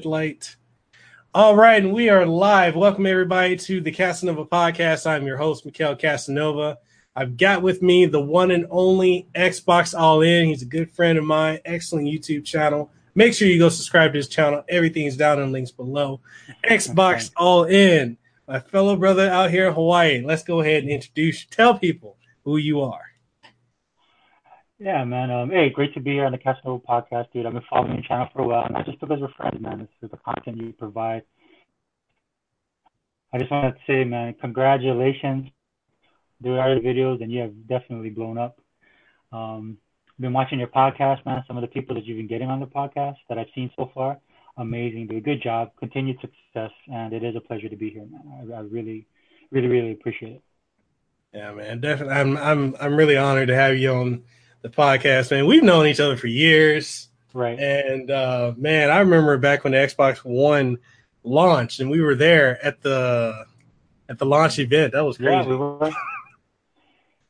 light. All right, and we are live. Welcome everybody to the Kasanova podcast. I'm your host, Mekel Kasanova. I've got with me the one and only Xbox All In. He's a good friend of mine. Excellent YouTube channel. Make sure you go subscribe to his channel. Everything is down in links below. Xbox All In, my fellow brother out here in Hawaii. Let's go ahead and introduce, tell people who you are. Yeah, man. Um, hey, great to be here on the Kasanova podcast, dude. I've been following your channel for a while, not just because we're friends, man. It's the content you provide. I just want to say, man, congratulations. Do other videos, and you have definitely blown up. Um, been watching your podcast, man. Some of the people that you've been getting on the podcast that I've seen so far, amazing, dude. Good job, continued success, and it is a pleasure to be here, man. I, I really, really, really appreciate it. Yeah, man, definitely. I'm, I'm, I'm really honored to have you on the podcast, man. We've known each other for years. Right. And uh, man, I remember back when the Xbox One launched and we were there at the at the launch event. That was crazy. Yeah, we were.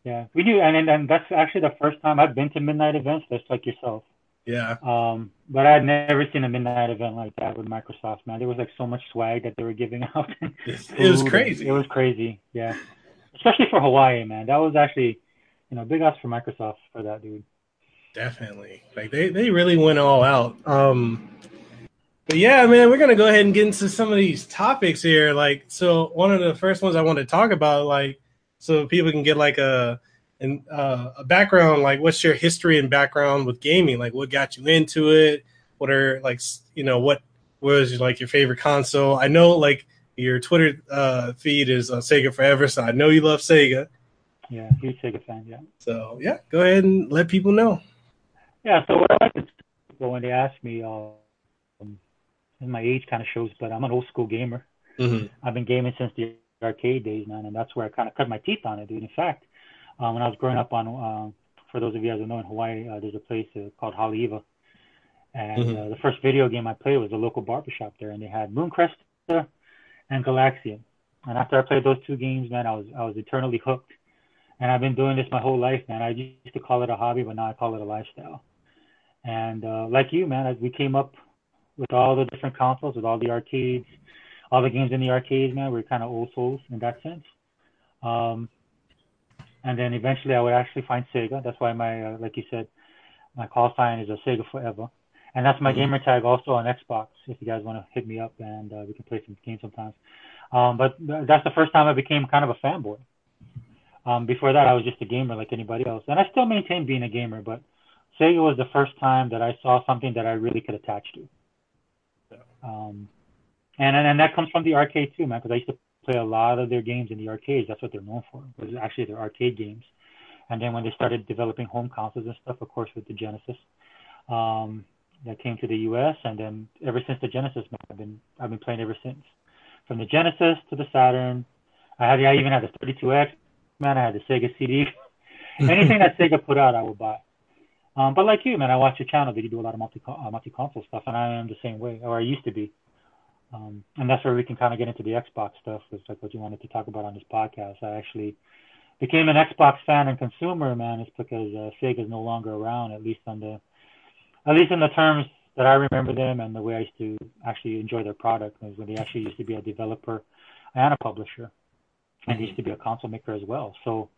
yeah, we do, and, and and that's actually the first time I've been to midnight events, just like yourself. Yeah. Um, but I had never seen a midnight event like that with Microsoft, man. There was like so much swag that they were giving out. it was crazy. It was crazy. Yeah. Especially for Hawaii, man. That was actually you know, big ups for Microsoft for that, dude. Definitely. Like they, they really went all out. Um but yeah, man, we're gonna go ahead and get into some of these topics here. Like, so one of the first ones I want to talk about, like, so people can get like a and uh, a background, like, what's your history and background with gaming? Like, what got you into it? What are like, you know, what was like your favorite console? I know like your Twitter uh, feed is uh, Sega Forever, so I know you love Sega. Yeah, huge Sega fan. Yeah. So yeah, go ahead and let people know. Yeah. So what I like to when they ask me, um, and my age kind of shows, but I'm an old school gamer. Mm-hmm. I've been gaming since the arcade days, man, and that's where I kind of cut my teeth on it, dude. In fact, um, when I was growing up on, uh, for those of you guys who know in Hawaii, uh, there's a place uh, called Haleiwa, and mm-hmm. uh, the first video game I played was a local barbershop there, and they had Moon Cresta and Galaxian. And after I played those two games, man, I was I was eternally hooked and I've been doing this my whole life, man. I used to call it a hobby, but now I call it a lifestyle. And uh, like you, man, we came up with all the different consoles, with all the arcades, all the games in the arcades, man, we're kind of old souls in that sense. Um, and then eventually, I would actually find Sega. That's why my, uh, like you said, my call sign is a Sega Forever, and that's my mm-hmm. gamer tag also on Xbox. If you guys want to hit me up and uh, we can play some games sometimes. Um, but that's the first time I became kind of a fanboy. Um, before that, I was just a gamer like anybody else, and I still maintain being a gamer. But Sega was the first time that I saw something that I really could attach to. Um, and and that comes from the arcade too, man, because I used to play a lot of their games in the arcades. That's what they're known for. Was actually their arcade games. And then when they started developing home consoles and stuff, of course, with the Genesis, um, that came to the U.S. And then ever since the Genesis, man, I've been I've been playing ever since. From the Genesis to the Saturn, I had I even had the 32X, man. I had the Sega CD. Anything that Sega put out, I would buy. Um, but like you, man, I watch your channel that you do a lot of multi uh, multi console stuff, and I am the same way, or I used to be. Um, and that's where we can kind of get into the Xbox stuff. It's like what you wanted to talk about on this podcast. I actually became an Xbox fan and consumer, man. It's because uh, Sega is no longer around, at least on the, at least in the terms that I remember them and the way I used to actually enjoy their product was when they actually used to be a developer and a publisher and he used to be a console maker as well. So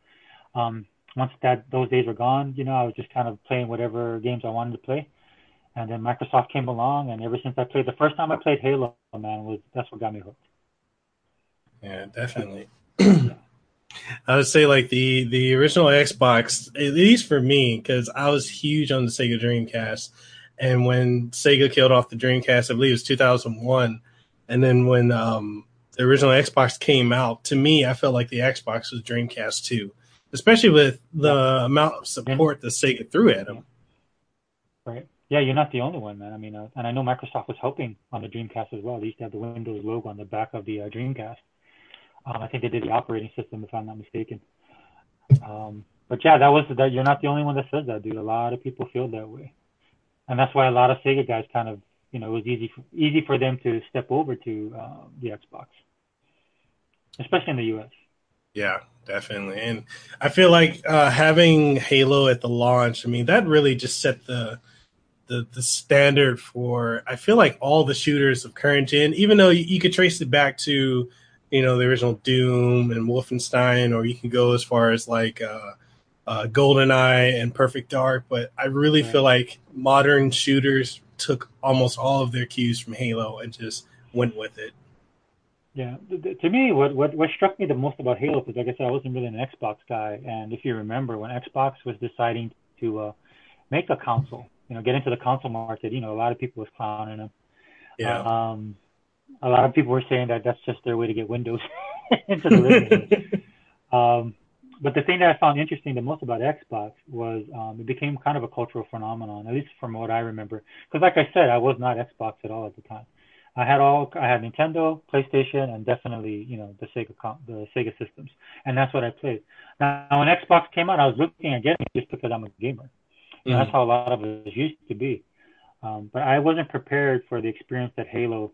um, once that those days were gone, you know, I was just kind of playing whatever games I wanted to play. And then Microsoft came along, and ever since I played, the first time I played Halo, man, was that's what got me hooked. Yeah, definitely. I would say like the the original Xbox, at least for me, because I was huge on the Sega Dreamcast, and when Sega killed off the Dreamcast, I believe it was 2001, and then when um, the original Xbox came out, to me, I felt like the Xbox was Dreamcast too, especially with the amount of support that Sega threw at them. Right. Yeah, you're not the only one, man. I mean, uh, and I know Microsoft was helping on the Dreamcast as well. They used to have the Windows logo on the back of the uh, Dreamcast. Um, I think they did the operating system, if I'm not mistaken. Um, but yeah, that was that. You're not the only one that says that, dude. A lot of people feel that way, and that's why a lot of Sega guys kind of, you know, it was easy for, easy for them to step over to uh, the Xbox especially in the U.S. Yeah, definitely. And I feel like uh, having Halo at the launch, I mean, that really just set the the the standard for I feel like all the shooters of current gen, even though you, you could trace it back to you know the original Doom and Wolfenstein, or you can go as far as like uh, uh, GoldenEye and Perfect Dark. But I really right. feel like modern shooters took almost all of their cues from Halo and just went with it. Yeah, to me, what, what what struck me the most about Halo, because like I said, I wasn't really an Xbox guy, and if you remember, when Xbox was deciding to uh, make a console, you know, get into the console market, you know, a lot of people was clowning them. Yeah. Um, a lot of people were saying that that's just their way to get Windows into the living room. um, but the thing that I found interesting the most about Xbox was um, it became kind of a cultural phenomenon, at least from what I remember. Because, like I said, I was not Xbox at all at the time. I had all I had Nintendo, PlayStation, and definitely you know the Sega the Sega systems, and that's what I played. Now, when Xbox came out, I was looking at getting it just because I'm a gamer. Mm-hmm. That's how a lot of us used to be. Um, but I wasn't prepared for the experience that Halo,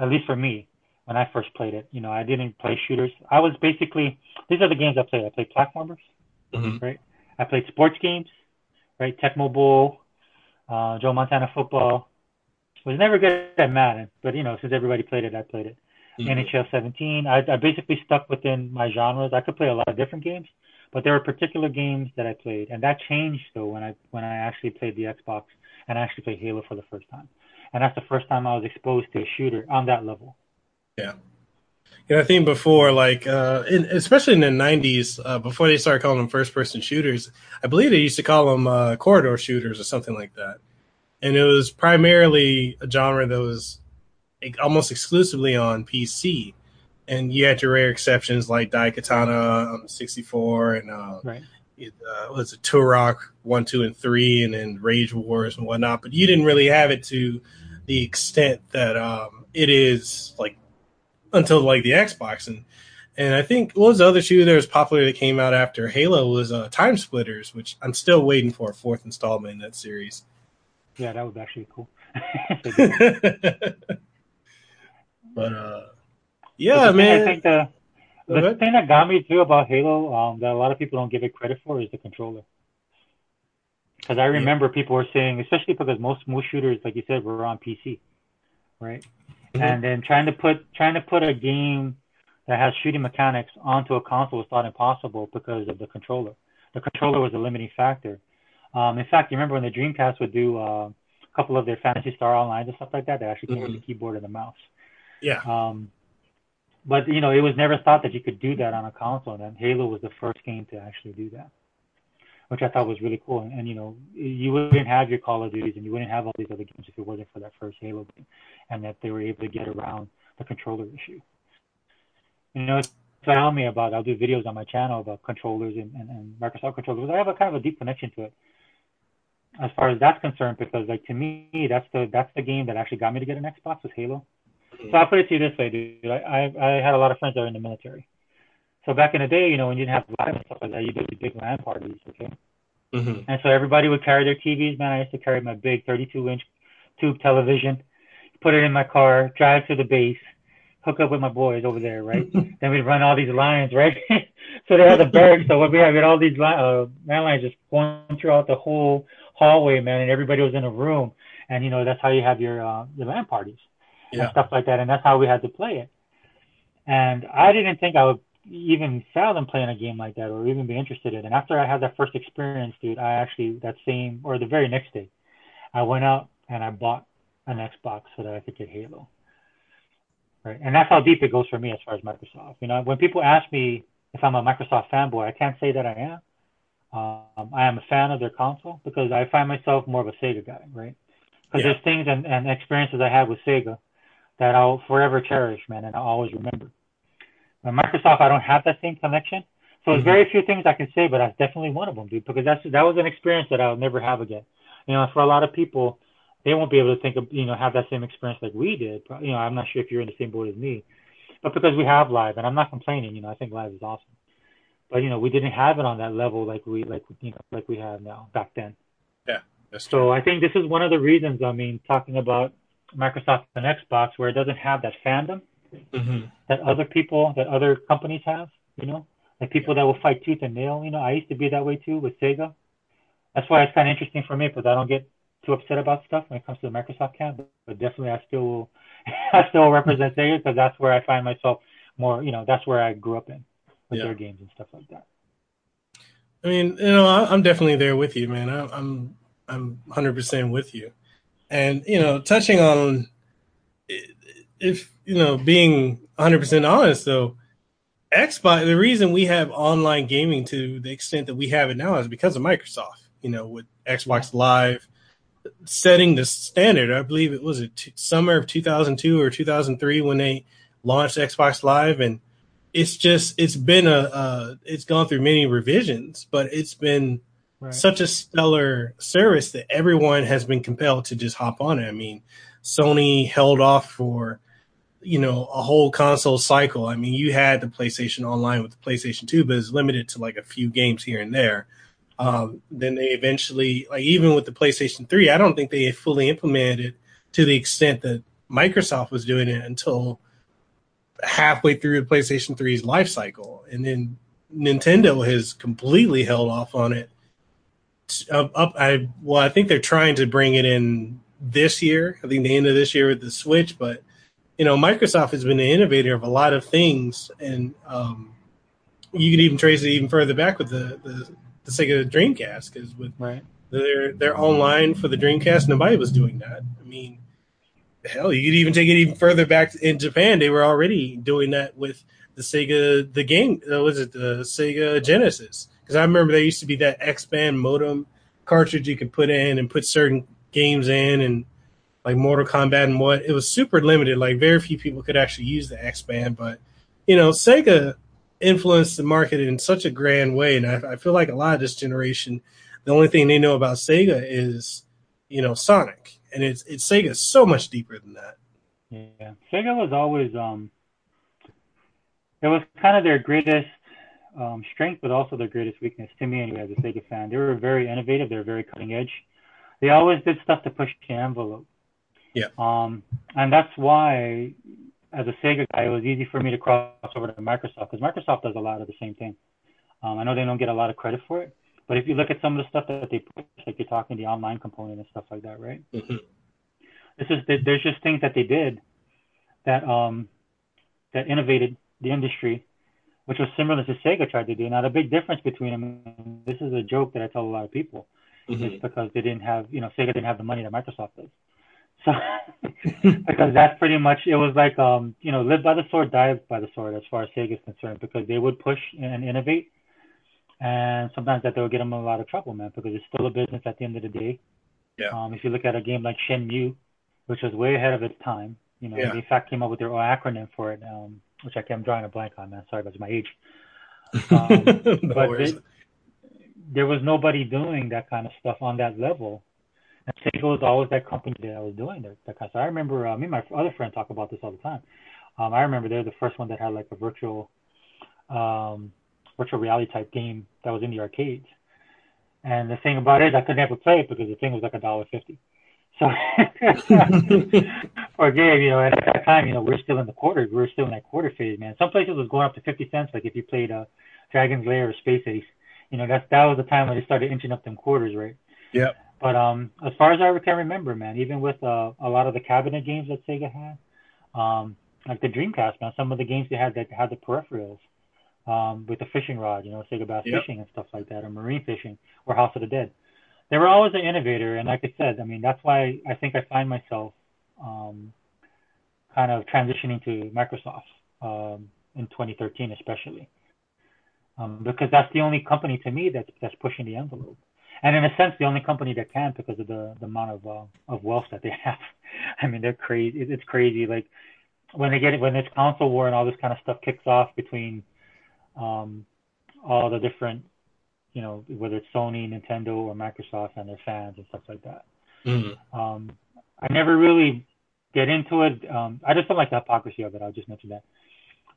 at least for me, when I first played it. You know, I didn't play shooters. I was basically these are the games I played. I played platformers, mm-hmm. right? I played sports games, right? Tecmo Bowl, uh, Joe Montana football. Was never good at Madden, but you know, since everybody played it, I played it. Mm-hmm. NHL 17. I, I basically stuck within my genres. I could play a lot of different games, but there were particular games that I played, and that changed though when I when I actually played the Xbox and I actually played Halo for the first time, and that's the first time I was exposed to a shooter on that level. Yeah. And I think before, like, uh, in, especially in the '90s, uh, before they started calling them first-person shooters, I believe they used to call them uh, corridor shooters or something like that. And it was primarily a genre that was almost exclusively on PC. And you had your rare exceptions like Daikatana on 64 and uh, right. it, uh, was it Turok 1, 2, and 3, and then Rage Wars and whatnot. But you didn't really have it to the extent that um, it is like until like the Xbox and and I think what was the other shooter that was popular that came out after Halo was uh, Time Splitters, which I'm still waiting for a fourth installment in that series. Yeah, that was actually cool. but uh, yeah, but man. I think the the thing that got me too about Halo um, that a lot of people don't give it credit for is the controller. Because I remember yeah. people were saying, especially because most most shooters, like you said, were on PC, right? Mm-hmm. And then trying to put trying to put a game that has shooting mechanics onto a console was thought impossible because of the controller. The controller was a limiting factor. Um, in fact, you remember when the Dreamcast would do uh, a couple of their Phantasy Star Online and stuff like that, they actually came mm-hmm. with the keyboard and the mouse. Yeah. Um, but you know, it was never thought that you could do that on a console, and Halo was the first game to actually do that which I thought was really cool. And, and, you know, you wouldn't have your Call of Duties and you wouldn't have all these other games if it wasn't for that first Halo game, and that they were able to get around the controller issue. You know, it's tell me about. I'll do videos on my channel about controllers and, and, and Microsoft controllers. I have a kind of a deep connection to it as far as that's concerned because like to me that's the that's the game that actually got me to get an Xbox was Halo. So I'll put it to you this way, dude. I I, I had a lot of friends that were in the military. So back in the day, you know, when you didn't have live and stuff like that, you did big LAN parties, okay? Mm-hmm. And so everybody would carry their TVs. Man, I used to carry my big 32 inch tube television, put it in my car, drive to the base, hook up with my boys over there, right? then we'd run all these lines, right? so they had the barracks. So what we had, we had all these li- uh, man lines just going throughout the whole hallway, man, and everybody was in a room. And you know that's how you have your uh, your LAN parties yeah. and stuff like that. And that's how we had to play it. And I didn't think I would even fathom playing a game like that or even be interested in it. And after I had that first experience, dude, I actually that same or the very next day, I went out and I bought an Xbox so that I could get Halo. Right, and that's how deep it goes for me as far as Microsoft. You know, when people ask me if I'm a Microsoft fanboy, I can't say that I am. Um, I am a fan of their console because I find myself more of a Sega guy, right? Because yeah. there's things and, and experiences I had with Sega that I'll forever cherish, man, and I'll always remember. Microsoft, I don't have that same connection. So there's mm-hmm. very few things I can say, but that's definitely one of them, dude, because that's that was an experience that I'll never have again. You know, for a lot of people, they won't be able to think of, you know, have that same experience like we did. You know, I'm not sure if you're in the same boat as me, but because we have live, and I'm not complaining, you know, I think live is awesome. But you know, we didn't have it on that level like we like you know like we have now back then. Yeah, that's true. So I think this is one of the reasons. I mean, talking about Microsoft and Xbox, where it doesn't have that fandom mm-hmm. that other people, that other companies have, you know, like people that will fight tooth and nail. You know, I used to be that way too with Sega. That's why it's kind of interesting for me because I don't get too upset about stuff when it comes to the Microsoft camp, but, but definitely I still will, I still represent Sega because that's where I find myself more. You know, that's where I grew up in with yeah. their games and stuff like that. I mean, you know, I'm definitely there with you, man. I'm I'm 100% with you. And you know, touching on if you know, being 100% honest though, Xbox the reason we have online gaming to the extent that we have it now is because of Microsoft, you know, with Xbox Live setting the standard. I believe it was it t- summer of 2002 or 2003 when they launched Xbox Live and it's just it's been a uh, it's gone through many revisions, but it's been right. such a stellar service that everyone has been compelled to just hop on it. I mean, Sony held off for you know a whole console cycle. I mean, you had the PlayStation Online with the PlayStation Two, but it's limited to like a few games here and there. Um, then they eventually, like even with the PlayStation Three, I don't think they fully implemented it to the extent that Microsoft was doing it until halfway through the PlayStation 3's life cycle, and then Nintendo has completely held off on it. Up, up, I well, I think they're trying to bring it in this year. I think the end of this year with the Switch, but you know, Microsoft has been the innovator of a lot of things, and um, you could even trace it even further back with the the, the Sega Dreamcast, because with right. their their online for the Dreamcast, nobody was doing that. I mean, hell, you could even take it even further back in Japan. They were already doing that with the Sega, the game, uh, was it the Sega Genesis? Because I remember there used to be that X band modem cartridge you could put in and put certain games in, and like Mortal Kombat and what. It was super limited. Like very few people could actually use the X band, but you know, Sega influenced the market in such a grand way, and I, I feel like a lot of this generation, the only thing they know about Sega is you know Sonic and it's it's Sega so much deeper than that. Yeah, Sega was always um, it was kind of their greatest um, strength, but also their greatest weakness to me, anyway, as a Sega fan. They were very innovative. They were very cutting edge. They always did stuff to push the envelope. Yeah. Um, and that's why, as a Sega guy, it was easy for me to cross over to Microsoft because Microsoft does a lot of the same thing. Um, I know they don't get a lot of credit for it, but if you look at some of the stuff that they push, like you're talking the online component and stuff like that, right? Mm-hmm. This is there's just things that they did that um that innovated the industry, which was similar to Sega tried to do. Now the big difference between them, this is a joke that I tell a lot of people, mm-hmm. is because they didn't have you know Sega didn't have the money that Microsoft does. So because that's pretty much it was like um you know live by the sword, die by the sword as far as Sega is concerned because they would push and innovate and sometimes that they'll get them in a lot of trouble, man, because it's still a business at the end of the day. Yeah. Um, if you look at a game like Shenmue, which was way ahead of its time, you know, yeah. they in fact came up with their own acronym for it, um, which I am drawing a blank on, man. Sorry, about my age. Um, no but they, there was nobody doing that kind of stuff on that level. And Sega was always that company that I was doing that, that kind of stuff. I remember uh, me and my other friend talk about this all the time. Um, I remember they're the first one that had like a virtual um, virtual reality type game that was in the arcades. And the thing about it is I could never play it because the thing was like a dollar fifty. So for a game, you know, at that time, you know, we're still in the quarter, we're still in that quarter phase, man. Some places was going up to fifty cents, like if you played uh, Dragon's Lair or Space Ace. You know, that's that was the time when they started inching up them quarters, right? Yeah. But um, as far as I can remember, man, even with uh, a lot of the cabinet games that Sega had, um, like the Dreamcast, man, some of the games they had that had the peripherals, um, with the fishing rod, you know, Sega Bass yep. fishing and stuff like that, or marine fishing, or House of the Dead. They were always an innovator, and like I said, I mean, that's why I think I find myself um, kind of transitioning to Microsoft um, in 2013, especially, um, because that's the only company to me that's that's pushing the envelope, and in a sense, the only company that can because of the the amount of uh, of wealth that they have. I mean, they're crazy. It's crazy. Like when they get it, when this console war and all this kind of stuff kicks off between um, all the different, you know, whether it's Sony, Nintendo, or Microsoft and their fans and stuff like that. Mm-hmm. Um, I never really get into it. Um, I just don't like the hypocrisy of it. I'll just mention that.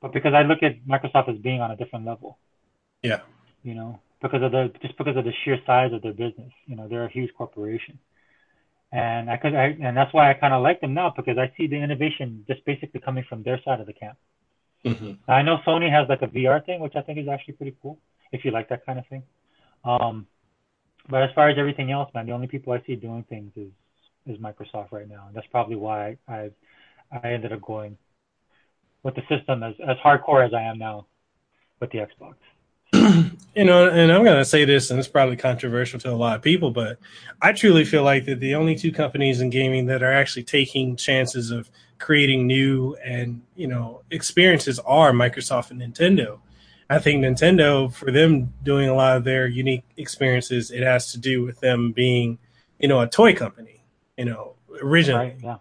But because I look at Microsoft as being on a different level. Yeah. You know, because of the just because of the sheer size of their business. You know, they're a huge corporation. And I could, I, and that's why I kind of like them now because I see the innovation just basically coming from their side of the camp. Mm-hmm. I know Sony has like a VR thing, which I think is actually pretty cool if you like that kind of thing. Um, but as far as everything else, man, the only people I see doing things is is Microsoft right now. And that's probably why I I ended up going with the system as as hardcore as I am now with the Xbox. you know, and I'm going to say this, and it's probably controversial to a lot of people, but I truly feel like that the only two companies in gaming that are actually taking chances of creating new and you know experiences are Microsoft and Nintendo. I think Nintendo, for them doing a lot of their unique experiences, it has to do with them being, you know, a toy company, you know, originally. Right,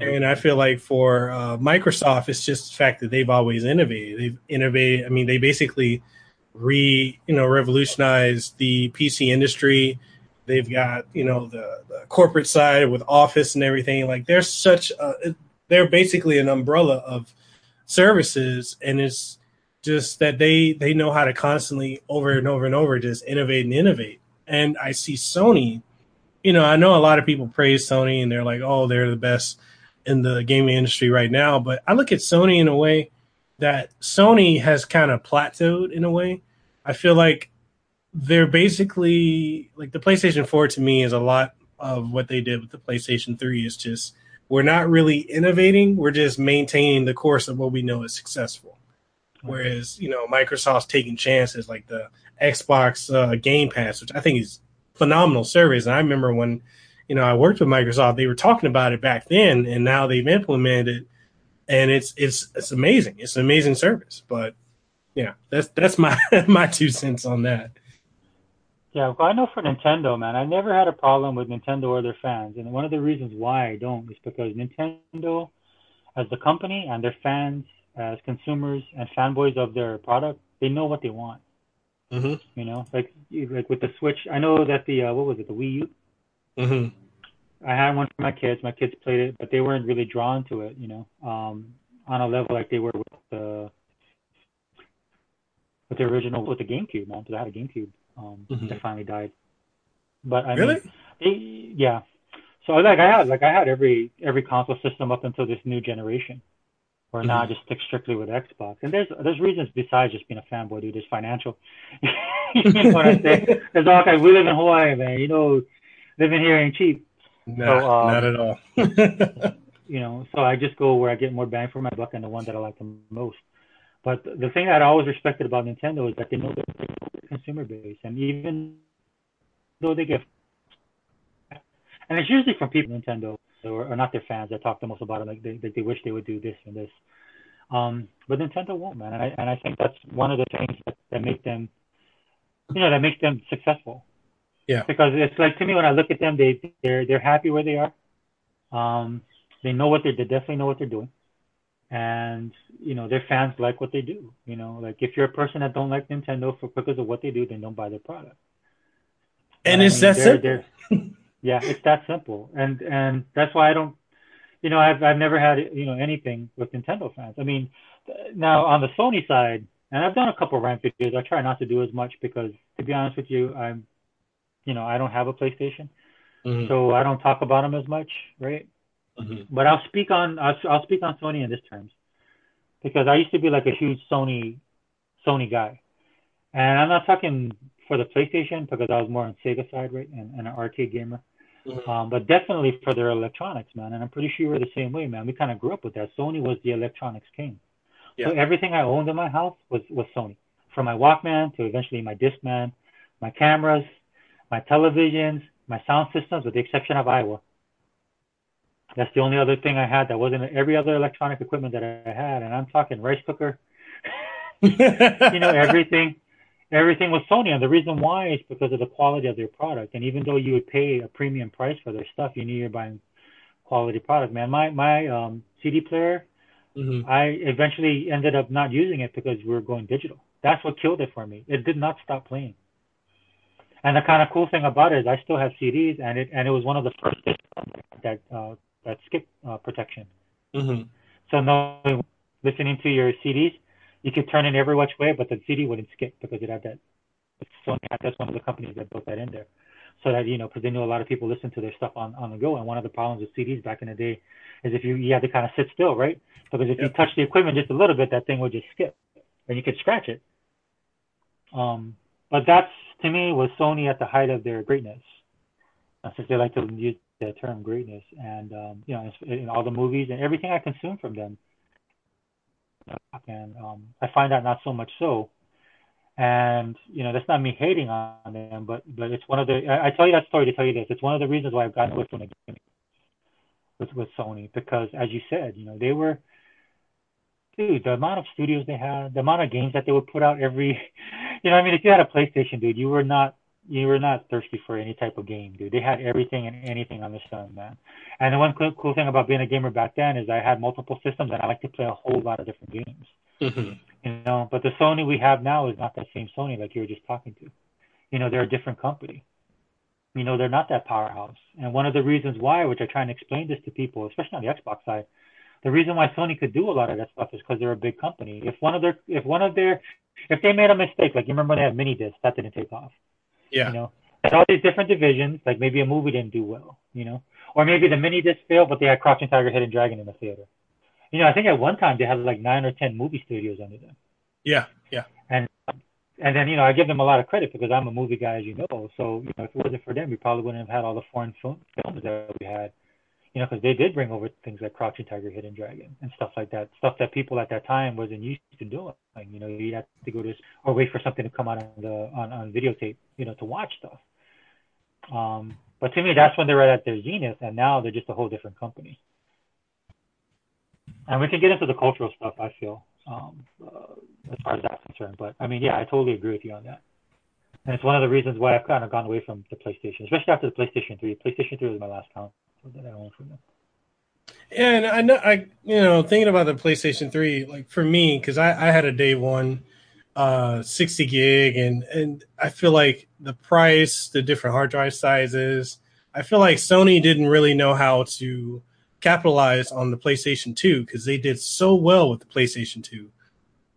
yeah. And I feel like for uh, Microsoft, it's just the fact that they've always innovated. They've innovated. I mean, they basically re, you know, revolutionized the PC industry. They've got, you know, the, the corporate side with Office and everything. Like, they're such a, they're basically an umbrella of services, and it's just that they they know how to constantly over and over and over just innovate and innovate. And I see Sony, you know, I know a lot of people praise Sony and they're like, oh, they're the best in the gaming industry right now. But I look at Sony in a way that Sony has kind of plateaued in a way. I feel like they're basically like the PlayStation 4 to me is a lot of what they did with the PlayStation 3 is just we're not really innovating, we're just maintaining the course of what we know is successful. Whereas you know Microsoft's taking chances like the Xbox uh, Game Pass, which I think is phenomenal service. And I remember when you know I worked with Microsoft, they were talking about it back then, and now they've implemented it, and it's it's it's amazing. It's an amazing service. But yeah, that's that's my my two cents on that. Yeah, well, I know for Nintendo, man, I never had a problem with Nintendo or their fans, and one of the reasons why I don't is because Nintendo, as the company, and their fans as consumers and fanboys of their product, they know what they want. Mm-hmm. You know, like like with the Switch, I know that the uh, what was it, the Wii U. Mm-hmm. I had one for my kids. My kids played it, but they weren't really drawn to it. You know, um, on a level like they were with the with the original with the GameCube, man. Because I had a GameCube um, mm-hmm. that finally died. But I really, mean, they, yeah. So like I had like I had every every console system up until this new generation or mm-hmm. not just stick strictly with Xbox. And there's there's reasons besides just being a fanboy, dude. There's financial. you know what I say? There's all kinds. We live in Hawaii, man. You know, living here ain't cheap. Nah, so, um, not at all. you know, so I just go where I get more bang for my buck and the one that I like the most. But the thing that I always respected about Nintendo is that they know their consumer base, and even though they get, and it's usually from people Nintendo or, or not their fans that talk the most about it, like they, they wish they would do this and this. Um, but Nintendo won't, man, and I and I think that's one of the things that, that make them, you know, that makes them successful. Yeah. Because it's like to me when I look at them, they they're they're happy where they are. Um, they know what they're they definitely know what they're doing, and you know their fans like what they do. You know, like if you're a person that don't like Nintendo for because of what they do, then don't buy their product. And but, it's I mean, that simple. Yeah, it's that simple, and and that's why I don't, you know, I've I've never had you know anything with Nintendo fans. I mean, now on the Sony side, and I've done a couple rant videos. I try not to do as much because, to be honest with you, I'm, you know, I don't have a PlayStation, mm-hmm. so I don't talk about them as much, right? Mm-hmm. But I'll speak on I'll, I'll speak on Sony in this terms because I used to be like a huge Sony Sony guy, and I'm not talking for the PlayStation because I was more on Sega side, right, and, and an arcade gamer. Mm-hmm. Um, but definitely for their electronics, man. And I'm pretty sure we're the same way, man. We kind of grew up with that. Sony was the electronics king. Yeah. So everything I owned in my house was, was Sony. From my Walkman to eventually my Discman, my cameras, my televisions, my sound systems, with the exception of Aiwa. That's the only other thing I had that wasn't every other electronic equipment that I had. And I'm talking rice cooker, you know, everything everything was Sony. And the reason why is because of the quality of their product. And even though you would pay a premium price for their stuff, you knew you're buying quality product. Man, my my um, CD player, mm-hmm. I eventually ended up not using it because we were going digital. That's what killed it for me. It did not stop playing. And the kind of cool thing about it is I still have CDs, and it and it was one of the first that uh, that skip uh, protection. Mm-hmm. So no listening to your CDs, you could turn it every which way, but the CD wouldn't skip because it had that. Sony that's one of the companies that built that in there, so that you know, because they knew a lot of people listen to their stuff on on the go. And one of the problems with CDs back in the day is if you you had to kind of sit still, right? Because if yep. you touch the equipment just a little bit, that thing would just skip, and you could scratch it. Um, but that's to me was Sony at the height of their greatness, uh, since they like to use the term greatness, and um, you know, in all the movies and everything I consume from them. And um, I find out not so much so, and you know that's not me hating on them, but but it's one of the I, I tell you that story to tell you this. It's one of the reasons why I've gotten away from the with with Sony because as you said, you know they were dude, the amount of studios they had, the amount of games that they would put out every, you know, I mean, if you had a PlayStation, dude, you were not, you were not thirsty for any type of game, dude. They had everything and anything on the sun, man. And the one cool, cool thing about being a gamer back then is I had multiple systems and I like to play a whole lot of different games. Mm-hmm. You know, but the Sony we have now is not that same Sony like you were just talking to. You know, they're a different company. You know, they're not that powerhouse. And one of the reasons why, which I try and explain this to people, especially on the Xbox side, the reason why Sony could do a lot of that stuff is because they're a big company. If one of their, if one of their, if they made a mistake, like you remember when they had mini discs, that didn't take off. Yeah. You know, and all these different divisions, like maybe a movie didn't do well, you know, or maybe the mini disc failed, but they had Crouching Tiger, Hidden Dragon in the theater. You know, I think at one time they had like nine or ten movie studios under them. Yeah, yeah. And and then you know I give them a lot of credit because I'm a movie guy, as you know. So you know, if it wasn't for them, we probably wouldn't have had all the foreign film, films that we had you know, because they did bring over things like Crouching Tiger, Hidden Dragon, and stuff like that. Stuff that people at that time wasn't used to doing. You know, you had to go to or wait for something to come out on the on, on videotape, you know, to watch stuff. Um, but to me, that's when they're right at their zenith, and now they're just a whole different company. And we can get into the cultural stuff. I feel um, uh, as far as that's concerned. But I mean, yeah, I totally agree with you on that. And it's one of the reasons why I've kind of gone away from the PlayStation, especially after the PlayStation 3. PlayStation 3 was my last console that I own from them. And I know I you know thinking about the PlayStation 3 like for me cuz I I had a day one uh 60 gig and and I feel like the price, the different hard drive sizes, I feel like Sony didn't really know how to capitalize on the PlayStation 2 cuz they did so well with the PlayStation 2.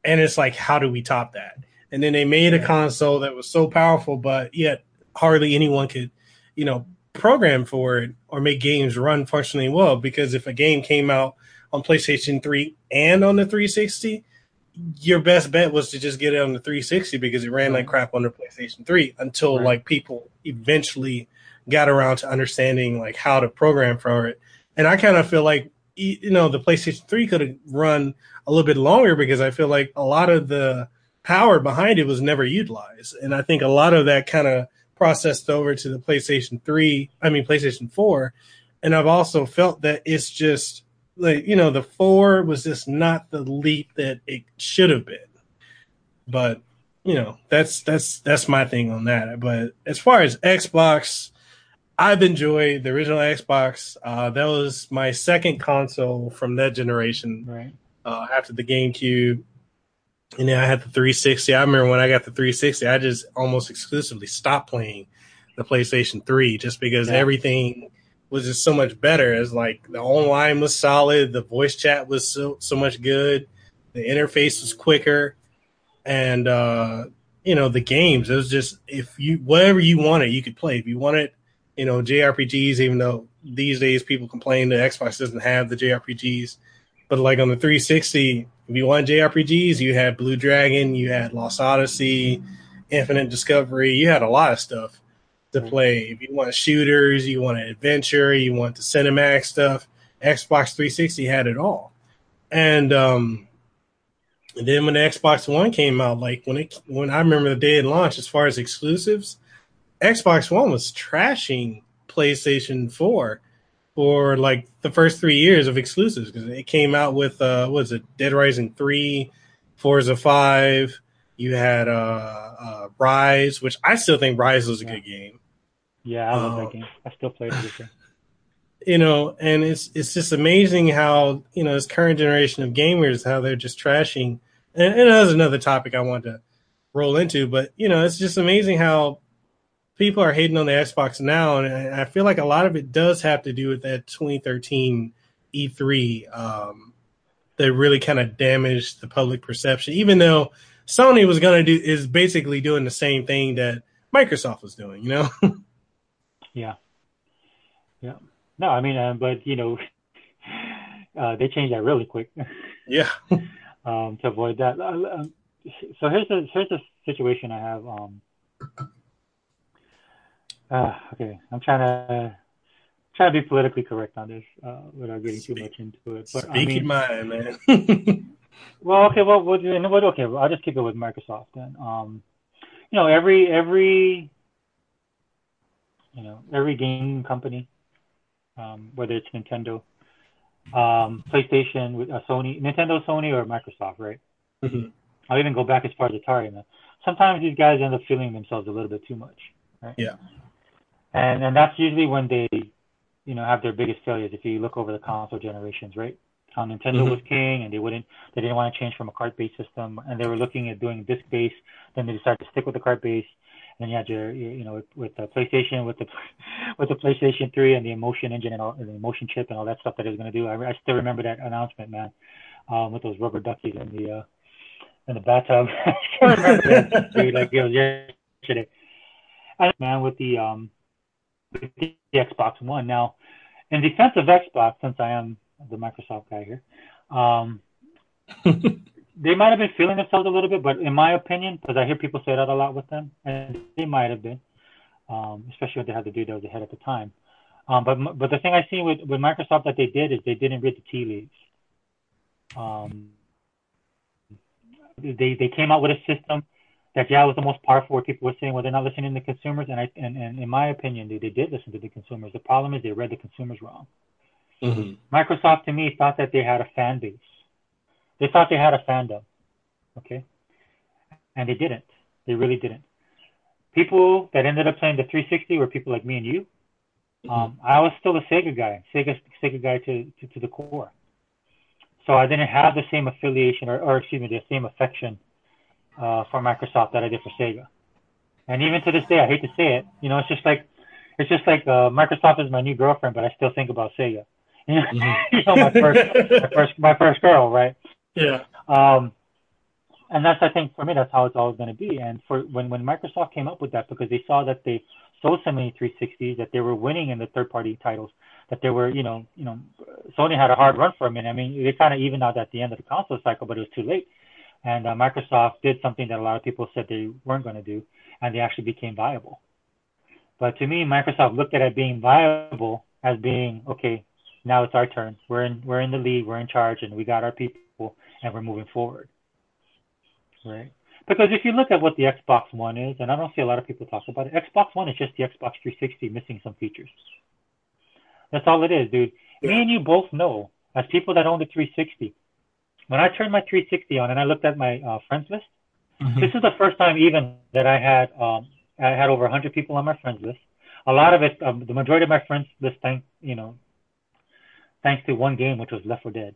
And it's like how do we top that? And then they made a console that was so powerful but yet hardly anyone could, you know, program for it or make games run functionally well. Because if a game came out on PlayStation 3 and on the 360, your best bet was to just get it on the 360 because it ran like mm-hmm. crap on the PlayStation 3 until right. like people eventually got around to understanding like how to program for it. And I kind of feel like you know the PlayStation 3 could have run a little bit longer because I feel like a lot of the power behind it was never utilized. And I think a lot of that kind of processed over to the PlayStation 3, I mean PlayStation 4, and I've also felt that it's just like you know the 4 was just not the leap that it should have been. But you know, that's that's that's my thing on that. But as far as Xbox, I've enjoyed the original Xbox. Uh, that was my second console from that generation. Right. Uh, after the GameCube, and then I had the 360. I remember when I got the 360, I just almost exclusively stopped playing the PlayStation 3 just because yeah. everything was just so much better. As like the online was solid, the voice chat was so so much good, the interface was quicker, and uh, you know the games. It was just if you whatever you wanted, you could play. If you wanted, you know, JRPGs, even though these days people complain that Xbox doesn't have the JRPGs, but like on the 360 if you want JRPGs, you had Blue Dragon, you had Lost Odyssey, Infinite Discovery, you had a lot of stuff to play. If you want shooters, you want an adventure, you want the cinematic stuff, Xbox 360 had it all. And um and then when the Xbox One came out, like when it when I remember the day it launched, as far as exclusives, Xbox One was trashing PlayStation 4 for like the first three years of exclusives because it came out with uh was it Dead Rising three, Forza five. You had uh, uh Ryse, which I still think Ryse was a yeah. good game. Yeah, I love um, that game. I still play it. You know, and it's it's just amazing how you know this current generation of gamers how they're just trashing. And, and that's another topic I want to roll into, but you know, it's just amazing how people are hating on the Xbox now, and I feel like a lot of it does have to do with that 2013 E3 um, that really kind of damaged the public perception. Even though Sony was going to do is basically doing the same thing that Microsoft was doing, you know? yeah, yeah. No, I mean, uh, but you know, uh, they changed that really quick. yeah. um, to avoid that. Uh, um, so here's the here's the situation I have. Um, Uh, okay, I'm trying to trying to be politically correct on this uh, without getting too much into it. But Speak I mean, man. well, okay, well, okay, well, I'll just keep it with Microsoft then. Um, you know, every every you know every game company, um, whether it's Nintendo, um, PlayStation, with uh, Sony, Nintendo, Sony, or Microsoft, right? Mm-hmm. I'll even go back as far as Atari. Man. Sometimes these guys end up feeling themselves a little bit too much, right? Yeah. And and that's usually when they, you know, have their biggest failures. If you look over the console generations, right? How Nintendo mm-hmm. was king, and they wouldn't, they didn't want to change from a cart-based system, and they were looking at doing disc-based. Then they decided to stick with the cart-based. And then you had your, you know, with, with the PlayStation, with the, with the PlayStation 3 and the emotion engine and all, and the emotion chip and all that stuff that it was going to do. I, I still remember that announcement, man, um, with those rubber duckies and the, uh, in the bathtub. I still remember that, dude, like it was yesterday. And man, with the um, with the Xbox One. Now, in defense of Xbox, since I am the Microsoft guy here, um, they might have been feeling themselves a little bit, but in my opinion, because I hear people say that a lot with them, and they might have been, um, especially when they had the dude that was ahead at the time. Um, but but the thing I see with, with Microsoft that they did is they didn't read the tea leaves. Um, they they came out with a system that yeah was the most powerful where people were saying well they're not listening to consumers and I and, and in my opinion they, they did listen to the consumers. The problem is they read the consumers wrong. Mm-hmm. Microsoft to me thought that they had a fan base. They thought they had a fandom. Okay. And they didn't. They really didn't. People that ended up playing the 360 were people like me and you. Mm-hmm. Um, I was still a Sega guy, Sega Sega guy to, to, to the core. So I didn't have the same affiliation or, or excuse me, the same affection uh, for Microsoft that I did for Sega. And even to this day, I hate to say it, you know, it's just like it's just like uh, Microsoft is my new girlfriend, but I still think about Sega. You know, mm-hmm. you know my first, my first, my first girl, right? Yeah. Um, and that's I think for me that's how it's always going to be. And for when when Microsoft came up with that because they saw that they sold so many 360s that they were winning in the third party titles that they were you know you know Sony had a hard run for a minute. I mean they kind of evened out at the end of the console cycle, but it was too late. And uh, Microsoft did something that a lot of people said they weren't going to do, and they actually became viable. But to me, Microsoft looked at it being viable as being okay. Now it's our turn. We're in we're in the lead. We're in charge, and we got our people, and we're moving forward. Right? Because if you look at what the Xbox One is, and I don't see a lot of people talk about it, Xbox One is just the Xbox 360 missing some features. That's all it is, dude. Yeah. Me and you both know, as people that own the 360, when I turned my 360 on and I looked at my uh, friends list, mm-hmm. this is the first time even that I had um, I had over 100 people on my friends list. A lot of it, um, the majority of my friends list, thank you know, thanks to one game which was Left 4 Dead.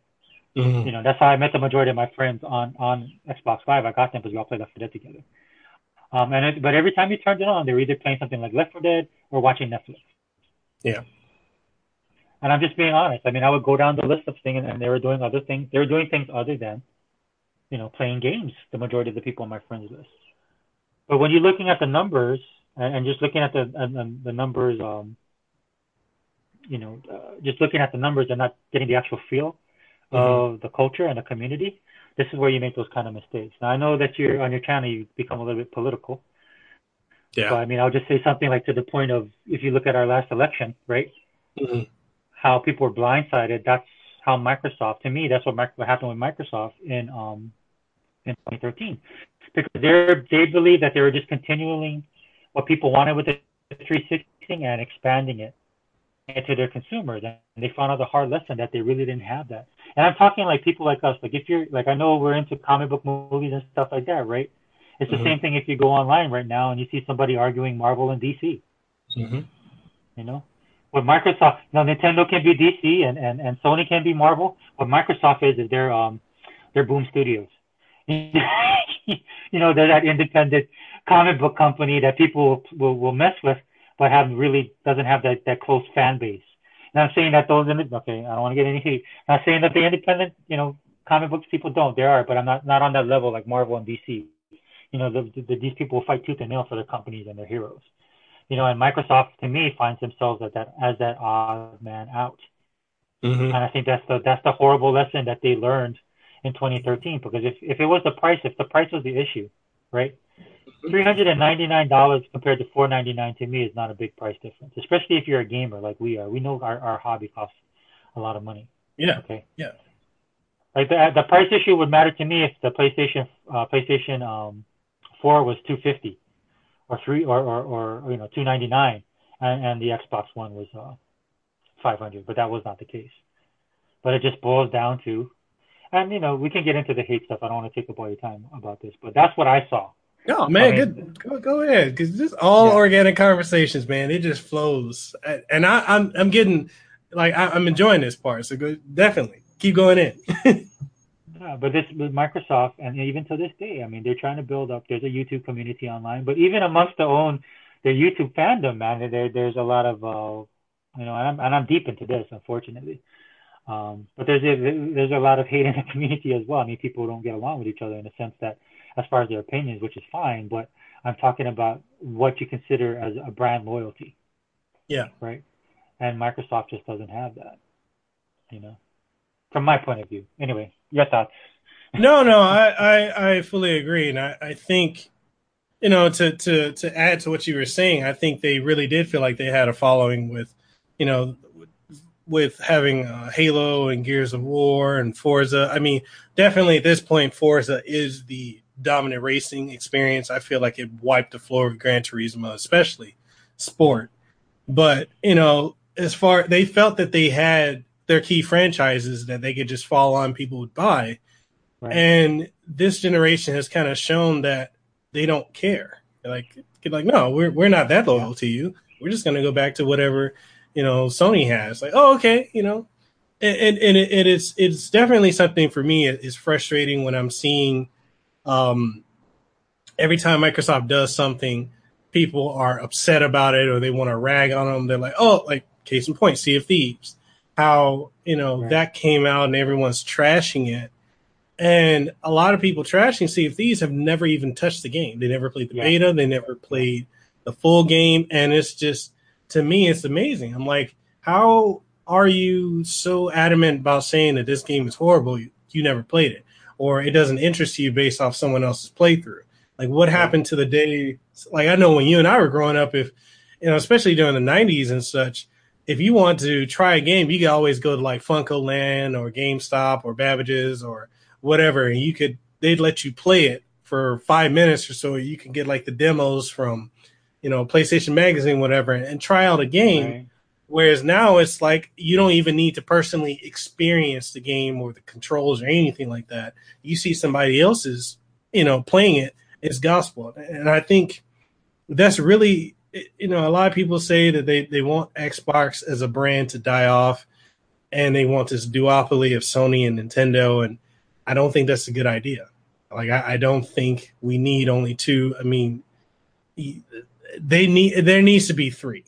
Mm-hmm. You know, that's how I met the majority of my friends on on Xbox Live. I got them because we all played Left 4 Dead together. Um, and it, but every time you turned it on, they were either playing something like Left 4 Dead or watching Netflix. Yeah. And I'm just being honest. I mean, I would go down the list of things, and they were doing other things. They were doing things other than, you know, playing games. The majority of the people on my friends list. But when you're looking at the numbers and, and just looking at the and, the numbers, um, you know, uh, just looking at the numbers and not getting the actual feel mm-hmm. of the culture and the community, this is where you make those kind of mistakes. Now I know that you're on your channel, you become a little bit political. Yeah. So I mean, I'll just say something like to the point of if you look at our last election, right? Mm-hmm how people were blindsided. That's how Microsoft, to me, that's what, what happened with Microsoft in um, in 2013, because they they believe that they were just continuing what people wanted with the 360 and expanding it to their consumers, and they found out the hard lesson that they really didn't have that. And I'm talking like people like us, like if you're like I know we're into comic book movies and stuff like that, right? It's the mm-hmm. same thing if you go online right now and you see somebody arguing Marvel and DC. Mm-hmm. You know, what Microsoft now Nintendo can be DC and, and, and Sony can be Marvel. What Microsoft is is they're um they're Boom Studios. you know, they're that independent comic book company that people will, will mess with, but have really doesn't have that, that close fan base. I'm saying that those okay, I don't want to get any heat. Not saying that the independent, you know, comic books people don't. They are, but I'm not not on that level like Marvel and DC. You know, the, the, these people fight tooth and nail for their companies and their heroes you know, and Microsoft to me finds themselves as that as that odd man out. Mm-hmm. And I think that's the that's the horrible lesson that they learned in 2013. Because if if it was the price, if the price was the issue, right? three hundred and ninety nine dollars compared to four ninety nine to me is not a big price difference, especially if you're a gamer like we are. We know our, our hobby costs a lot of money. Yeah. Okay. Yeah. Like the the price issue would matter to me if the PlayStation uh, PlayStation um, four was two fifty, or three or, or or you know two ninety nine, and and the Xbox One was uh, five hundred. But that was not the case. But it just boils down to, and you know we can get into the hate stuff. I don't want to take up all your time about this, but that's what I saw. No, man, I mean, good. Go, go ahead, because just all yeah. organic conversations, man. It just flows, and I, I'm I'm getting like I, am enjoying this part. So go, definitely keep going in. yeah, but this with Microsoft, and even to this day, I mean, they're trying to build up. There's a YouTube community online, but even amongst their own their YouTube fandom, man, there there's a lot of uh, you know, and I'm and I'm deep into this, unfortunately. Um, but there's a, there's a lot of hate in the community as well. I mean, people don't get along with each other in the sense that as far as their opinions, which is fine, but I'm talking about what you consider as a brand loyalty. Yeah. Right. And Microsoft just doesn't have that, you know, from my point of view. Anyway, your thoughts. no, no, I, I, I fully agree. And I, I think, you know, to, to, to add to what you were saying, I think they really did feel like they had a following with, you know, with having uh, Halo and Gears of War and Forza. I mean, definitely at this point, Forza is the dominant racing experience. I feel like it wiped the floor with Gran Turismo, especially sport. But you know, as far they felt that they had their key franchises that they could just fall on, people would buy. Right. And this generation has kind of shown that they don't care. They're like, like, no, we're we're not that loyal to you. We're just going to go back to whatever you know Sony has. Like, oh, okay, you know, and and, and it, it is it's definitely something for me. It's frustrating when I'm seeing um, every time Microsoft does something, people are upset about it or they want to rag on them. They're like, oh, like case in point, Sea of Thieves, how you know right. that came out and everyone's trashing it. And a lot of people trashing Sea of Thieves have never even touched the game. They never played the yeah. beta. They never played the full game. And it's just, to me, it's amazing. I'm like, how are you so adamant about saying that this game is horrible? You, you never played it or it doesn't interest you based off someone else's playthrough. Like what happened to the day? Like I know when you and I were growing up, if you know, especially during the '90s and such, if you want to try a game, you could always go to like FuncoLand or GameStop or Babbage's or whatever, and you could they'd let you play it for five minutes or so. You can get like the demos from, you know, PlayStation Magazine, whatever, and try out a game. Right. Whereas now it's like you don't even need to personally experience the game or the controls or anything like that. You see somebody else's, you know, playing it, it's gospel. And I think that's really, you know, a lot of people say that they, they want Xbox as a brand to die off and they want this duopoly of Sony and Nintendo. And I don't think that's a good idea. Like, I, I don't think we need only two. I mean, they need, there needs to be three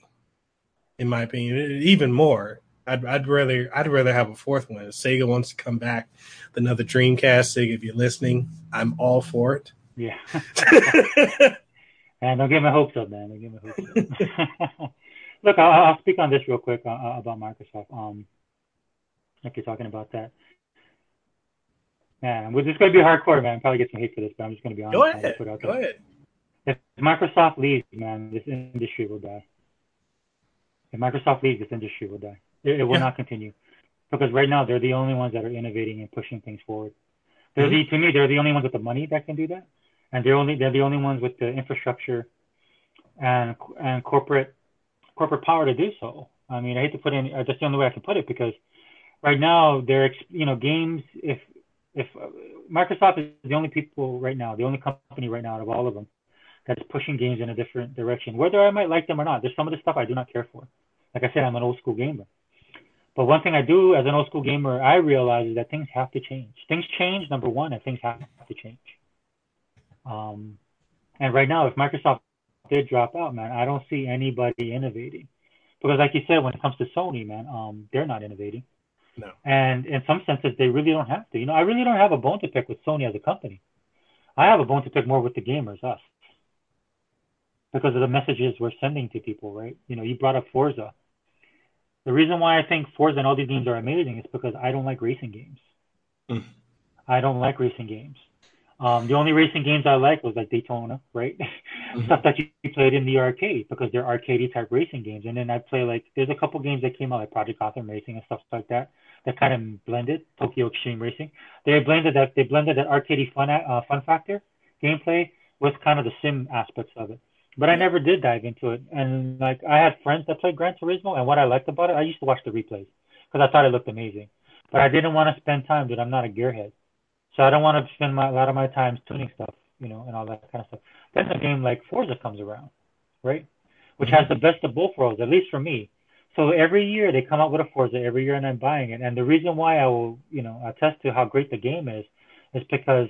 in my opinion, even more. I'd, I'd rather I'd rather have a fourth one. If Sega wants to come back, another Dreamcast. Sega, if you're listening, I'm all for it. Yeah. and don't get my hopes up, man. Don't give my hopes up. Look, I'll, I'll, speak on this real quick uh, uh, about Microsoft. Um, like you're talking about that. Man, well, this is going to be hardcore, man. Probably get some hate for this, but I'm just going to be honest. Go ahead. Go ahead. If Microsoft leaves, man, this industry will die. If Microsoft leaves, this industry will die. It, it will yeah. not continue because right now they're the only ones that are innovating and pushing things forward. They're mm-hmm. the, to me, they're the only ones with the money that can do that, and they're only they're the only ones with the infrastructure and and corporate corporate power to do so. I mean, I hate to put in uh, that's the only way I can put it because right now they're you know games if if uh, Microsoft is the only people right now, the only company right now out of all of them that's pushing games in a different direction. Whether I might like them or not, there's some of the stuff I do not care for. Like I said, I'm an old school gamer. But one thing I do as an old school gamer, I realize is that things have to change. Things change, number one, and things have to change. Um, and right now, if Microsoft did drop out, man, I don't see anybody innovating. Because like you said, when it comes to Sony, man, um, they're not innovating. No. And in some senses, they really don't have to. You know, I really don't have a bone to pick with Sony as a company. I have a bone to pick more with the gamers, us because of the messages we're sending to people, right? You know, you brought up Forza. The reason why I think Forza and all these games are amazing is because I don't like racing games. Mm. I don't like racing games. Um, the only racing games I like was like Daytona, right? Mm-hmm. Stuff that you played in the arcade because they're arcadey type racing games. And then I play like there's a couple games that came out like Project Gotham Racing and stuff like that that kind of blended Tokyo Extreme Racing. They blended that they blended that arcadey fun uh, fun factor gameplay with kind of the sim aspects of it. But I never did dive into it. And like I had friends that played Gran Turismo, and what I liked about it, I used to watch the replays because I thought it looked amazing. But I didn't want to spend time, dude. I'm not a gearhead. So I don't want to spend my, a lot of my time tuning stuff, you know, and all that kind of stuff. Then a game like Forza comes around, right? Which has the best of both worlds, at least for me. So every year they come out with a Forza every year, and I'm buying it. And the reason why I will, you know, attest to how great the game is, is because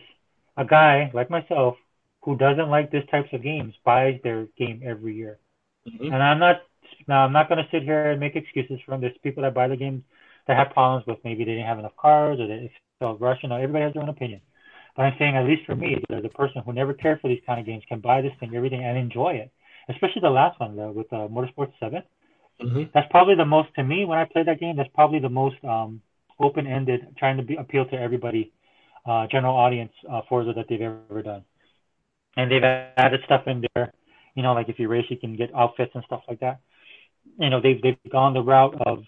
a guy like myself who doesn't like this types of games buys their game every year. Mm-hmm. And I'm not now I'm not going to sit here and make excuses for them. There's people that buy the games that have problems with maybe they didn't have enough cars or they felt rushed. You know, everybody has their own opinion. But I'm saying, at least for me, as a person who never cared for these kind of games, can buy this thing, everything, and enjoy it. Especially the last one though, with uh, Motorsport 7. Mm-hmm. That's probably the most to me when I played that game. That's probably the most um, open-ended, trying to be appeal to everybody, uh, general audience uh, Forza that they've ever done. And they've added stuff in there. You know, like if you race, you can get outfits and stuff like that. You know, they've they've gone the route of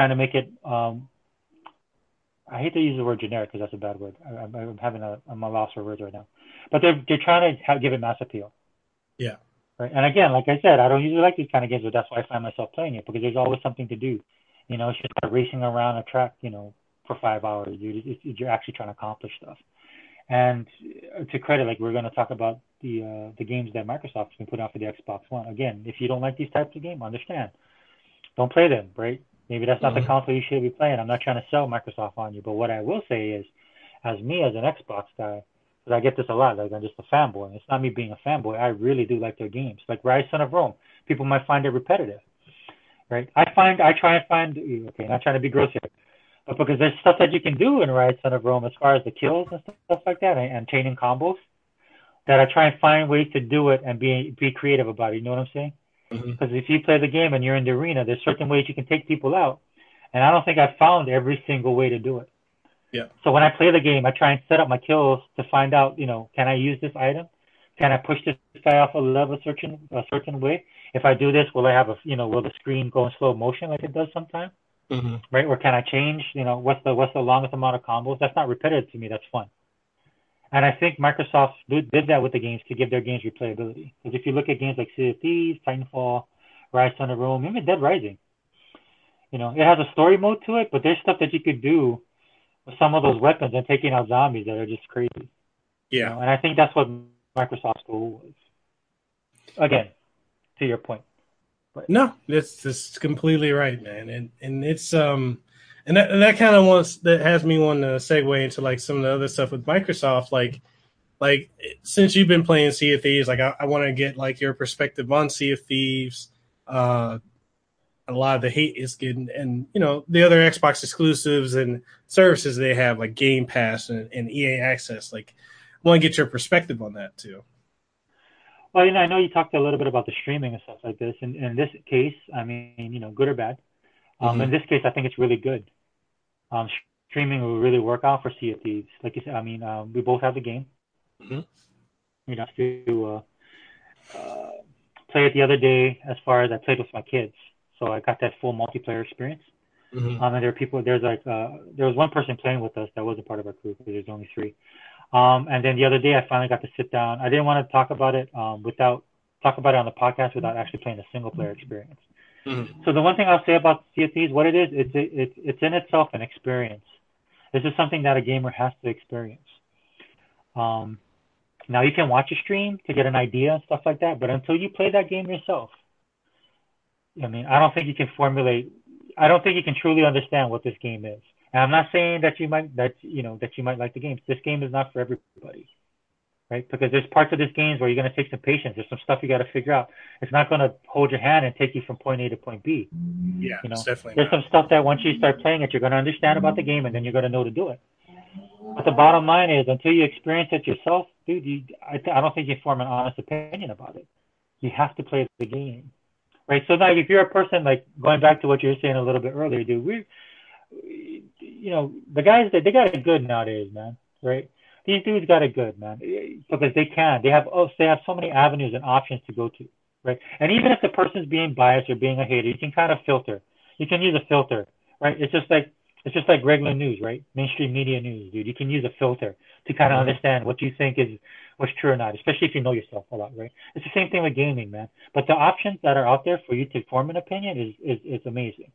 trying to make it. Um, I hate to use the word generic because that's a bad word. I, am I'm having a I'm a loss for words right now, but they're they're trying to have, give it mass appeal. Yeah. Right. And again, like I said, I don't usually like these kind of games, but that's why I find myself playing it because there's always something to do. You know, it's just like racing around a track, you know, for five hours. you're you're actually trying to accomplish stuff. And to credit, like we're going to talk about the uh, the games that Microsoft's been putting out for the Xbox One. Again, if you don't like these types of games, understand. Don't play them, right? Maybe that's not mm-hmm. the console you should be playing. I'm not trying to sell Microsoft on you, but what I will say is, as me as an Xbox guy, because I get this a lot, like I'm just a fanboy. It's not me being a fanboy. I really do like their games, like Ryse Son of Rome. People might find it repetitive, right? I find I try and find okay, not trying to be gross here, but because there's stuff that you can do in Ryse Son of Rome as far as the kills and stuff like that, and, and chaining combos, that I try and find ways to do it and be be creative about it. You know what I'm saying? Mm-hmm. Because mm-hmm. if you play the game and you're in the arena, there's certain ways you can take people out, and I don't think I've found every single way to do it. Yeah. So when I play the game, I try and set up my kills to find out, you know, can I use this item? Can I push this guy off a level a certain a certain way? If I do this, will I have a, you know, will the screen go in slow motion like it does sometimes? Mm-hmm. Right? Or can I change? You know, what's the what's the longest amount of combos? That's not repetitive to me. That's fun. And I think Microsoft did, did that with the games to give their games replayability. Because if you look at games like Sea of Thieves, Titanfall, Ryse of Rome, even Dead Rising, you know, it has a story mode to it, but there's stuff that you could do with some of those weapons and taking out zombies that are just crazy. Yeah. You know? And I think that's what Microsoft's goal was. Again, to your point. But. No, that's that's completely right, man. And and it's um and that, that kind of wants that has me want to segue into like some of the other stuff with Microsoft, like like since you've been playing Sea of Thieves, like I, I want to get like your perspective on Sea of Thieves. Uh, a lot of the hate is getting, and you know the other Xbox exclusives and services they have, like Game Pass and, and EA Access. Like, I want to get your perspective on that too. Well, you know, I know you talked a little bit about the streaming and stuff like this. And in this case, I mean, you know, good or bad. Um, mm-hmm. In this case, I think it's really good. Um, streaming will really work out for Sea of Thieves. Like you said, I mean, um, we both have the game. Mm-hmm. You know, to uh, uh, play it the other day. As far as I played with my kids, so I got that full multiplayer experience. Mm-hmm. Um, and there are people. There's like uh, there was one person playing with us that wasn't part of our crew because there's only three. Um, and then the other day, I finally got to sit down. I didn't want to talk about it um, without talk about it on the podcast without actually playing a single player experience. Mm-hmm. So the one thing I'll say about of Thieves, what it is, it's it's it's in itself an experience. This is something that a gamer has to experience. Um, now you can watch a stream to get an idea and stuff like that, but until you play that game yourself, I mean, I don't think you can formulate. I don't think you can truly understand what this game is. And I'm not saying that you might that you know that you might like the game. This game is not for everybody, right? Because there's parts of this game where you're going to take some patience. There's some stuff you got to figure out. It's not going to hold your hand and take you from point A to point B. Yeah, you know, definitely. There's not. some stuff that once you start playing it, you're going to understand about the game, and then you're going to know to do it. But the bottom line is, until you experience it yourself, dude, you, I, I don't think you form an honest opinion about it. You have to play the game, right? So now, if you're a person like going back to what you were saying a little bit earlier, dude, we you know, the guys that they got it good nowadays, man. Right? These dudes got it good, man, because they can. They have oh, they have so many avenues and options to go to, right? And even if the person's being biased or being a hater, you can kind of filter. You can use a filter, right? It's just like it's just like regular news, right? Mainstream media news, dude. You can use a filter to kind of mm-hmm. understand what you think is what's true or not, especially if you know yourself a lot, right? It's the same thing with gaming, man. But the options that are out there for you to form an opinion is is, is amazing.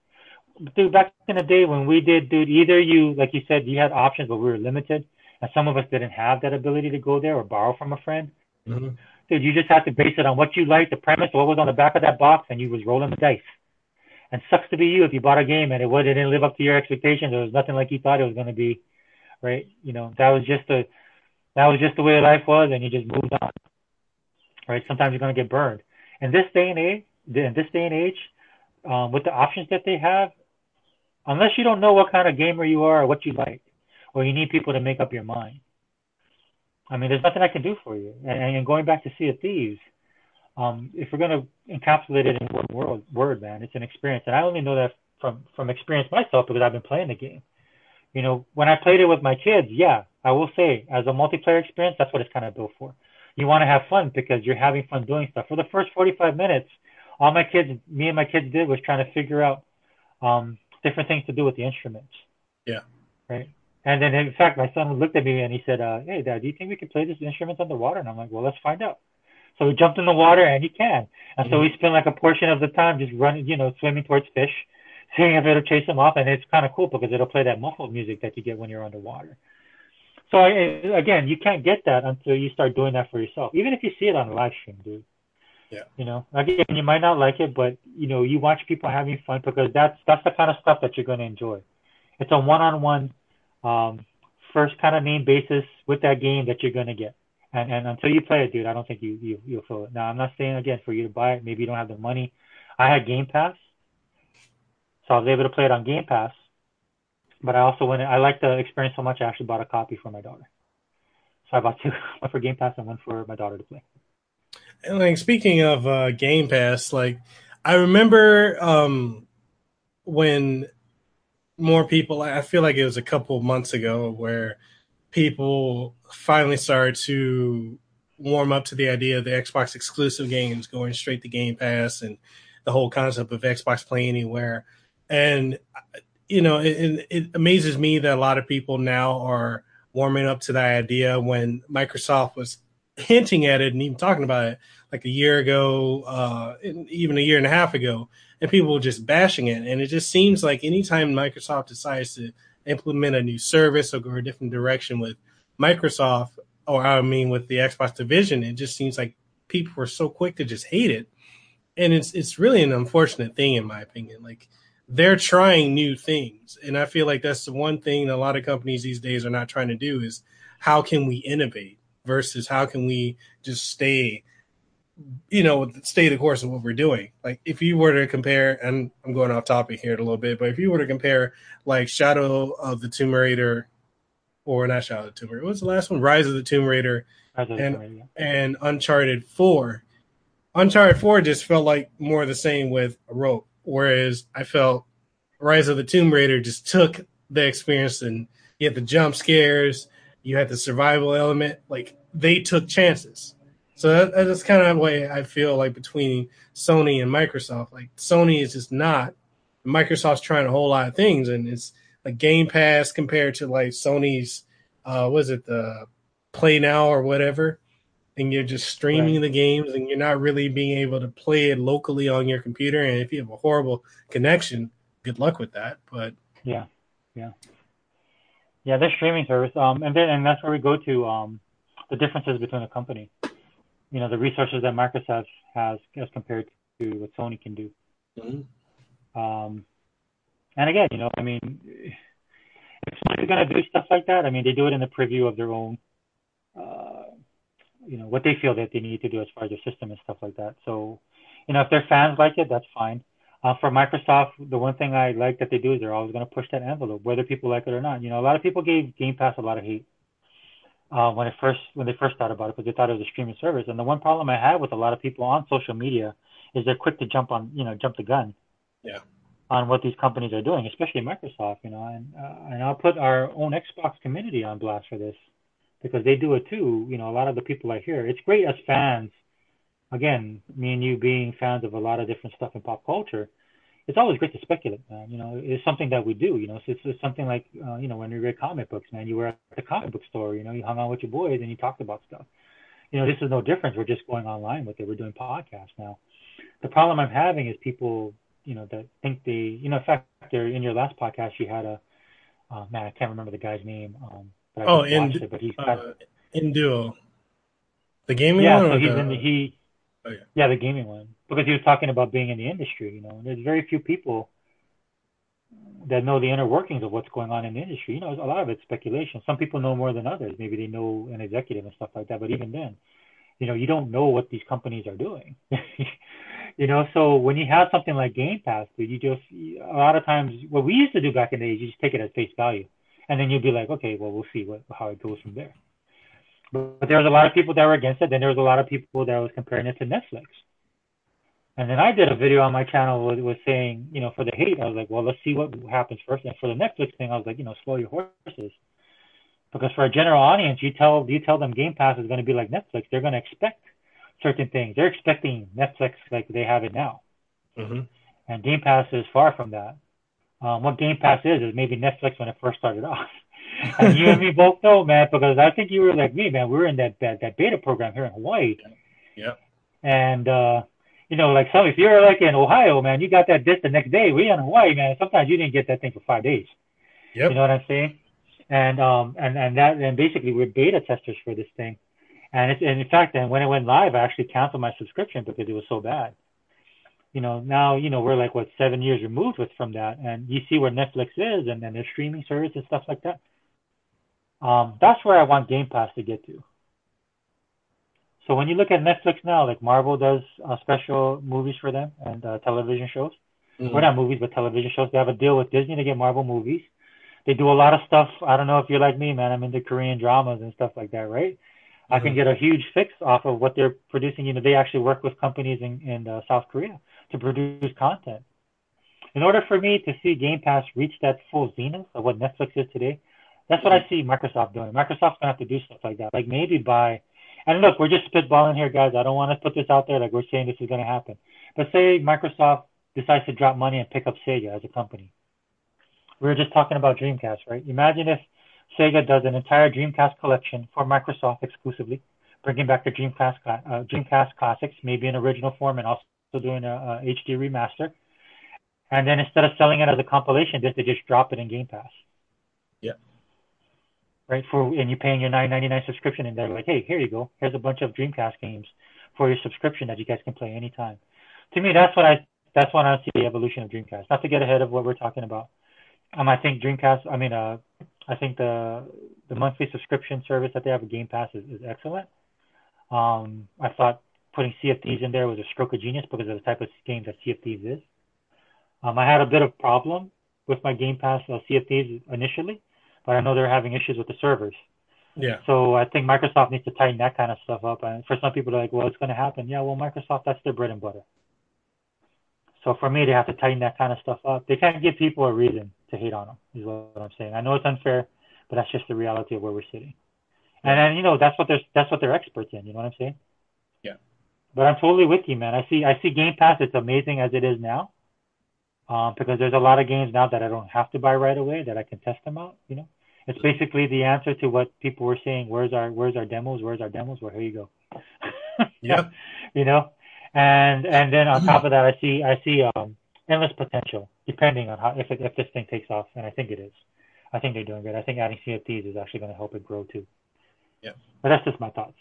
Dude, back in the day when we did, dude, either you, like you said, you had options, but we were limited, some of us didn't have that ability to go there or borrow from a friend. Mm-hmm. Dude, you just had to base it on what you liked, the premise, what was on the back of that box, and you was rolling the dice. And sucks to be you if you bought a game and it, it didn't live up to your expectations. It was nothing like you thought it was going to be, right? You know, that was just a that was just the way life was, and you just moved on. Right? Sometimes you're going to get burned. In this day and age, in this day and age, um, with the options that they have, unless you don't know what kind of gamer you are or what you like, or you need people to make up your mind. I mean, there's nothing I can do for you. And, and going back to Sea of Thieves, um, if we're going to encapsulate it in one word, word, man, it's an experience. And I only know that from from experience myself because I've been playing the game. You know, when I played it with my kids, yeah, I will say, as a multiplayer experience, that's what it's kind of built for. You want to have fun because you're having fun doing stuff. For the first 45 minutes, all my kids, me and my kids did was trying to figure out um, different things to do with the instruments. Yeah. Right. And then, in fact, my son looked at me and he said, uh, "Hey, Dad, do you think we can play this instrument underwater?" And I'm like, "Well, let's find out." So we jumped in the water and he can. And mm-hmm. so we spent like a portion of the time just running, you know, swimming towards fish, seeing if it'll chase them off. And it's kind of cool because it'll play that muffled music that you get when you're underwater. So I, again, you can't get that until you start doing that for yourself. Even if you see it on a live stream, dude. Yeah. You know, again, you might not like it, but you know, you watch people having fun because that's that's the kind of stuff that you're going to enjoy. It's a one-on-one, um, first kind of main basis with that game that you're going to get. And and until you play it, dude, I don't think you you you'll feel it. Now, I'm not saying again for you to buy it. Maybe you don't have the money. I had Game Pass, so I was able to play it on Game Pass but I also went. I liked the experience so much. I actually bought a copy for my daughter. So I bought two, one for Game Pass and one for my daughter to play. And like speaking of uh, Game Pass, like I remember um, when more people. I feel like it was a couple months ago where people finally started to warm up to the idea of the Xbox exclusive games going straight to Game Pass and the whole concept of Xbox Play Anywhere. And you know, it, it amazes me that a lot of people now are warming up to that idea when Microsoft was hinting at it and even talking about it like a year ago, uh, even a year and a half ago, and people were just bashing it. And it just seems like anytime Microsoft decides to implement a new service or go a different direction with Microsoft, or I mean with the Xbox division, it just seems like people were so quick to just hate it. And it's it's really an unfortunate thing in my opinion. Like they're trying new things. And I feel like that's the one thing a lot of companies these days are not trying to do is how can we innovate versus how can we just stay, you know, stay the course of what we're doing. Like if you were to compare, and I'm going off topic here a little bit, but if you were to compare like Shadow of the Tomb Raider, or not Shadow of the Tomb Raider, what's the last one? Rise of the Tomb Raider, and, Tomb Raider, yeah. and Uncharted 4. Uncharted 4 just felt like more of the same with a rope Whereas I felt Rise of the Tomb Raider just took the experience and you had the jump scares, you had the survival element. Like they took chances. So that, that's kind of the way I feel like between Sony and Microsoft. Like Sony is just not. Microsoft's trying a whole lot of things, and it's a Game Pass compared to like Sony's, uh, was it the Play Now or whatever and you're just streaming right. the games and you're not really being able to play it locally on your computer. And if you have a horrible connection, good luck with that. But yeah, yeah, yeah, the streaming service. Um, and then and that's where we go to um, the differences between the company. You know, the resources that Microsoft has as compared to what Sony can do. Mm-hmm. Um, and again, you know, I mean, if Sony's gonna do stuff like that, I mean, they do it in the preview of their own. Uh, you know what they feel that they need to do as far as their system and stuff like that. So, you know, if their fans like it, that's fine. Uh, for Microsoft, the one thing I like that they do is they're always going to push that envelope, whether people like it or not. You know, a lot of people gave Game Pass a lot of hate uh, when it first when they first thought about it because they thought it was a streaming service. And the one problem I have with a lot of people on social media is they're quick to jump on, you know, jump the gun. Yeah. On what these companies are doing, especially Microsoft, you know, and uh, and I'll put our own Xbox community on blast for this because they do it too. You know, a lot of the people I hear, it's great as fans. Again, me and you being fans of a lot of different stuff in pop culture, it's always great to speculate, man. You know, it's something that we do. You know, so it's, it's something like, uh, you know, when we read comic books, man, you were at the comic book store, you know, you hung out with your boys and you talked about stuff. You know, this is no different. We're just going online with it. We're doing podcasts now. The problem I'm having is people, you know, that think they, you know, in fact, in your last podcast, you had a, uh, man, I can't remember the guy's name. Um, but I oh, in, it, but he's uh, in duo. The gaming yeah, one. so he's the... in the, he. Oh, yeah. yeah, the gaming one because he was talking about being in the industry. You know, there's very few people that know the inner workings of what's going on in the industry. You know, a lot of it's speculation. Some people know more than others. Maybe they know an executive and stuff like that. But even then, you know, you don't know what these companies are doing. you know, so when you have something like Game Pass, dude, you just a lot of times what we used to do back in the days, you just take it at face value, and then you'd be like, okay, well, we'll see what how it goes from there. But, but there was a lot of people that were against it. Then there was a lot of people that was comparing it to Netflix. And then I did a video on my channel was, was saying, you know, for the hate, I was like, well, let's see what happens first. And for the Netflix thing, I was like, you know, slow your horses. Because for a general audience, you tell you tell them Game Pass is going to be like Netflix. They're going to expect certain things. They're expecting Netflix like they have it now. Mm-hmm. And Game Pass is far from that. Um, what Game Pass is is maybe Netflix when it first started off. and you and me both know, man, because I think you were like me, man. We were in that that, that beta program here in Hawaii. Yeah. And uh, you know, like some if you're like in Ohio, man, you got that disc the next day. We in Hawaii, man. Sometimes you didn't get that thing for five days. Yep. You know what I'm saying? And um and and that and basically we're beta testers for this thing. And it's and in fact, then when it went live, I actually canceled my subscription because it was so bad. You know, now you know we're like what seven years removed with from that, and you see where Netflix is, and then their streaming service and stuff like that. Um, that's where I want Game Pass to get to. So when you look at Netflix now, like Marvel does uh, special movies for them and uh, television shows. Mm-hmm. Well, not movies, but television shows. They have a deal with Disney to get Marvel movies. They do a lot of stuff. I don't know if you're like me, man. I'm into Korean dramas and stuff like that, right? Mm-hmm. I can mm-hmm. get a huge fix off of what they're producing. You know, they actually work with companies in, in uh, South Korea to produce content. In order for me to see Game Pass reach that full zenith of what Netflix is today, that's what I see Microsoft doing. Microsoft's gonna have to do stuff like that, like maybe buy and look, we're just spitballing here, guys. I don't want to put this out there like we're saying this is going to happen. But say Microsoft decides to drop money and pick up Sega as a company. We were just talking about Dreamcast, right? Imagine if Sega does an entire Dreamcast collection for Microsoft exclusively, bringing back the Dreamcast uh, Dreamcast classics, maybe in original form, and also doing a, a HD remaster. And then instead of selling it as a compilation they just drop it in Game Pass. Yeah right? For and you're paying your nine ninety nine subscription, and they're like, hey, here you go. Here's a bunch of Dreamcast games for your subscription that you guys can play anytime. To me, that's what I that's when I see the evolution of Dreamcast. Not to get ahead of what we're talking about. Um, I think Dreamcast. I mean, uh, I think the the monthly subscription service that they have with Game Pass is, is excellent. Um, I thought putting CFDs in there was a stroke of genius because of the type of game that CFDs is. Um, I had a bit of problem with my Game Pass uh, Thieves initially but I know they're having issues with the servers. Yeah. So I think Microsoft needs to tighten that kind of stuff up. And for some people, they're like, well, it's going to happen. Yeah, well, Microsoft, that's their bread and butter. So for me, they have to tighten that kind of stuff up. They can't give people a reason to hate on them, is what I'm saying. I know it's unfair, but that's just the reality of where we're sitting. And then you know that's what they're that's what they're experts in. You know what I'm saying? Yeah. But I'm totally with you, man. I see I see Game Pass. It's amazing as it is now, um, because there's a lot of games now that I don't have to buy right away that I can test them out. You know. It's basically the answer to what people were saying. Where's our Where's our demos? Where's our demos? Well, here you go. yeah. you know, and and then on top of that, I see I see um, endless potential depending on how if it, if this thing takes off, and I think it is. I think they're doing good. I think adding CFDs is actually going to help it grow too. Yeah. But that's just my thoughts.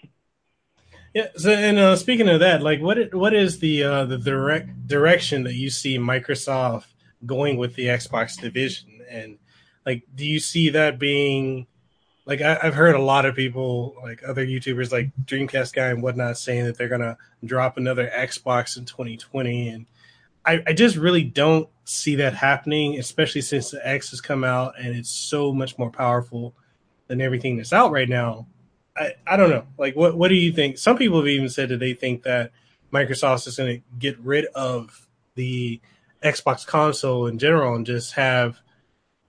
Yeah. So, and uh, speaking of that, like, what what is the uh, the direct direction that you see Microsoft going with the Xbox division, and like do you see that being like I, have heard a lot of people like other youtubers like dreamcast guy and whatnot saying that they're gonna drop another xbox in 2020 and I, I just really don't see that happening especially since the x has come out and it's so much more powerful than everything that's out right now. I, I don't know. Like what, what do you think? Some people have even said that they think that microsoft is going to get rid of the xbox console in general and just have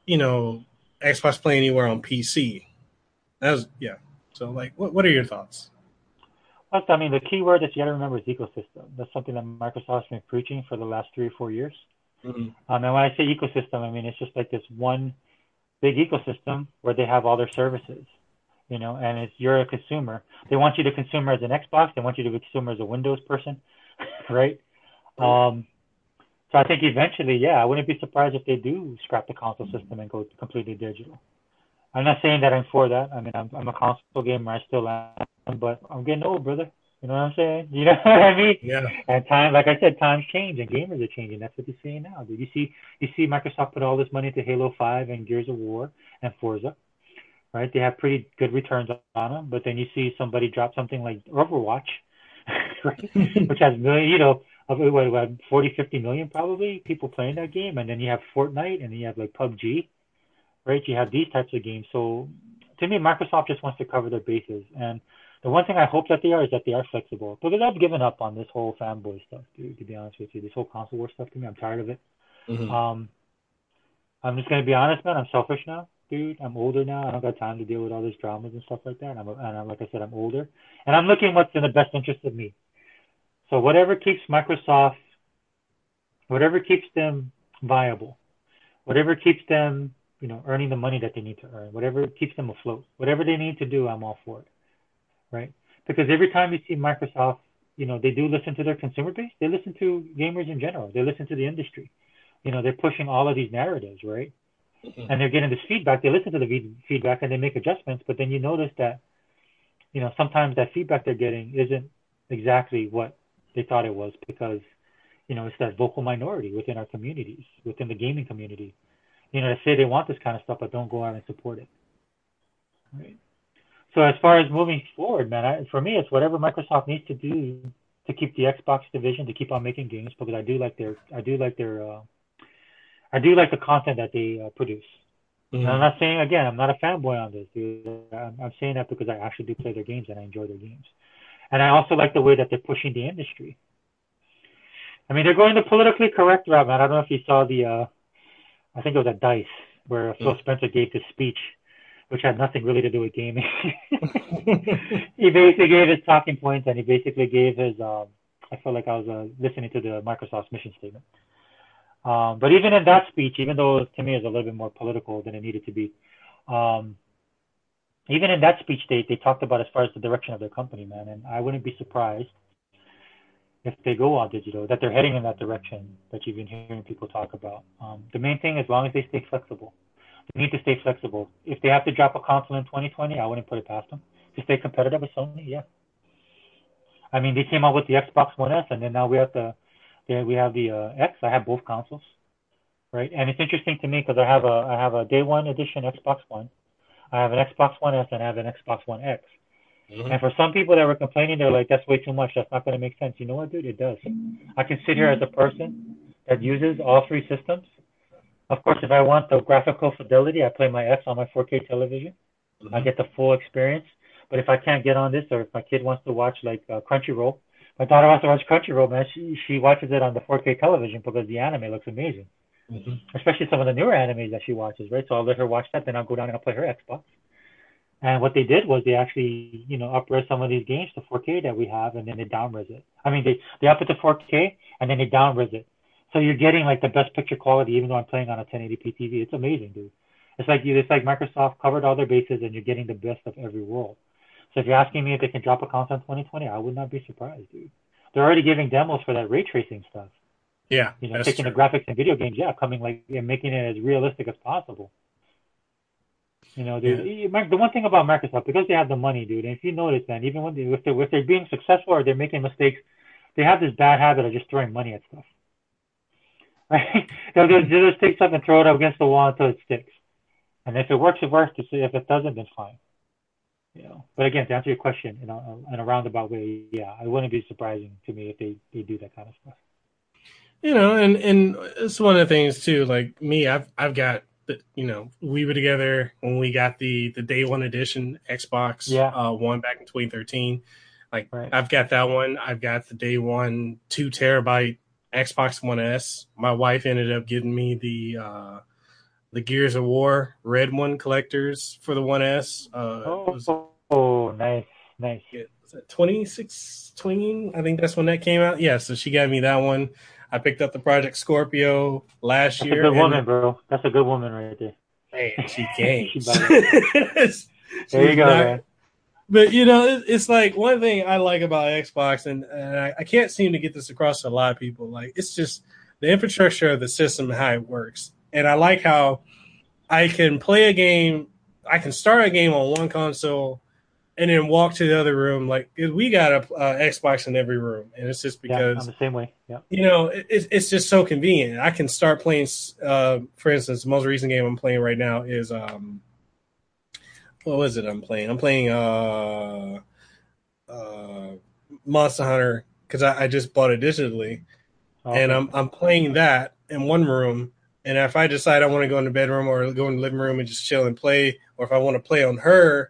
you know, Xbox Play Anywhere on PC. That was yeah. So, like, what what are your thoughts? Well, I mean, the key word that you got to remember is ecosystem. That's something that Microsoft's been preaching for the last three or four years. Mm-hmm. Um, and when I say ecosystem, I mean it's just like this one big ecosystem where they have all their services, you know, and it's you're a consumer. They want you to consume as an Xbox. They want you to consume as a Windows person, right? Um, so I think eventually, yeah, I wouldn't be surprised if they do scrap the console system and go completely digital. I'm not saying that I'm for that. I mean, I'm, I'm a console gamer. I still am, but I'm getting old, brother. You know what I'm saying? You know what I mean? Yeah. And time, like I said, times change and gamers are changing. That's what you're seeing now. Dude. You see, you see, Microsoft put all this money into Halo Five and Gears of War and Forza, right? They have pretty good returns on them. But then you see somebody drop something like Overwatch, right? which has million, you know, of what, what 40, 50 million probably people playing that game, and then you have Fortnite, and then you have like PUBG, right? You have these types of games. So to me, Microsoft just wants to cover their bases. And the one thing I hope that they are is that they are flexible. Because I've given up on this whole fanboy stuff, dude, to be honest with you. This whole console war stuff to me, I'm tired of it. Mm-hmm. Um, I'm just gonna be honest, man. I'm selfish now, dude. I'm older now. I don't got time to deal with all these dramas and stuff like that. And I'm, and I'm like I said, I'm older, and I'm looking what's in the best interest of me. So whatever keeps Microsoft, whatever keeps them viable, whatever keeps them you know, earning the money that they need to earn, whatever keeps them afloat, whatever they need to do, I'm all for it, right? Because every time you see Microsoft, you know, they do listen to their consumer base. They listen to gamers in general. They listen to the industry. You know, they're pushing all of these narratives, right? Mm-hmm. And they're getting this feedback. They listen to the feedback and they make adjustments. But then you notice that, you know, sometimes that feedback they're getting isn't exactly what they thought it was because, you know, it's that vocal minority within our communities, within the gaming community you know, to say they want this kind of stuff, but don't go out and support it. Right. So as far as moving forward, man, I, for me, it's whatever Microsoft needs to do to keep the Xbox division to keep on making games because I do like their, I do like their, uh, I do like the content that they uh, produce. Mm-hmm. I'm not saying again, I'm not a fanboy on this. Dude. I'm, I'm saying that because I actually do play their games and I enjoy their games, and I also like the way that they're pushing the industry. I mean, they're going the politically correct route, man. I don't know if you saw the uh, I think it was at Dice where Phil mm. Spencer gave this speech, which had nothing really to do with gaming. he basically gave his talking points and he basically gave his. Um, I felt like I was uh, listening to the Microsoft mission statement. Um, but even in that speech, even though to me it was a little bit more political than it needed to be, um, even in that speech, they they talked about as far as the direction of their company, man. And I wouldn't be surprised if they go all digital, that they're heading in that direction that you've been hearing people talk about. Um, the main thing, as long as they stay flexible, they need to stay flexible. If they have to drop a console in 2020, I wouldn't put it past them to stay competitive with Sony. Yeah. I mean, they came out with the Xbox One S, and then now we have the, we have the uh, X. I have both consoles, right? And it's interesting to me because I have a I have a day one edition Xbox One, I have an Xbox One S, and I have an Xbox One X. Mm-hmm. And for some people that were complaining, they're like, that's way too much. That's not going to make sense. You know what, dude? It does. I can sit here as a person that uses all three systems. Of course, if I want the graphical fidelity, I play my X on my 4K television. Mm-hmm. I get the full experience. But if I can't get on this, or if my kid wants to watch like uh, Crunchyroll, my daughter wants to watch Crunchyroll, man, she she watches it on the 4K television because the anime looks amazing. Mm-hmm. Especially some of the newer animes that she watches, right? So I'll let her watch that, then I'll go down and I'll play her Xbox. And what they did was they actually, you know, upres some of these games to 4K that we have, and then they downres it. I mean, they they up it to 4K and then they downres it. So you're getting like the best picture quality, even though I'm playing on a 1080p TV. It's amazing, dude. It's like you, it's like Microsoft covered all their bases, and you're getting the best of every world. So if you're asking me if they can drop a console in 2020, I would not be surprised, dude. They're already giving demos for that ray tracing stuff. Yeah, you know, taking true. the graphics in video games, yeah, coming like and making it as realistic as possible. You know, dude. Yeah. The one thing about Microsoft, because they have the money, dude. And if you notice, man, even when they, if they're if they're being successful or they're making mistakes, they have this bad habit of just throwing money at stuff. Right? they'll, just, they'll just take stuff and throw it up against the wall until it sticks. And if it works, it works. If it doesn't, then fine. You know. But again, to answer your question, you know, in a roundabout way, yeah, it wouldn't be surprising to me if they they do that kind of stuff. You know, and and it's one of the things too. Like me, I've I've got that you know we were together when we got the the day one edition Xbox yeah. uh, one back in 2013. Like right. I've got that one. I've got the day one two terabyte Xbox One S. My wife ended up getting me the uh, the Gears of War red one collectors for the One S. Uh, oh. was, Oh, nice, nice. Yeah, was that 26, 20? I think that's when that came out. Yeah, so she got me that one. I picked up the Project Scorpio last That's year. a good woman, bro. That's a good woman right there. Man, she games. She There you go, man. But you know, it, it's like one thing I like about Xbox, and, and I, I can't seem to get this across to a lot of people. Like, it's just the infrastructure of the system and how it works. And I like how I can play a game, I can start a game on one console, and then walk to the other room. Like, we got a uh, Xbox in every room, and it's just Yeah, because I'm the same way. Yeah. you know, it, it's- it's just so convenient. I can start playing. Uh, for instance, the most recent game I'm playing right now is um, what was it? I'm playing. I'm playing uh, uh, Monster Hunter because I, I just bought it digitally, and I'm I'm playing that in one room. And if I decide I want to go in the bedroom or go in the living room and just chill and play, or if I want to play on her,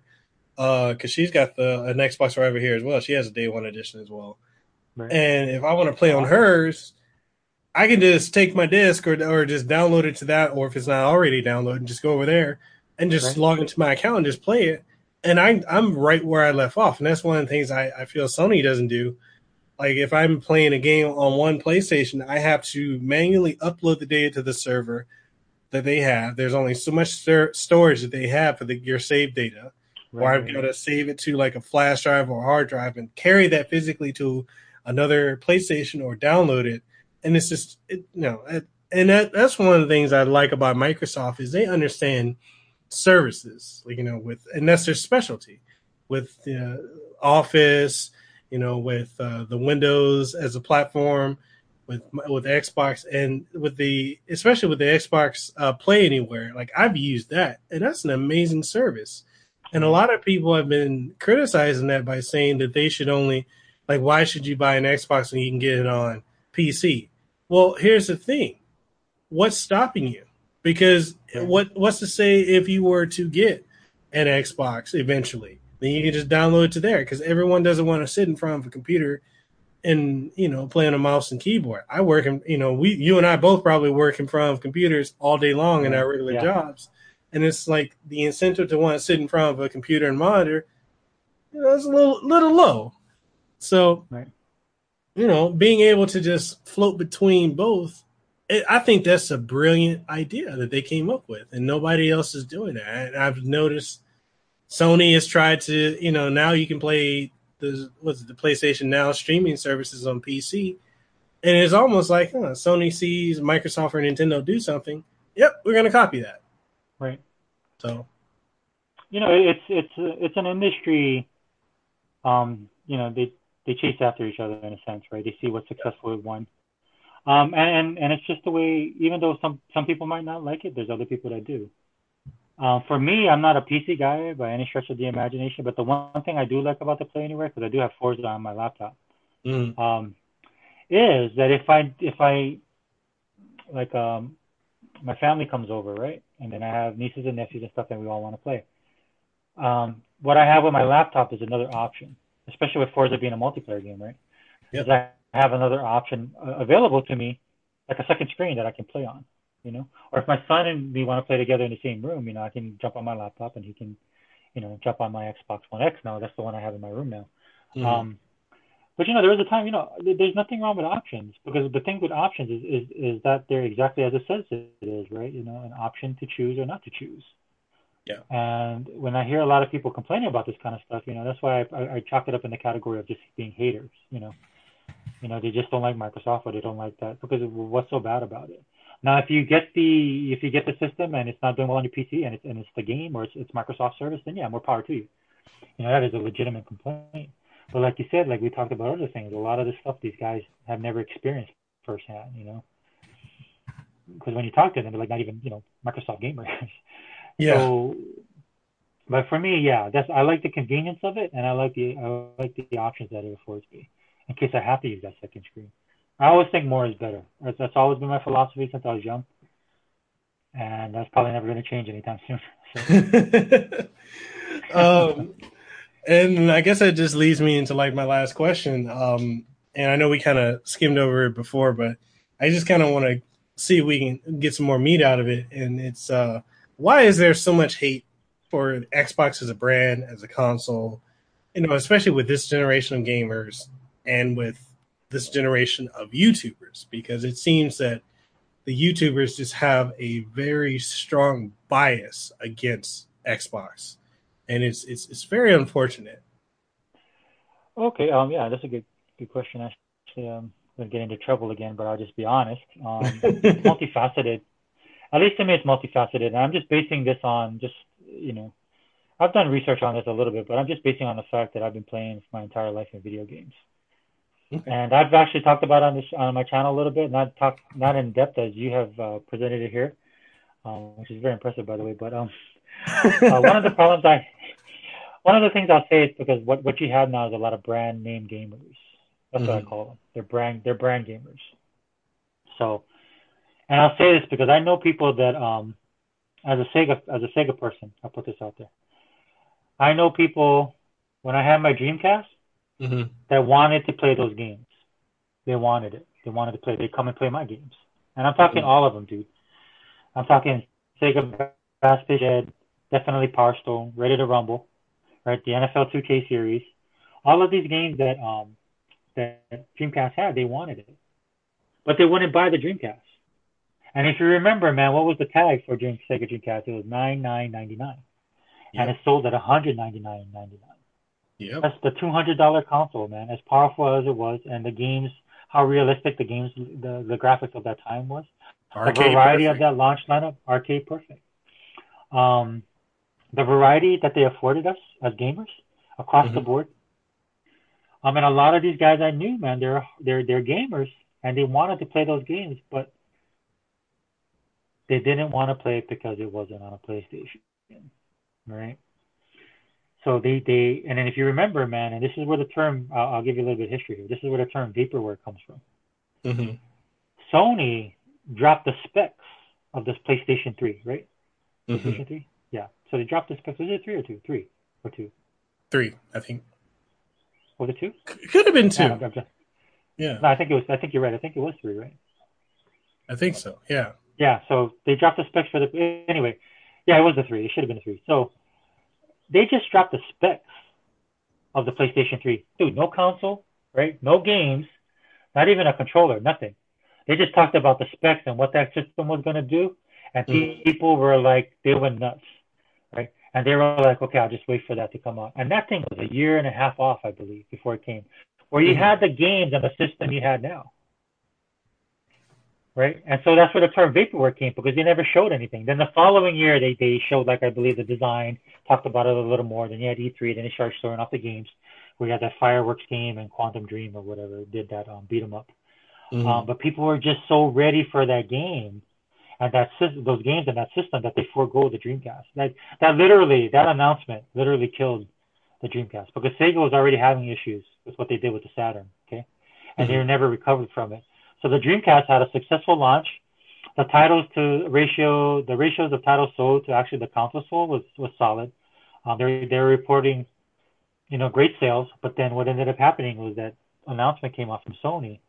Uh, because she's got the an Xbox right over here as well. She has a day one edition as well. Right. And if I want to play on oh, hers, I can just take my disc or or just download it to that, or if it's not already downloaded, just go over there and just Right. log into my account and just play it. And I I'm right where I left off, and that's one of the things I, I feel Sony doesn't do. Like if I'm playing a game on one PlayStation, I have to manually upload the data to the server that they have. There's only so much stor- storage that they have for the your save data or I've got to save it to like a flash drive or a hard drive and carry that physically to another PlayStation or download it. And it's just, it, you know, it, and that, that's one of the things I like about Microsoft is they understand services, like, you know, with, and that's their specialty with the Office, you know, with uh, the Windows as a platform, with with Xbox and with the especially with the Xbox uh, Play Anywhere. Like I've used that, and that's an amazing service. And a mm-hmm. lot of people have been criticizing that by saying that they should only, like, why should you buy an Xbox when you can get it on PC? Well, here's the thing: what's stopping you? Because what what's to say if you were to get an Xbox eventually, then you can just download it to there. Because everyone doesn't want to sit in front of a computer and you know playing a mouse and keyboard. I work in you know we you and I both probably work in front of computers all day long in our regular Yeah. jobs, and it's like the incentive to want to sit in front of a computer and monitor, you know, it's a little little low. So, Right. you know, being able to just float between both, it, I think that's a brilliant idea that they came up with, and nobody else is doing that. And I've noticed Sony has tried to, you know, now you can play the what's it, the PlayStation Now streaming services on PC, and it's almost like huh, Sony sees Microsoft or Nintendo do something. Yep, we're gonna copy that. Right. So You know, it's it's it's an industry. Um, you know, they they chase after each other in a sense, right? They see what's successful with one. Um, and and and it's just the way. Even though some some people might not like it, there's other people that do. Um, for me, I'm not a PC guy by any stretch of the imagination, but the one thing I do like about the Play Anywhere, because I do have Forza on my laptop, mm, um, is that if I if I like um my family comes over, right? And then I have nieces and nephews and stuff and we all want to play. Um what I have with my laptop is another option, especially with Forza being a multiplayer game, right? Yep. Is I have another option uh, available to me, like a second screen that I can play on, you know? Or if my son and me want to play together in the same room, you know, I can jump on my laptop and he can, you know, jump on my Xbox One X now. That's the one I have in my room now. mm, Um, but you know, there is a time, you know, there's nothing wrong with options because the thing with options is, is, is that they're exactly as it says it is, right? You know, an option to choose or not to choose. Yeah. And when I hear a lot of people complaining about this kind of stuff, you know, that's why I, I, I chalk it up in the category of just being haters, you know. You know, they just don't like Microsoft or they don't like that because what's so bad about it. Now, if you get the if you get the system and it's not doing well on your PC and it's and it's the game or it's, it's Microsoft service, then yeah, more power to you. You know, that is a legitimate complaint. But like you said, like we talked about other things, a lot of the stuff these guys have never experienced firsthand, you know. Because when you talk to them, they're like not even, you know, Microsoft gamers. yeah, So, but for me, yeah, that's I like the convenience of it, and I like the I like the options that it affords me in case I have to use that second screen. I always think more is better. That's, that's always been my philosophy since I was young, and that's probably never going to change anytime soon. So, um, and I guess that just leads me into like my last question. Um, and I know we kind of skimmed over it before, but I just kind of want to see if we can get some more meat out of it. And it's uh, why is there so much hate for Xbox as a brand, as a console, you know, especially with this generation of gamers and with this generation of YouTubers, because it seems that the YouTubers just have a very strong bias against Xbox, and it's it's it's very unfortunate. Okay, um, yeah, that's a good good question. Actually, um, I'm gonna get into trouble again, but I'll just be honest. Um, multifaceted. At least to me, it's multifaceted, and I'm just basing this on just you know, I've done research on this a little bit, but I'm just basing on the fact that I've been playing my entire life in video games. Okay. And I've actually talked about on this on my channel a little bit, not talk not in depth as you have uh, presented it here, um, which is very impressive by the way. But um, uh, one of the problems I, one of the things I'll say is because what what you have now is a lot of brand name gamers. That's mm-hmm. what I mm-hmm. call them. They're brand they're brand gamers. So, and I'll say this because I know people that um, as a Sega as a Sega person, I'll put this out there. I know people when I had my Dreamcast mm-hmm. that wanted to play those games. They wanted it. They wanted to play. They come and play my games. And I'm talking mm-hmm. all of them, dude. I'm talking Sega Bass Fishing, definitely Power Stone, Ready to Rumble, right? The NFL 2K series. All of these games that um that Dreamcast had, they wanted it. But they wouldn't buy the Dreamcast. And if you remember, man, what was the tag for Dream, Sega Dreamcast? It was nine nine ninety nine, yep. and it sold at one hundred ninety nine ninety nine. Yeah. That's the two hundred dollar console, man. As powerful as it was, and the games, how realistic the games, the the graphics of that time was. Arcade the variety perfect. of that launch lineup, arcade perfect. Um, the variety that they afforded us as gamers across mm-hmm. the board. I mean, a lot of these guys I knew, man, they're they're they're gamers and they wanted to play those games, but they didn't want to play it because it wasn't on a PlayStation, right? So they, they, and then if you remember, man, and this is where the term, I'll, I'll give you a little bit of history here. This is where the term vaporware comes from. Mm-hmm. Sony dropped the specs of this PlayStation 3, right? Mm-hmm. PlayStation 3? So they dropped the specs. Was it three or two? Three or two? Three, I think. Was it two? It could have been two. No, just, yeah. No, I think it was, I think you're right. I think it was three, right? I think so. Yeah. Yeah. So they dropped the specs for the, anyway. Yeah, it was a three. It should have been a three. So, they just dropped the specs of the PlayStation 3. Dude, no console, right? No games, not even a controller, nothing. They just talked about the specs and what that system was going to do. And mm. people were like, they went nuts? And they were like, okay, I'll just wait for that to come out. And that thing was a year and a half off, I believe, before it came, where you mm. had the games and the system you had now right? And so that's where the term vaporware came because they never showed anything. Then the following year, they, they showed, like, I believe, the design, talked about it a little more. Then you had E3, then they started showing off the games. We had that Fireworks game and Quantic Dream or whatever did that um, beat 'em up. Mm-hmm. Um, but people were just so ready for that game and that those games and that system that they forego the Dreamcast. That that literally that announcement literally killed the Dreamcast because Sega was already having issues with what they did with the Saturn. Okay, and mm-hmm. they never recovered from it. So the Dreamcast had a successful launch. The titles to ratio, the ratios of titles sold to actually the console sold was was solid. Um, they're they're reporting, you know, great sales. But then what ended up happening was that announcement came out from Sony,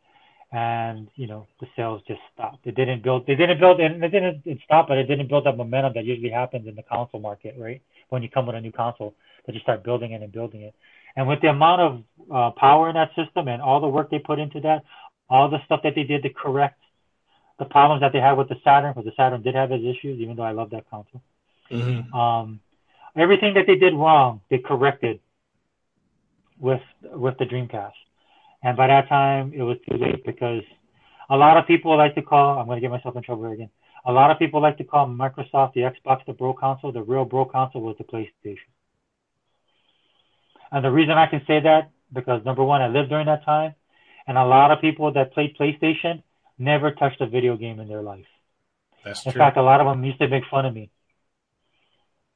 and you know the sales just stopped. It didn't build. They didn't build, and it didn't it stopped, but it didn't build that momentum that usually happens in the console market, right? When you come with a new console, that you start building it and building it. And with the amount of uh, power in that system and all the work they put into that, all the stuff that they did to correct the problems that they had with the Saturn, because the Saturn did have its issues, even though I love that console. Mm-hmm. Um, everything that they did wrong, they corrected with with the Dreamcast. And by that time, it was too late because a lot of people like to call. I'm going to get myself in trouble here again. A lot of people like to call Microsoft the Xbox the bro console. The real bro console was the PlayStation. And the reason I can say that because number one, I lived during that time, and a lot of people that played PlayStation never touched a video game in their life. That's in true. fact, a lot of them used to make fun of me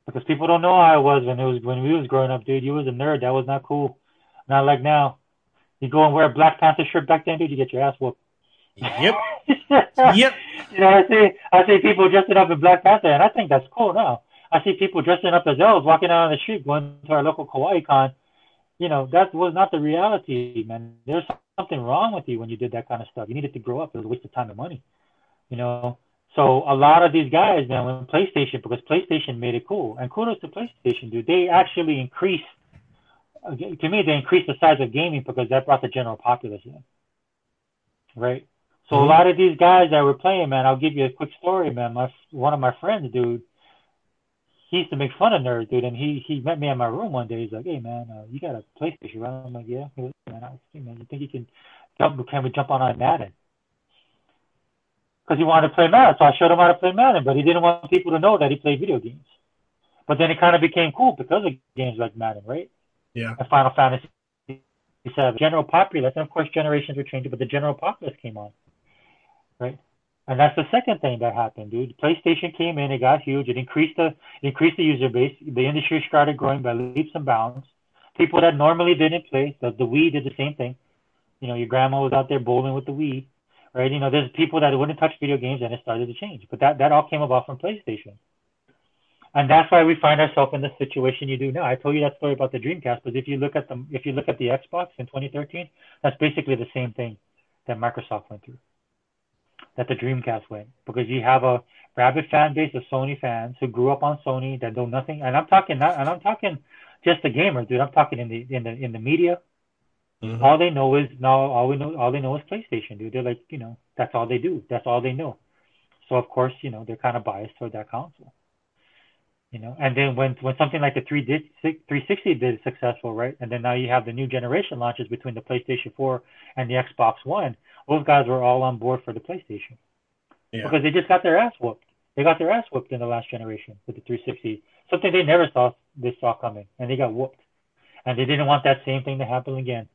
because people don't know how I was when it was when we was growing up, dude. You was a nerd. That was not cool. Not like now. You go and wear a Black Panther shirt back then, dude. You get your ass whooped. Yep. yep. You know, I see I see people dressing up in Black Panther, and I think that's cool now. I see people dressing up as elves walking out on the street, going to our local Kawaii Kon. You know, that was not the reality, man. There's something wrong with you when you did that kind of stuff. You needed to grow up. It was a waste of time and money. You know, So a lot of these guys now went PlayStation because PlayStation made it cool and kudos to PlayStation, dude. They actually increased. To me, they increased the size of gaming because that brought the general populace in, right? So mm-hmm. a lot of these guys that were playing, man, I'll give you a quick story, man. My one of my friends, dude, he used to make fun of nerds, dude, and he he met me in my room one day. He's like, "Hey, man, uh, you got a PlayStation, right?" I'm like, "Yeah." He was, man, I hey, man, you think you can jump? Can we jump on on Madden? because he wanted to play Madden. So I showed him how to play Madden, but he didn't want people to know that he played video games. But then it kind of became cool because of games like Madden, right? Yeah. And Final Fantasy VII. General populace, and of course generations were changing, but the general populace came on, right? And that's the second thing that happened, dude. PlayStation came in, it got huge, it increased the it increased the user base. The industry started growing by leaps and bounds. People that normally didn't play, the, the Wii did the same thing. You know, your grandma was out there bowling with the Wii right? You know, there's people that wouldn't touch video games and it started to change. But that, that all came about from PlayStation. And that's why we find ourselves in the situation you do now. I told you that story about the Dreamcast, but if you look at the if you look at the Xbox in 2013, that's basically the same thing that Microsoft went through, that the Dreamcast went, because you have a rabid fan base of Sony fans who grew up on Sony that know nothing. And I'm talking not, and I'm talking just the gamer, dude. I'm talking in the in the in the media, Mm-hmm. All they know is now all we know all they know is PlayStation, dude. They're like, you know, that's all they do. That's all they know. So of course, you know, they're kind of biased toward that console. You know, and then when when something like the 360 did successful, right? And then now you have the new generation launches between the PlayStation 4 and the Xbox One. Those guys were all on board for the PlayStation yeah. because they just got their ass whooped. They got their ass whooped in the last generation with the 360, something they never saw they saw coming, and they got whooped. And they didn't want that same thing to happen again.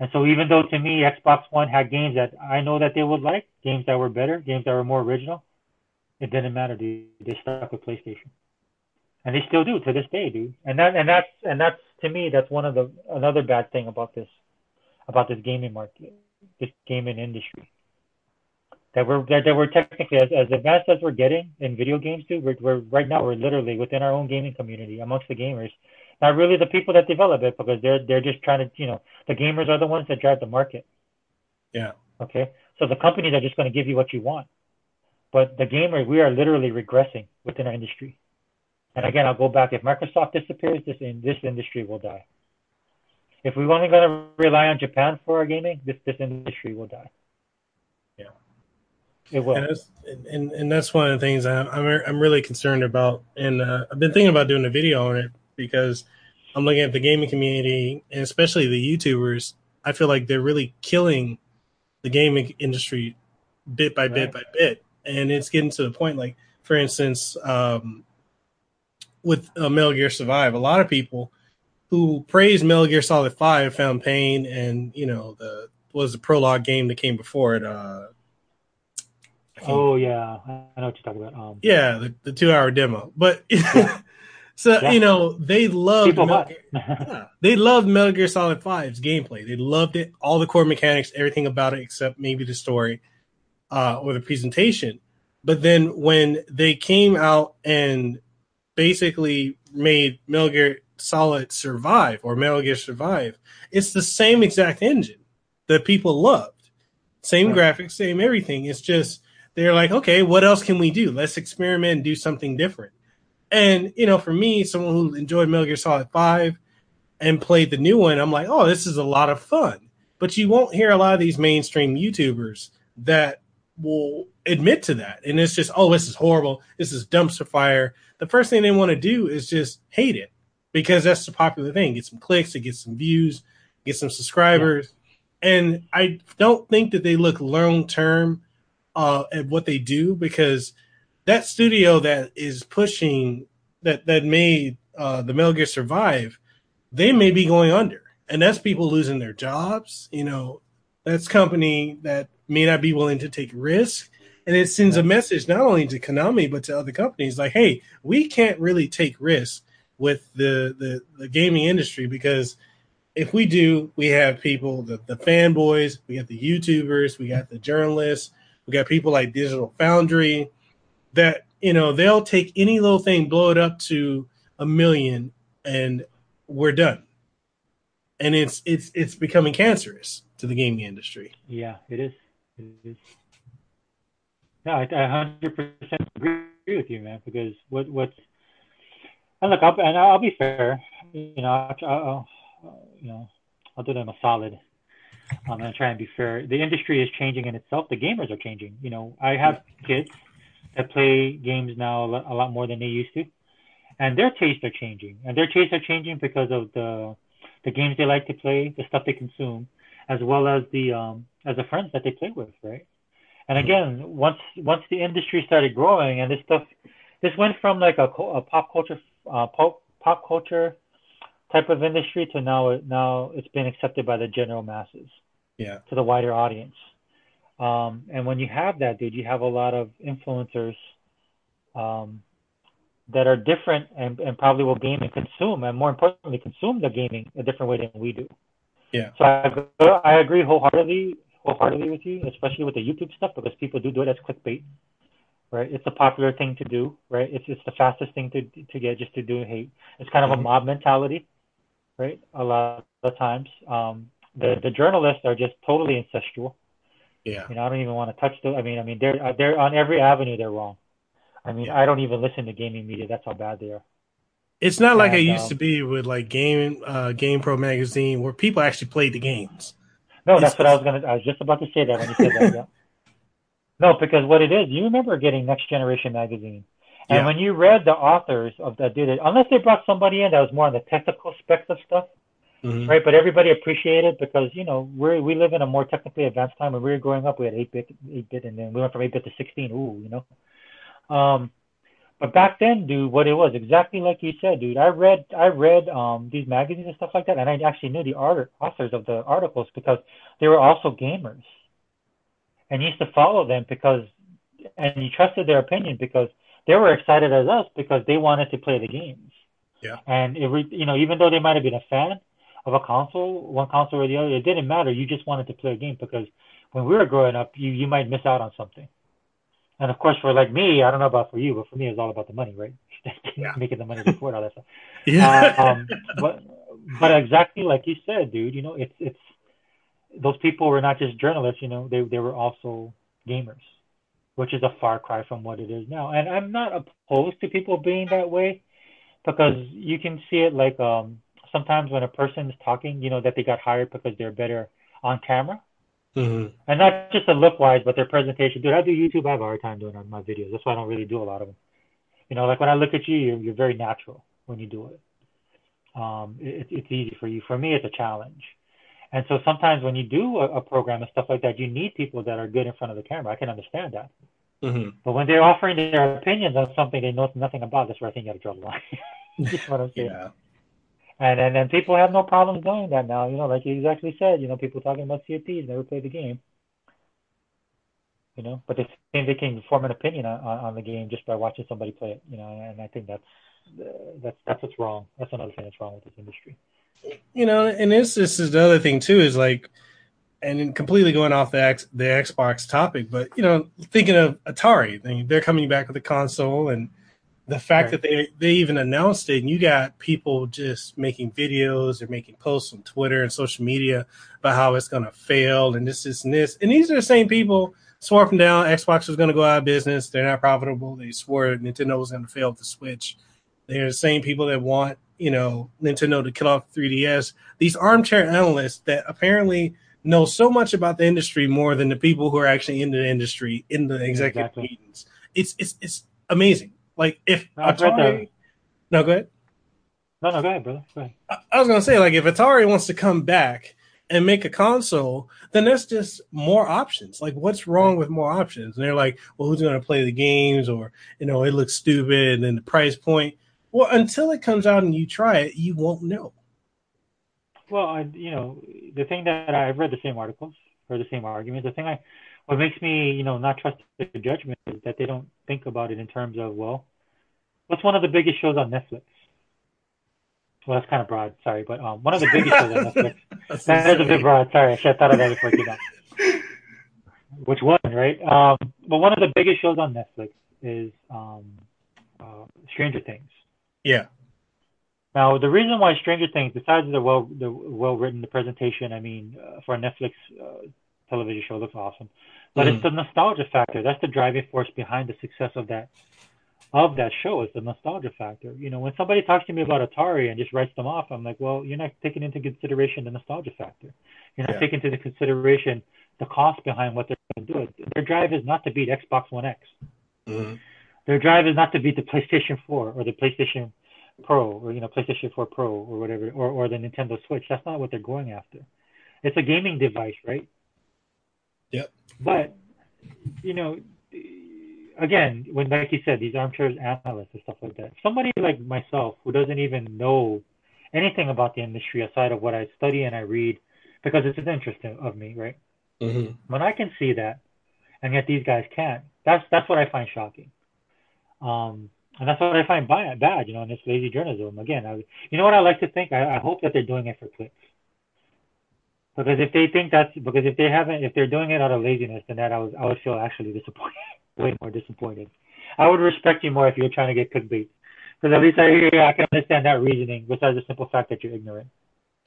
And so even though to me Xbox One had games that I know that they would like, games that were better, games that were more original, it didn't matter, dude. They stuck with PlayStation. And they still do to this day, dude. And that and that's and that's to me that's one of the another bad thing about this about this gaming market, this gaming industry. That we're that, that we're technically as, as advanced as we're getting in video games, dude. We're, we're right now we're literally within our own gaming community amongst the gamers not really the people that develop it because they're they're just trying to you know the gamers are the ones that drive the market. Yeah. Okay. So the companies are just going to give you what you want, but the gamers we are literally regressing within our industry. And again, I'll go back. If Microsoft disappears, this in this industry will die. If we're only going to rely on Japan for our gaming, this this industry will die. Yeah. It will. And that's, and, and that's one of the things I'm, I'm, I'm really concerned about. And uh, I've been thinking about doing a video on it because I'm looking at the gaming community and especially the YouTubers. I feel like they're really killing the gaming industry bit by bit by bit, and it's getting to the point. Like, for instance, um, with uh, Metal Gear Survive, a lot of people who praised Metal Gear Solid Five Phantom Pain, and you know the was the prologue game that came before it. Uh, oh yeah, I know what you're talking about. Um, yeah, the, the two hour demo, but yeah. So yeah. you know they loved Metal Gear, yeah, they loved Metal Gear Solid 5's gameplay. They loved it, all the core mechanics, everything about it except maybe the story uh, or the presentation. But then when they came out and basically made Metal Gear Solid Survive or Metal Gear Survive, it's the same exact engine that people loved, same right. graphics, same everything. It's just they're like, okay, what else can we do? Let's experiment and do something different. And you know, for me, someone who enjoyed Metal Gear Solid Five and played the new one, I'm like, oh, this is a lot of fun. But you won't hear a lot of these mainstream YouTubers that will admit to that. And it's just, oh, this is horrible. This is dumpster fire. The first thing they want to do is just hate it because that's the popular thing. Get some clicks, to get some views, get some subscribers. Yeah. And I don't think that they look long term uh, at what they do because – that studio that is pushing that that made uh, the Metal Gear Survive, they may be going under, and that's people losing their jobs. You know, that's company that may not be willing to take risk, and it sends a message not only to Konami but to other companies like, hey, we can't really take risks with the the, the gaming industry because if we do, we have people, the, the fanboys, we got the YouTubers, we got the journalists, we got people like Digital Foundry, that you know they'll take any little thing, blow it up to a million, and we're done. And it's it's it's becoming cancerous to the gaming industry. Yeah, it is. No, I, I 100% agree with you, man. Because what what's and look, I'll, and I'll be fair. You know, I'll, I'll, you know, I'll do them a solid. Um, I'm gonna try and be fair. The industry is changing in itself. The gamers are changing. You know, I have kids that play games now a lot more than they used to, and their tastes are changing. And their tastes are changing because of the the games they like to play, the stuff they consume, as well as the um as the friends that they play with, right? And again, once once the industry started growing and this stuff, this went from like a, a pop culture uh, pop pop culture type of industry to now now it's been accepted by the general masses. Yeah. To the wider audience. Um, and when you have that, dude, you have a lot of influencers um, that are different and, and probably will game and consume, and more importantly, consume the gaming a different way than we do. Yeah. So I, I agree wholeheartedly, wholeheartedly with you, especially with the YouTube stuff, because people do do it as clickbait, right? It's a popular thing to do, right? It's it's the fastest thing to to get just to do hate. It's kind of mm-hmm. a mob mentality, right? A lot of times, um, the the journalists are just totally incestual. Yeah. You know, I don't even want to touch the. I mean, I mean, they're they're on every avenue. They're wrong. I mean, yeah. I don't even listen to gaming media. That's how bad they are. It's not like it used to be with like game uh, Game Pro magazine where people actually played the games. No, that's what I was gonna. I was just about to say that when you said that. Yeah. No, because what it is, you remember getting Next Generation magazine, and yeah. when you read the authors of that did it, unless they brought somebody in that was more on the technical specs of stuff, mm-hmm. right? But everybody appreciated because you know we we live in a more technically advanced time. When we were growing up, we had eight bit, eight bit, and then we went from eight bit to sixteen. Ooh, you know. Um, but back then, dude, what it was exactly like you said, dude. I read I read um these magazines and stuff like that, and I actually knew the art- authors of the articles because they were also gamers, and used to follow them because, and you trusted their opinion because they were excited as us because they wanted to play the games. Yeah. And it, re- you know, even though they might have been a fan of a console, one console or the other, it didn't matter. You just wanted to play a game because when we were growing up, you you might miss out on something. And of course, for like me, I don't know about for you, but for me, it's all about the money, right? yeah. Making the money to afford all that stuff. Yeah. Uh, um, but but exactly like you said, dude. You know, it's it's those people were not just journalists. You know, they they were also gamers, which is a far cry from what it is now. And I'm not opposed to people being that way because you can see it like um sometimes when a person is talking, you know, that they got hired because they're better on camera Mm-hmm. And not just the look wise, but their presentation. Dude, I do YouTube. I have a hard time doing on my videos. That's why I don't really do a lot of them. You know, like when I look at you, you're, you're very natural when you do it. Um, it, it's easy for you. For me, it's a challenge. And so sometimes when you do a, a, program and stuff like that, you need people that are good in front of the camera. I can understand that. Mm-hmm. But when they're offering their opinions on something they know nothing about, that's where I think you have to draw the line. That's what I'm saying. Yeah. And, and and people have no problems doing that now. You know, like you exactly said. You know, people talking about CFPs never played the game. You know, but they think they can form an opinion on, on the game just by watching somebody play it. You know, and I think that's that's that's what's wrong. That's another thing that's wrong with this industry. You know, and this this is the other thing too is like, and completely going off the X, the Xbox topic, but you know, thinking of Atari, they're coming back with a console and the fact right. that they they even announced it and you got people just making videos or making posts on Twitter and social media about how it's gonna fail and this, this, and this. And these are the same people swore from down Xbox was gonna go out of business, they're not profitable, they swore Nintendo was gonna fail with the Switch. They're the same people that want, you know, Nintendo to kill off 3DS. These armchair analysts that apparently know so much about the industry more than the people who are actually in the industry in the executive exactly. meetings. It's it's it's amazing like if no, Atari, no, go ahead. No, no, go ahead, brother. Go ahead. I, I was gonna say, like, if Atari wants to come back and make a console, then there's just more options. Like, what's wrong with more options? And they're like, well, who's gonna play the games? Or you know, it looks stupid, and then the price point. Well, until it comes out and you try it, you won't know. Well, I, you know, the thing that I've read the same articles or the same arguments. The thing I what makes me, you know, not trust their judgment is that they don't think about it in terms of, well, what's one of the biggest shows on Netflix? Well, that's kind of broad, sorry, but um, one of the biggest shows on Netflix. that is a bit broad. Sorry, I should have thought of that before you that. Which one, right? Um, but one of the biggest shows on Netflix is um, uh, Stranger Things. Yeah. Now, the reason why Stranger Things, besides the well, the well written, the presentation, I mean, uh, for a Netflix uh, television show looks awesome. But mm-hmm. it's the nostalgia factor. That's the driving force behind the success of that of that show. Is the nostalgia factor. You know, when somebody talks to me about Atari and just writes them off, I'm like, well, you're not taking into consideration the nostalgia factor. You're not yeah. taking into consideration the cost behind what they're going to do. Their drive is not to beat Xbox One X. Mm-hmm. Their drive is not to beat the PlayStation 4 or the PlayStation Pro or you know PlayStation 4 Pro or whatever or or the Nintendo Switch. That's not what they're going after. It's a gaming device, right? Yep. But you know, again, when like you said, these armchair analysts and stuff like that, somebody like myself who doesn't even know anything about the industry aside of what I study and I read, because it's an interest of me, right? Mm-hmm. When I can see that, and yet these guys can't, that's that's what I find shocking. Um, and that's what I find bad, you know, in this lazy journalism. Again, I, you know what I like to think? I, I hope that they're doing it for clicks. Because if they think that's because if they haven't, if they're doing it out of laziness, then that I would I would feel actually disappointed, way more disappointed. I would respect you more if you're trying to get clickbait, because at least I yeah, I can understand that reasoning besides the simple fact that you're ignorant.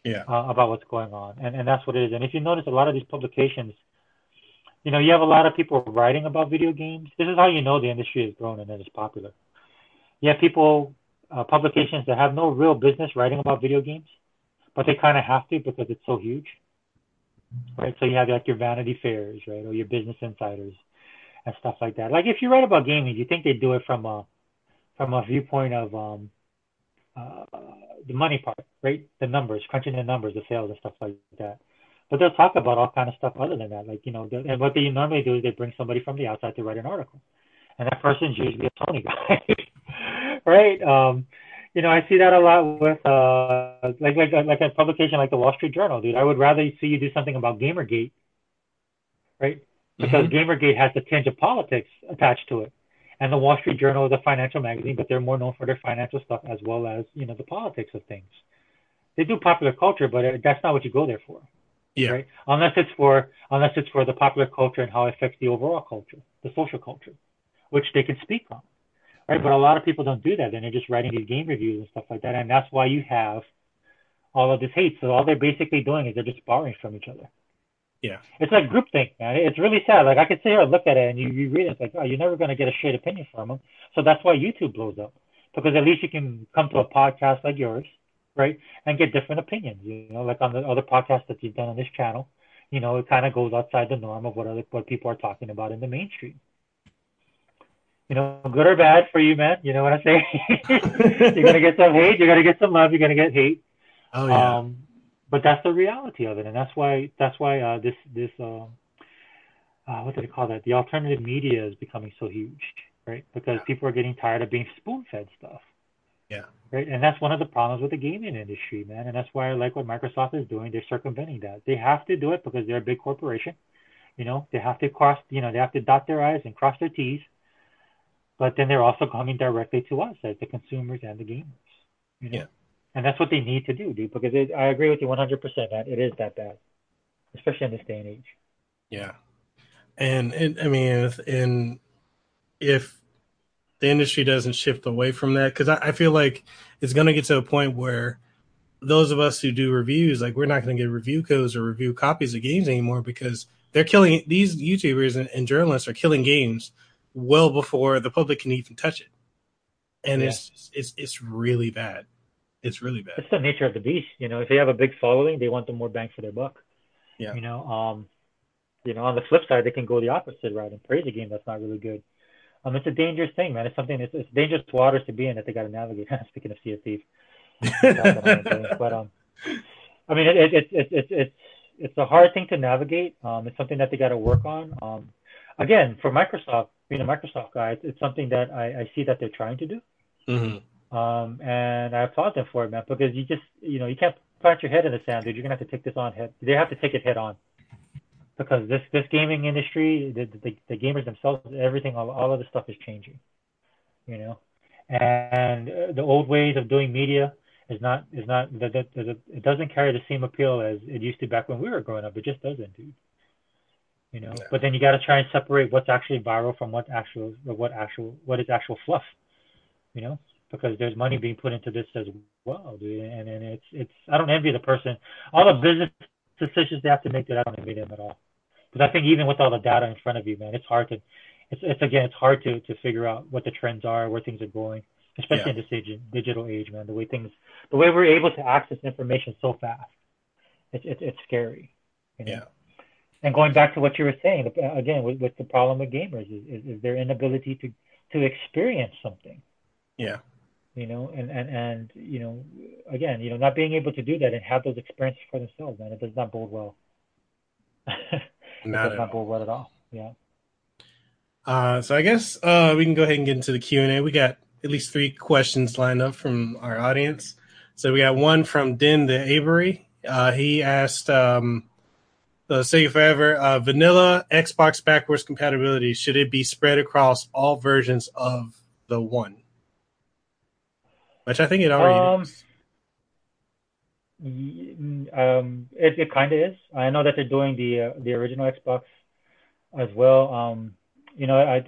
Yeah. Uh, about what's going on, and and that's what it is. And if you notice, a lot of these publications, you know, you have a lot of people writing about video games. This is how you know the industry has grown and it's popular you have people, uh, publications that have no real business writing about video games, but they kind of have to because it's so huge, right? So you have like your Vanity Fairs, right, or your Business Insiders, and stuff like that. Like if you write about gaming, you think they do it from a from a viewpoint of um, uh, the money part, right? The numbers, crunching the numbers, the sales and stuff like that. But they'll talk about all kind of stuff other than that, like you know. And what they normally do is they bring somebody from the outside to write an article, and that person's usually a Sony guy. right? Um, you know, I see that a lot with uh, like like like a publication like the Wall Street Journal, dude. I would rather see you do something about GamerGate, right? Because mm-hmm. GamerGate has the tinge of politics attached to it, and the Wall Street Journal is a financial magazine, but they're more known for their financial stuff as well as you know the politics of things. They do popular culture, but that's not what you go there for. Yeah. Right? Unless it's for unless it's for the popular culture and how it affects the overall culture, the social culture, which they can speak on right? But a lot of people don't do that. Then they're just writing these game reviews and stuff like that, and that's why you have all of this hate. So all they're basically doing is they're just borrowing from each other. Yeah, it's like groupthink, man. It's really sad. Like I could sit here and look at it, and you, you read it, it's like, oh, you're never gonna get a straight opinion from them. So that's why YouTube blows up, because at least you can come to a podcast like yours, right, and get different opinions. You know, like on the other podcasts that you've done on this channel, you know, it kind of goes outside the norm of what other what people are talking about in the mainstream you know, good or bad for you, man. You know what I say? you're gonna get some hate. You're gonna get some love. You're gonna get hate. Oh yeah. Um, but that's the reality of it, and that's why that's why uh, this this uh, uh, what do they call that? The alternative media is becoming so huge, right? Because yeah. people are getting tired of being spoon fed stuff. Yeah. Right, and that's one of the problems with the gaming industry, man. And that's why I like what Microsoft is doing. They're circumventing that. They have to do it because they're a big corporation. You know, they have to cross. You know, they have to dot their i's and cross their t's but then they're also coming directly to us as the consumers and the gamers. You know? Yeah. And that's what they need to do, dude. Because it, I agree with you 100%, man. It is that bad, especially in this day and age. Yeah, and it, I mean, and if the industry doesn't shift away from that, because I, I feel like it's going to get to a point where those of us who do reviews, like we're not going to get review codes or review copies of games anymore because they're killing these YouTubers and, and journalists are killing games well before the public can even touch it. And yeah. it's it's it's really bad. It's really bad. It's the nature of the beast. You know, if they have a big following, they want the more bang for their buck. Yeah. You know, um, you know, on the flip side, they can go the opposite route and praise a game that's not really good. Um, it's a dangerous thing, man. It's something. It's, it's dangerous waters to be in that they got to navigate. Speaking of Sea of Thieves, but um, I mean, it, it, it, it, it, it's it's a hard thing to navigate. Um, it's something that they got to work on. Um, again, for Microsoft, being a Microsoft guy, it's something that I, I see that they're trying to do. Mm-hmm. Um, and I applaud them for it, man, because you just, you know, you can't plant your head in the sand, dude. You're gonna have to take this on head. They have to take it head on, because this this gaming industry, the the, the gamers themselves, everything, all, all of this stuff is changing. You know, and the old ways of doing media is not is not that it doesn't carry the same appeal as it used to back when we were growing up. It just doesn't, dude you know. Yeah. But then you got to try and separate what's actually viral from what actual what actual what is actual fluff, you know, because there's money mm-hmm. being put into this as well, dude. And and it's it's I don't envy the person. All the business decisions they have to make, that I don't envy them at all. Because I think even with all the data in front of you, man, it's hard to, it's, it's again, it's hard to, to figure out what the trends are, where things are going, especially yeah. in this age, digital age, man. The way things, the way we're able to access information so fast, it's it's, it's scary. You know? Yeah. And going back to what you were saying again, with, with the problem with gamers is, is, is their inability to to experience something. Yeah. You know, and, and, and, you know, again, you know, not being able to do that and have those experiences for themselves, man, it does not bode well. it not does not bode well at all. Yeah. Uh, so I guess uh, we can go ahead and get into the Q and A. We got at least three questions lined up from our audience. So we got one from Den the Avery. Uh, he asked, um, the Sega Forever uh, vanilla Xbox backwards compatibility should it be spread across all versions of the one? Which I think it already um, is. Um, it, it kind of is. I know that they're doing the uh, the original Xbox as well. Um, you know, I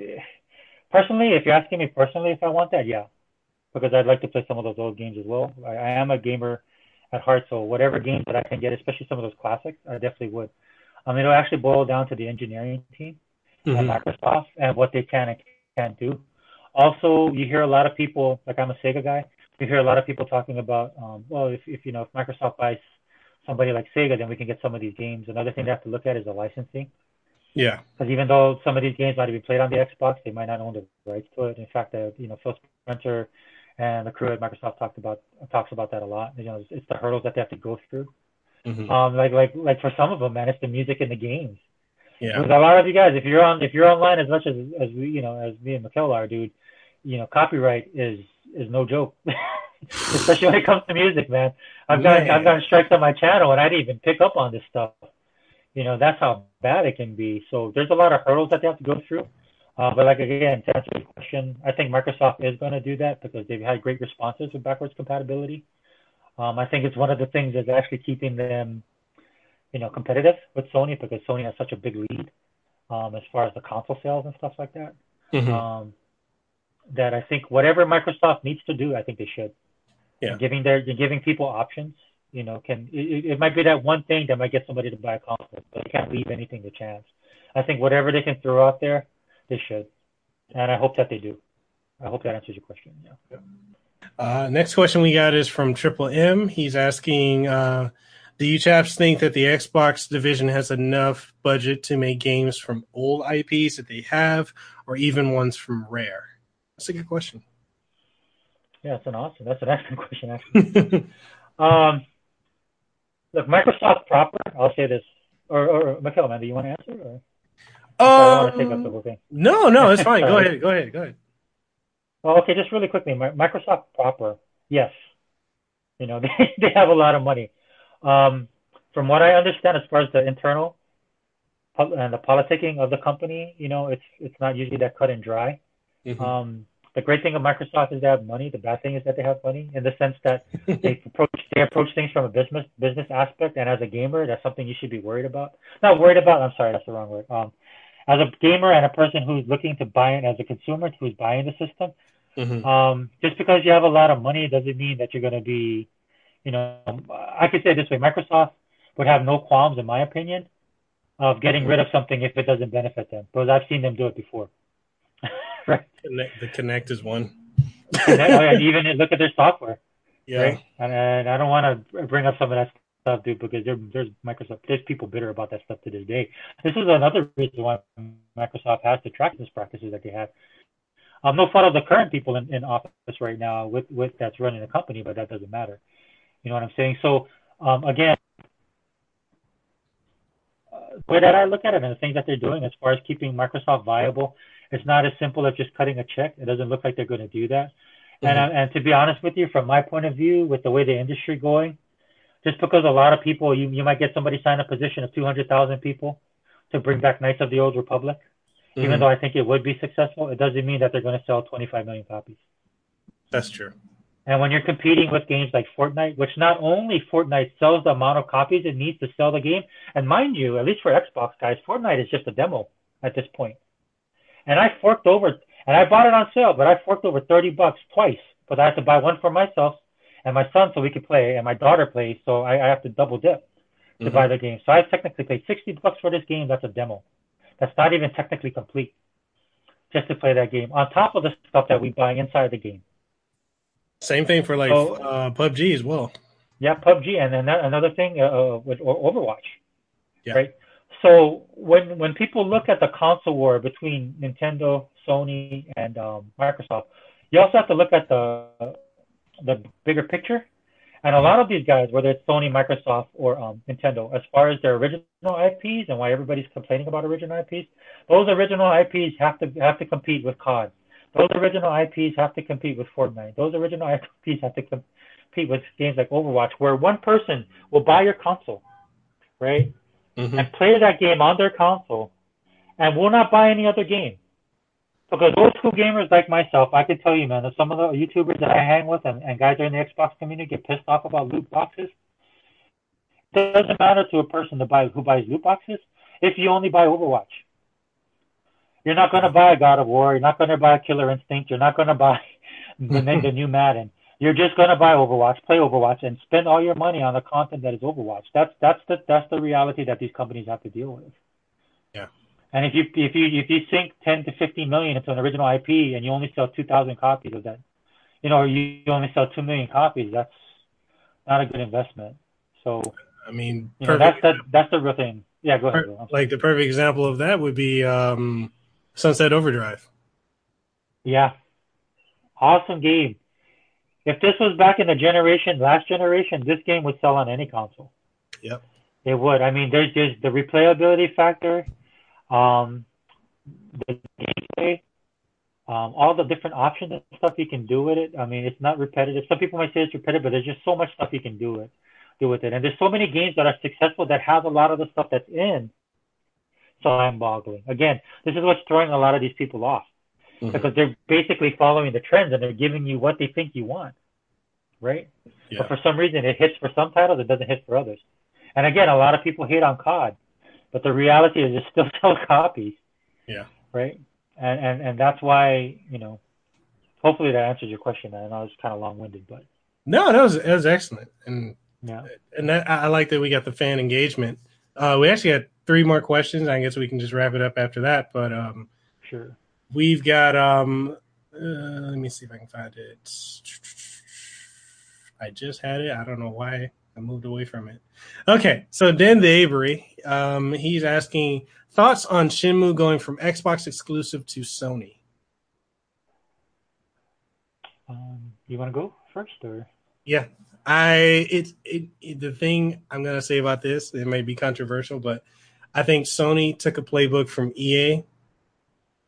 personally, if you're asking me personally if I want that, yeah, because I'd like to play some of those old games as well. I, I am a gamer at heart, so whatever games that I can get, especially some of those classics, I definitely would. Um, it'll actually boil down to the engineering team mm-hmm. at Microsoft and what they can and can't do. Also, you hear a lot of people, like I'm a Sega guy, you hear a lot of people talking about, um, well, if, if you know, if Microsoft buys somebody like Sega, then we can get some of these games. Another thing they have to look at is the licensing. Yeah. Because even though some of these games might be played on the Xbox, they might not own the rights to it. In fact, uh, you know, Phil Spencer and the crew at Microsoft talked about talks about that a lot. You know, it's, it's the hurdles that they have to go through. Mm-hmm. Um, like like like for some of them, man, it's the music and the games. Yeah. Because a lot of you guys, if you're on if you're online as much as as we you know as me and Mekel are, dude, you know copyright is is no joke. Especially when it comes to music, man. I've got I've gotten strikes on my channel and I didn't even pick up on this stuff. You know that's how bad it can be. So there's a lot of hurdles that they have to go through. Uh, but like again, to answer your question, I think Microsoft is going to do that because they've had great responses with backwards compatibility. Um, I think it's one of the things that's actually keeping them, you know, competitive with Sony because Sony has such a big lead um, as far as the console sales and stuff like that. Mm-hmm. Um, that I think whatever Microsoft needs to do, I think they should. Yeah. giving their giving people options, you know, can it, it might be that one thing that might get somebody to buy a console, but they can't leave anything to chance. I think whatever they can throw out there, they should, and I hope that they do. I hope that answers your question. Yeah. yeah. Uh, next question we got is from Triple M. He's asking, uh, do you chaps think that the Xbox division has enough budget to make games from old IPs that they have, or even ones from Rare? That's a good question. Yeah, that's an awesome. That's an excellent question, actually. um, look, Microsoft proper. I'll say this, or, or Mekel, man, do you want to answer? Or? Um, no, no, it's fine. go ahead. Go ahead. Go ahead. Well, okay, just really quickly, Microsoft proper, yes. You know, they, they have a lot of money. Um, from what I understand, as far as the internal and the politicking of the company, you know, it's it's not usually that cut and dry. Mm-hmm. Um, the great thing of Microsoft is they have money. The bad thing is that they have money in the sense that they approach they approach things from a business business aspect, and as a gamer, that's something you should be worried about. Not worried about. I'm sorry, that's the wrong word. Um, as a gamer and a person who's looking to buy it as a consumer who's buying the system, Mm-hmm. Um, just because you have a lot of money doesn't mean that you're going to be, you know, I could say it this way: Microsoft would have no qualms, in my opinion, of getting rid of something if it doesn't benefit them, because I've seen them do it before. right. The Kinect is one. and oh, even look at their software. Yeah. Right? And, and I don't want to bring up some of that stuff, dude, because there, there's Microsoft. There's people bitter about that stuff to this day. This is another reason why Microsoft has the tracking practices that they have um, no fault of the current people in, in office right now with, with that's running the company, but that doesn't matter. You know what I'm saying? So um, again, uh, the way that I look at it and the things that they're doing as far as keeping Microsoft viable, it's not as simple as just cutting a check. It doesn't look like they're going to do that. Mm-hmm. And uh, and to be honest with you, from my point of view, with the way the industry going, just because a lot of people, you you might get somebody sign a position of 200,000 people to bring back Knights of the Old Republic. Mm-hmm. Even though I think it would be successful, it doesn't mean that they're going to sell 25 million copies. That's true. And when you're competing with games like Fortnite, which not only Fortnite sells the amount of copies it needs to sell the game, and mind you, at least for Xbox guys, Fortnite is just a demo at this point. And I forked over, and I bought it on sale, but I forked over 30 bucks twice, but I had to buy one for myself and my son so we could play, and my daughter plays, so I, I have to double dip. to mm-hmm. buy the game. So I technically paid 60 bucks for this game. That's a demo. That's not even technically complete. Just to play that game on top of the stuff that we buy inside the game. Same thing for like so, uh, PUBG as well. Yeah, PUBG, and then another thing uh, uh with Overwatch. Yeah. Right. So when when people look at the console war between Nintendo, Sony, and um, Microsoft, you also have to look at the the bigger picture. And a lot of these guys, whether it's Sony, Microsoft, or um, Nintendo, as far as their original IPs and why everybody's complaining about original IPs, those original IPs have to have to compete with COD. Those original IPs have to compete with Fortnite. Those original IPs have to compete with games like Overwatch, where one person will buy your console, right, mm-hmm. and play that game on their console, and will not buy any other game. Because old school gamers like myself, I can tell you, man, that some of the YouTubers that I hang with and, and guys are in the Xbox community get pissed off about loot boxes. It doesn't matter to a person to buy who buys loot boxes if you only buy Overwatch. You're not going to buy God of War. You're not going to buy Killer Instinct. You're not going to buy the, the new Madden. You're just going to buy Overwatch, play Overwatch, and spend all your money on the content that is Overwatch. That's that's the that's the reality that these companies have to deal with. Yeah. And if you if you if you sink 10 to 15 million into an original IP and you only sell 2,000 copies of that, you know, you, you only sell 2 million copies, that's not a good investment. So I mean, you know, that's that, that's the real thing. Yeah, go ahead. Like the perfect example of that would be um, Sunset Overdrive. Yeah, awesome game. If this was back in the generation, last generation, this game would sell on any console. Yep. It would. I mean, there's there's the replayability factor um, the gameplay, um, all the different options and stuff you can do with it. I mean, it's not repetitive. Some people might say it's repetitive, but there's just so much stuff you can do it, do with it. And there's so many games that are successful that have a lot of the stuff that's in. So I'm boggling. Again, this is what's throwing a lot of these people off mm-hmm. because they're basically following the trends and they're giving you what they think you want, right? Yeah. But for some reason, it hits for some titles, it doesn't hit for others. And again, a lot of people hate on COD but the reality is it still sells copies. Yeah. Right. And and and that's why you know, hopefully that answers your question. I know it's kind of long winded, but no, that was that was excellent, and yeah, and that, I like that we got the fan engagement. Uh, we actually had three more questions. I guess we can just wrap it up after that. But um, sure, we've got um, uh, let me see if I can find it. I just had it. I don't know why I moved away from it. Okay, so Dan the Avery, um, he's asking thoughts on Shenmue going from Xbox exclusive to Sony. Um, you want to go first, or yeah, I it's it, it, the thing I'm gonna say about this. It may be controversial, but I think Sony took a playbook from EA.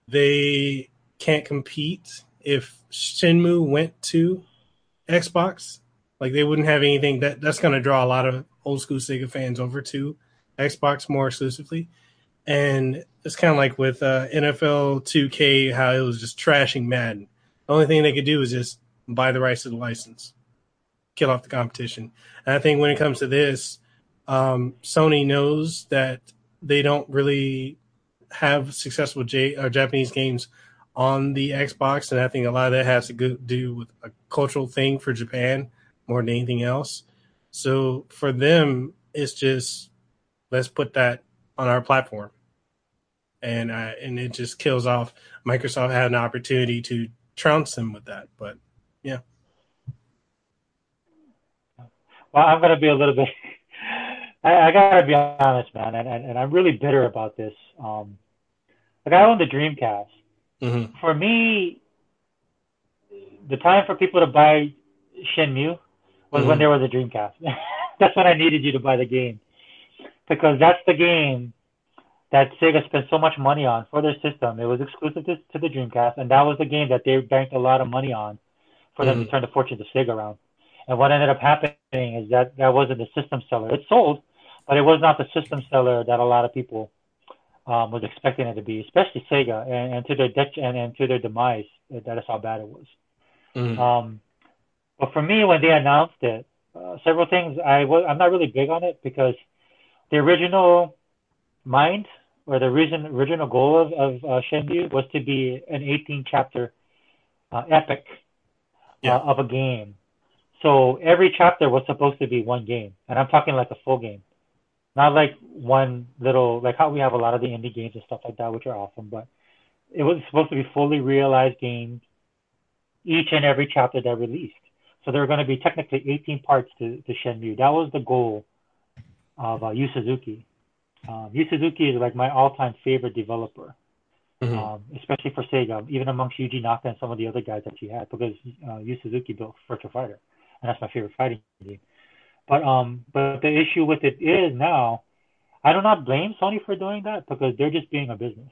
They can't compete if Shenmue went to Xbox like they wouldn't have anything that that's going to draw a lot of old school Sega fans over to Xbox more exclusively. And it's kind of like with uh, NFL 2K, how it was just trashing Madden. The only thing they could do is just buy the rights to the license, kill off the competition. And I think when it comes to this, um, Sony knows that they don't really have successful J- or Japanese games on the Xbox, and I think a lot of that has to do with a cultural thing for Japan more than anything else. So for them, it's just let's put that on our platform, and uh, and it just kills off. Microsoft had an opportunity to trounce them with that, but yeah. Well, I'm gonna be a little bit. I, I gotta be honest, man, and, and, and I'm really bitter about this. Um, like I own the Dreamcast. Mm-hmm. For me, the time for people to buy Shenmue was mm-hmm. when there was a Dreamcast. that's when I needed you to buy the game because that's the game that Sega spent so much money on for their system. It was exclusive to, to the Dreamcast, and that was the game that they banked a lot of money on for them mm-hmm. to turn the fortune of Sega around. And what ended up happening is that that wasn't the system seller. It sold, but it was not the system seller that a lot of people um, was expecting it to be, especially Sega, and, and to their de- and, and to their demise. That is how bad it was. Mm-hmm. Um, but for me, when they announced it, uh, several things I was I'm not really big on it because the original mind or the reason original goal of, of uh, Shenmue was to be an 18 chapter uh, epic yeah. uh, of a game. So every chapter was supposed to be one game, and I'm talking like a full game, Not like one little like how we have a lot of the indie games and stuff like that, which are awesome, but it was supposed to be fully realized games each and every chapter that released. So there are going to be technically 18 parts to, to Shenmue. That was the goal of uh, Yu Suzuki. Um, Yu Suzuki is like my all-time favorite developer, mm-hmm. um, especially for Sega, even amongst Yuji Naka and some of the other guys that you had, because uh, Yu Suzuki built Virtua Fighter, and that's my favorite fighting game. But um, but the issue with it is now, I do not blame Sony for doing that because they're just being a business.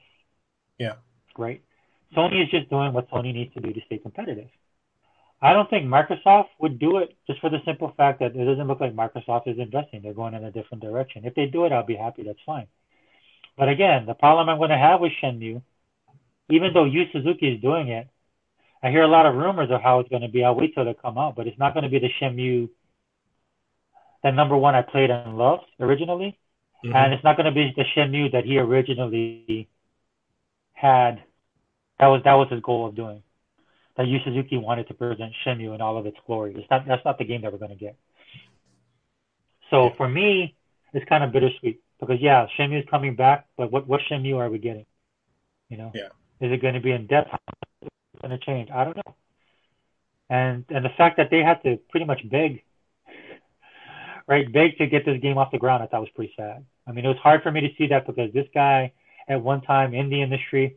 Yeah. Right. Sony is just doing what Sony needs to do to stay competitive. I don't think Microsoft would do it just for the simple fact that it doesn't look like Microsoft is investing. They're going in a different direction. If they do it, I'll be happy. That's fine. But again, the problem I'm going to have with Shenmue, even though Yu Suzuki is doing it, I hear a lot of rumors of how it's going to be. I'll wait till they come out, but it's not going to be the Shenmue that number one I played and loved originally, mm-hmm. and it's not going to be the Shenmue that he originally had. That was that was his goal of doing that Yu Suzuki wanted to present Shenmue in all of its glory. It's not, that's not the game that we're going to get. So for me, it's kind of bittersweet because yeah, Shenmue is coming back, but what what Shenmue are we getting? You know, yeah. is it going to be in depth? Is it going to change? I don't know. And and the fact that they had to pretty much beg, right, beg to get this game off the ground, I thought was pretty sad. I mean, it was hard for me to see that because this guy at one time in the industry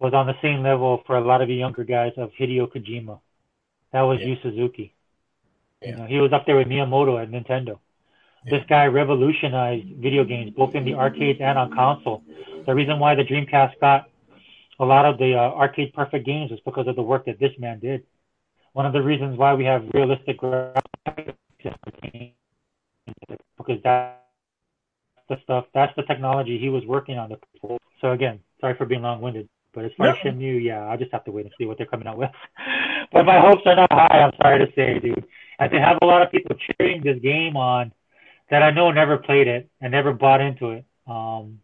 was on the same level for a lot of the younger guys of Hideo Kojima. That was yeah. Yu Suzuki. Yeah. You know, he was up there with Miyamoto at Nintendo. Yeah. This guy revolutionized video games both in the arcades and on console. The reason why the Dreamcast got a lot of the uh, arcade perfect games is because of the work that this man did. One of the reasons why we have realistic graphics is because that's the stuff, that's the technology he was working on. So again, sorry for being long-winded. But as far as Shenmue, yeah, I'll just have to wait and see what they're coming out with. but my hopes are not high. I'm sorry to say, dude. And to have a lot of people cheering this game on that I know never played it and never bought into it. Um,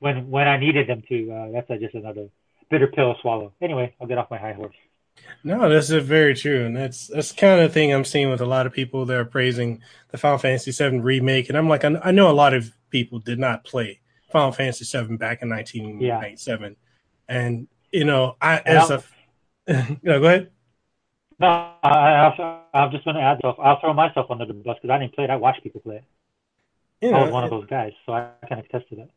when when I needed them to, uh, that's uh, just another bitter pill to swallow. Anyway, I'll get off my high horse. No, this is very true, and that's that's kind of thing I'm seeing with a lot of people that are praising the Final Fantasy VII remake, and I'm like, I, I know a lot of people did not play Final Fantasy VII back in 1997. And you know, I as a you know, go ahead. No, I, I, just going to add though. I'll throw myself under the bus because I didn't play it. I watched people play it. You know, I was one of those guys, so I can attest to that.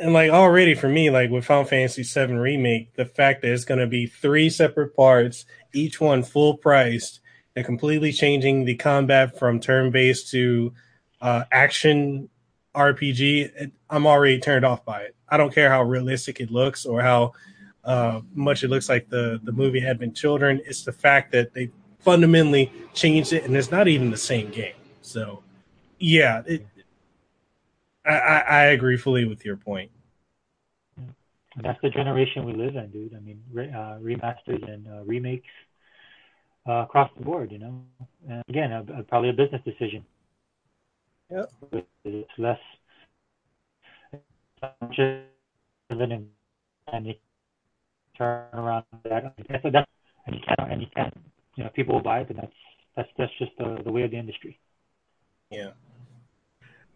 And like already for me, like with Final Fantasy VII remake, the fact that it's going to be three separate parts, each one full priced, and completely changing the combat from turn based to uh, action RPG, I'm already turned off by it. I don't care how realistic it looks or how uh, much it looks like the the movie Advent Children. It's the fact that they fundamentally changed it, and it's not even the same game. So, yeah, it, I, I agree fully with your point. That's the generation we live in, dude. I mean, uh, remasters and uh, remakes uh, across the board, you know. And again, a, a, probably a business decision. Yep. It's less and and you turn around that and that's and you can't and you can't you know people will buy it and that's that's that's just the, the way of the industry. Yeah.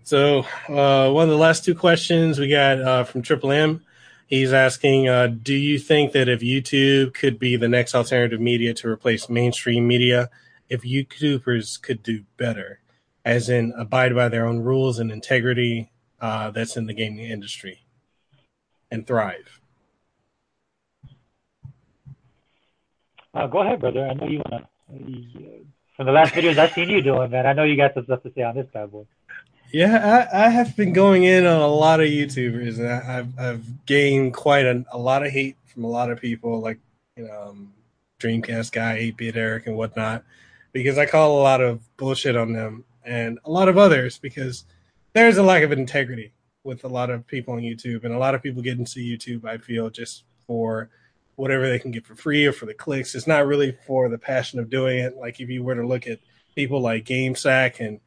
So uh, one of the last two questions we got uh, from Triple M. He's asking, uh, do you think that if YouTube could be the next alternative media to replace mainstream media, if YouTubers could do better? As in abide by their own rules and integrity uh, that's in the gaming industry and thrive. Uh, go ahead, brother. I know you want to. From the last videos I've seen you doing, man, I know you got some stuff to say on this bad boy. Yeah, I, I have been going in on a lot of YouTubers, and I, have I've gained quite a, a lot of hate from a lot of people, like you know, um, Dreamcast guy, 8-bit Eric, and whatnot, because I call a lot of bullshit on them and a lot of others because there's a lack of integrity with a lot of people on YouTube, and a lot of people get into YouTube. I feel just for whatever they can get for free or for the clicks. It's not really for the passion of doing it. Like if you were to look at people like GameSack and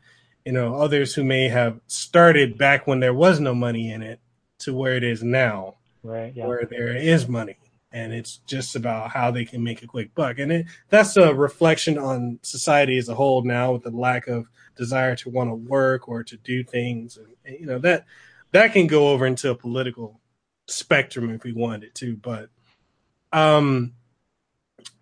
you know others who may have started back when there was no money in it to where it is now, right? Yeah. Where there is money. And it's just about how they can make a quick buck. And it, that's a reflection on society as a whole now, with the lack of desire to want to work or to do things, and, and you know that that can go over into a political spectrum if we wanted to. But um,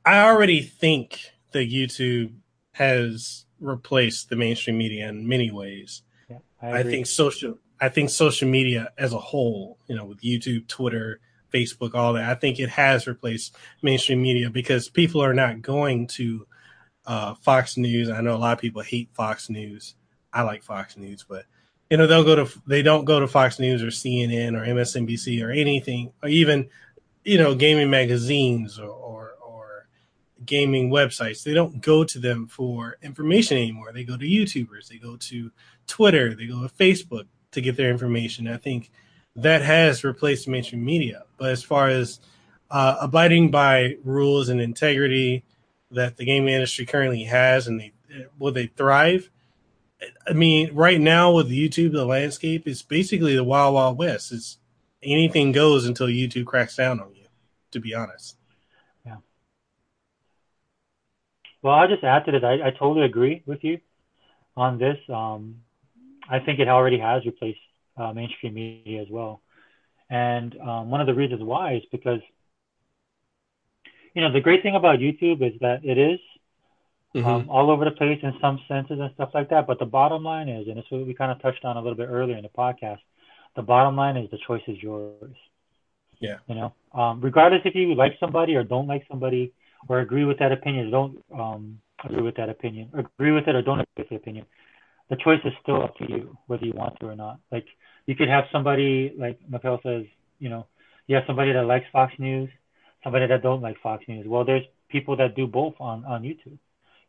I already think that YouTube has replaced the mainstream media in many ways. Yeah, I, I, think social I think social media as a whole, you know, with YouTube, Twitter, Facebook, all that. I think it has replaced mainstream media because people are not going to uh, Fox News. I know a lot of people hate Fox News. I like Fox News, but you know they'll go to they don't go to Fox News or CNN or MSNBC or anything, or even you know gaming magazines or, or, or gaming websites. They don't go to them for information anymore. They go to YouTubers. They go to Twitter. They go to Facebook to get their information. I think that has replaced mainstream media. But as far as uh, abiding by rules and integrity that the gaming industry currently has, and they will they thrive? I mean, right now with YouTube, the landscape is basically the wild, wild west. It's anything goes until YouTube cracks down on you. To be honest. Yeah. Well, I'll just add to this. I, I totally agree with you on this. Um, I think it already has replaced uh, mainstream media as well. And um, one of the reasons why is because, you know, the great thing about YouTube is that it is mm-hmm. um, all over the place in some senses and stuff like that. But the bottom line is, and this what we kind of touched on a little bit earlier in the podcast, the bottom line is the choice is yours. Yeah. You know, um, regardless if you like somebody or don't like somebody or agree with that opinion, or don't um, agree with that opinion, agree with it or don't agree with the opinion, the choice is still up to you whether you want to or not. Like you could have somebody like Michael says, you know, you have somebody that likes Fox News, somebody that don't like Fox News. Well, there's people that do both on on YouTube.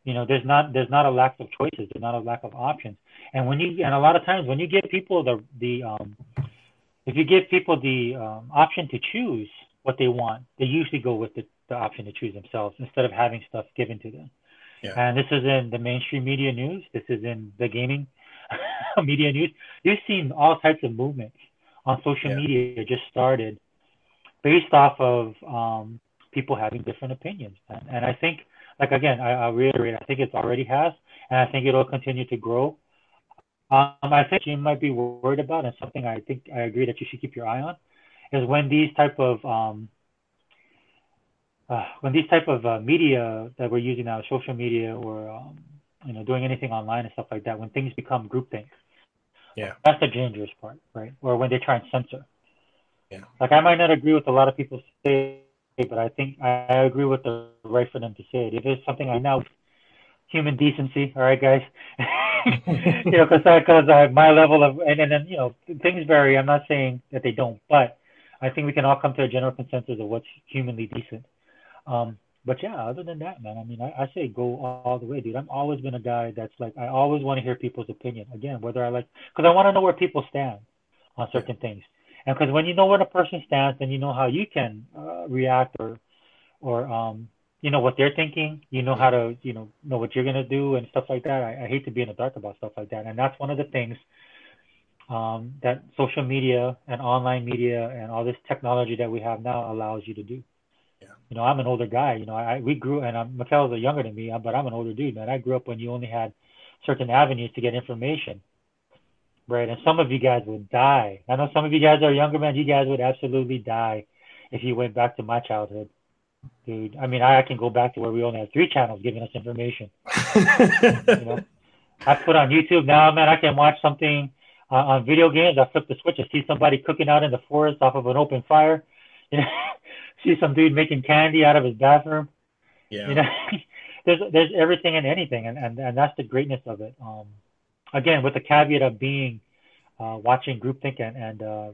You know, there's not there's not a lack of choices. There's not a lack of options. And when you and a lot of times when you give people the the um, if you give people the um, option to choose what they want, they usually go with the, the option to choose themselves instead of having stuff given to them. Yeah. And this is in the mainstream media news. This is in the gaming media news. You've seen all types of movements on social yeah. media just started based off of um, people having different opinions. And, and I think, like again, I, I'll reiterate, I think it already has, and I think it'll continue to grow. Um, I think you might be worried about, and something I think I agree that you should keep your eye on, is when these type of um, uh, when these type of uh, media that we're using now, social media or um, you know doing anything online and stuff like that, when things become groupthink, yeah, that's the dangerous part, right? Or when they try and censor. Yeah. Like I might not agree with a lot of people say, but I think I agree with the right for them to say it. If it's something I know, human decency, all right, guys. you know, because because I have my level of and, and then you know things vary. I'm not saying that they don't, but I think we can all come to a general consensus of what's humanly decent. Um, but yeah, other than that, man, I mean, I, I say go all, all the way, dude. I've always been a guy that's like, I always want to hear people's opinion. Again, whether I like, because I want to know where people stand on certain things. And because when you know where a person stands, then you know how you can uh, react or, or um, you know what they're thinking. You know how to, you know, know what you're gonna do and stuff like that. I, I hate to be in the dark about stuff like that, and that's one of the things um, that social media and online media and all this technology that we have now allows you to do. You know, I'm an older guy. You know, I we grew, and I'm, Mekel's younger than me, but I'm an older dude, man. I grew up when you only had certain avenues to get information, right? And some of you guys would die. I know some of you guys are younger, man. You guys would absolutely die if you went back to my childhood, dude. I mean, I, I can go back to where we only had three channels giving us information. you know, I put on YouTube now, man. I can watch something uh, on video games. I flip the switch. I see somebody cooking out in the forest off of an open fire. You know, see some dude making candy out of his bathroom. Yeah. You know, there's there's everything and anything, and, and and that's the greatness of it. Um, again, with the caveat of being uh, watching groupthink and and uh,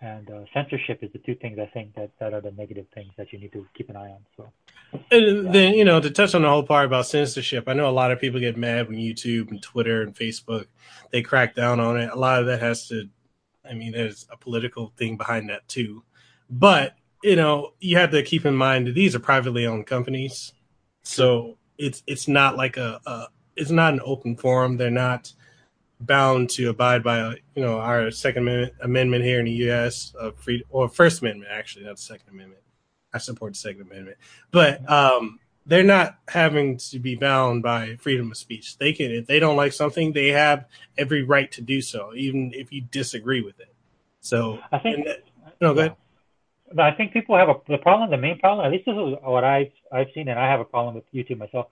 and uh, censorship is the two things I think that that are the negative things that you need to keep an eye on. So. And then you know to touch on the whole part about censorship, I know a lot of people get mad when YouTube and Twitter and Facebook they crack down on it. A lot of that has to, I mean, there's a political thing behind that too. But you know, you have to keep in mind that these are privately owned companies, so it's it's not like a, a it's not an open forum. They're not bound to abide by you know our Second Amendment, amendment here in the U.S. of free or First Amendment actually, not the Second Amendment. I support the Second Amendment, but um, they're not having to be bound by freedom of speech. They can, if they don't like something, they have every right to do so, even if you disagree with it. So I think that, no, go ahead. I think people have a the problem. The main problem, at least this is what I've I've seen, and I have a problem with YouTube myself,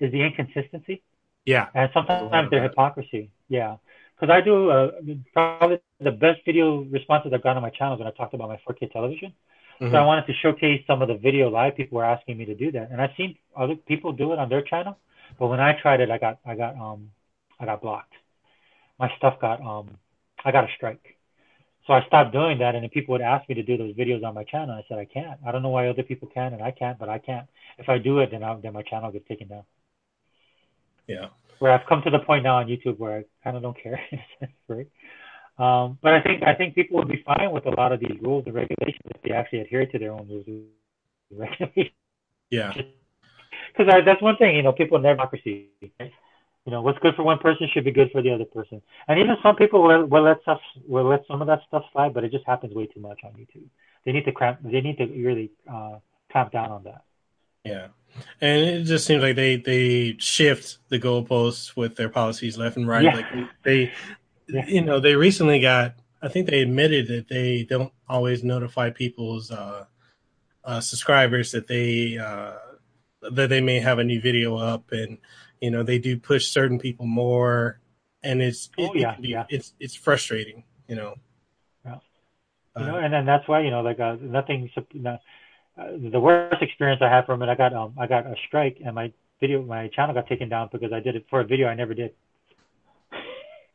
is the inconsistency. Yeah, and sometimes their hypocrisy. Yeah, because I do uh, probably the best video responses I've gotten on my channel when I talked about my 4K television. Mm-hmm. So I wanted to showcase some of the video live people were asking me to do that, and I've seen other people do it on their channel, but when I tried it, I got I got um I got blocked. My stuff got um I got a strike. So I stopped doing that, and then people would ask me to do those videos on my channel. I said I can't. I don't know why other people can and I can't, but I can't. If I do it, then I, then my channel gets taken down. Yeah. Where I've come to the point now on YouTube where I kind of don't care, right? Um, but I think I think people would be fine with a lot of these rules and regulations if they actually adhere to their own rules and regulations. Yeah. Because that's one thing, you know, people in democracy. Right? You know, what's good for one person should be good for the other person. And even some people will, will let stuff will let some of that stuff slide, but it just happens way too much on YouTube. They need to cramp. They need to really uh, clamp down on that. Yeah, and it just seems like they they shift the goalposts with their policies left and right. Yeah. Like they, yeah. you know, they recently got. I think they admitted that they don't always notify people's uh, uh, subscribers that they uh, that they may have a new video up and you know they do push certain people more and it's oh, yeah, it be, yeah. it's it's frustrating you know yeah. you know and then that's why you know like uh, nothing uh, the worst experience i had from it i got um i got a strike and my video my channel got taken down because i did it for a video i never did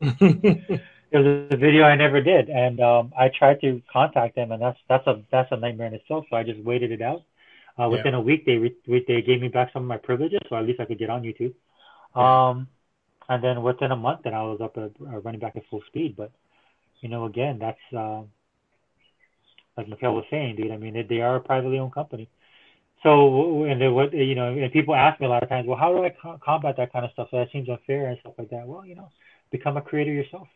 it was a video i never did and um i tried to contact them and that's that's a that's a nightmare in itself so i just waited it out uh, within yeah. a week, they re- they gave me back some of my privileges, so at least I could get on YouTube. Um, and then within a month, then I was up at, uh, running back at full speed. But you know, again, that's uh, like Mekel was saying, dude. I mean, they, they are a privately owned company. So, and they, what you know, and people ask me a lot of times, well, how do I co- combat that kind of stuff? So that seems unfair and stuff like that. Well, you know, become a creator yourself,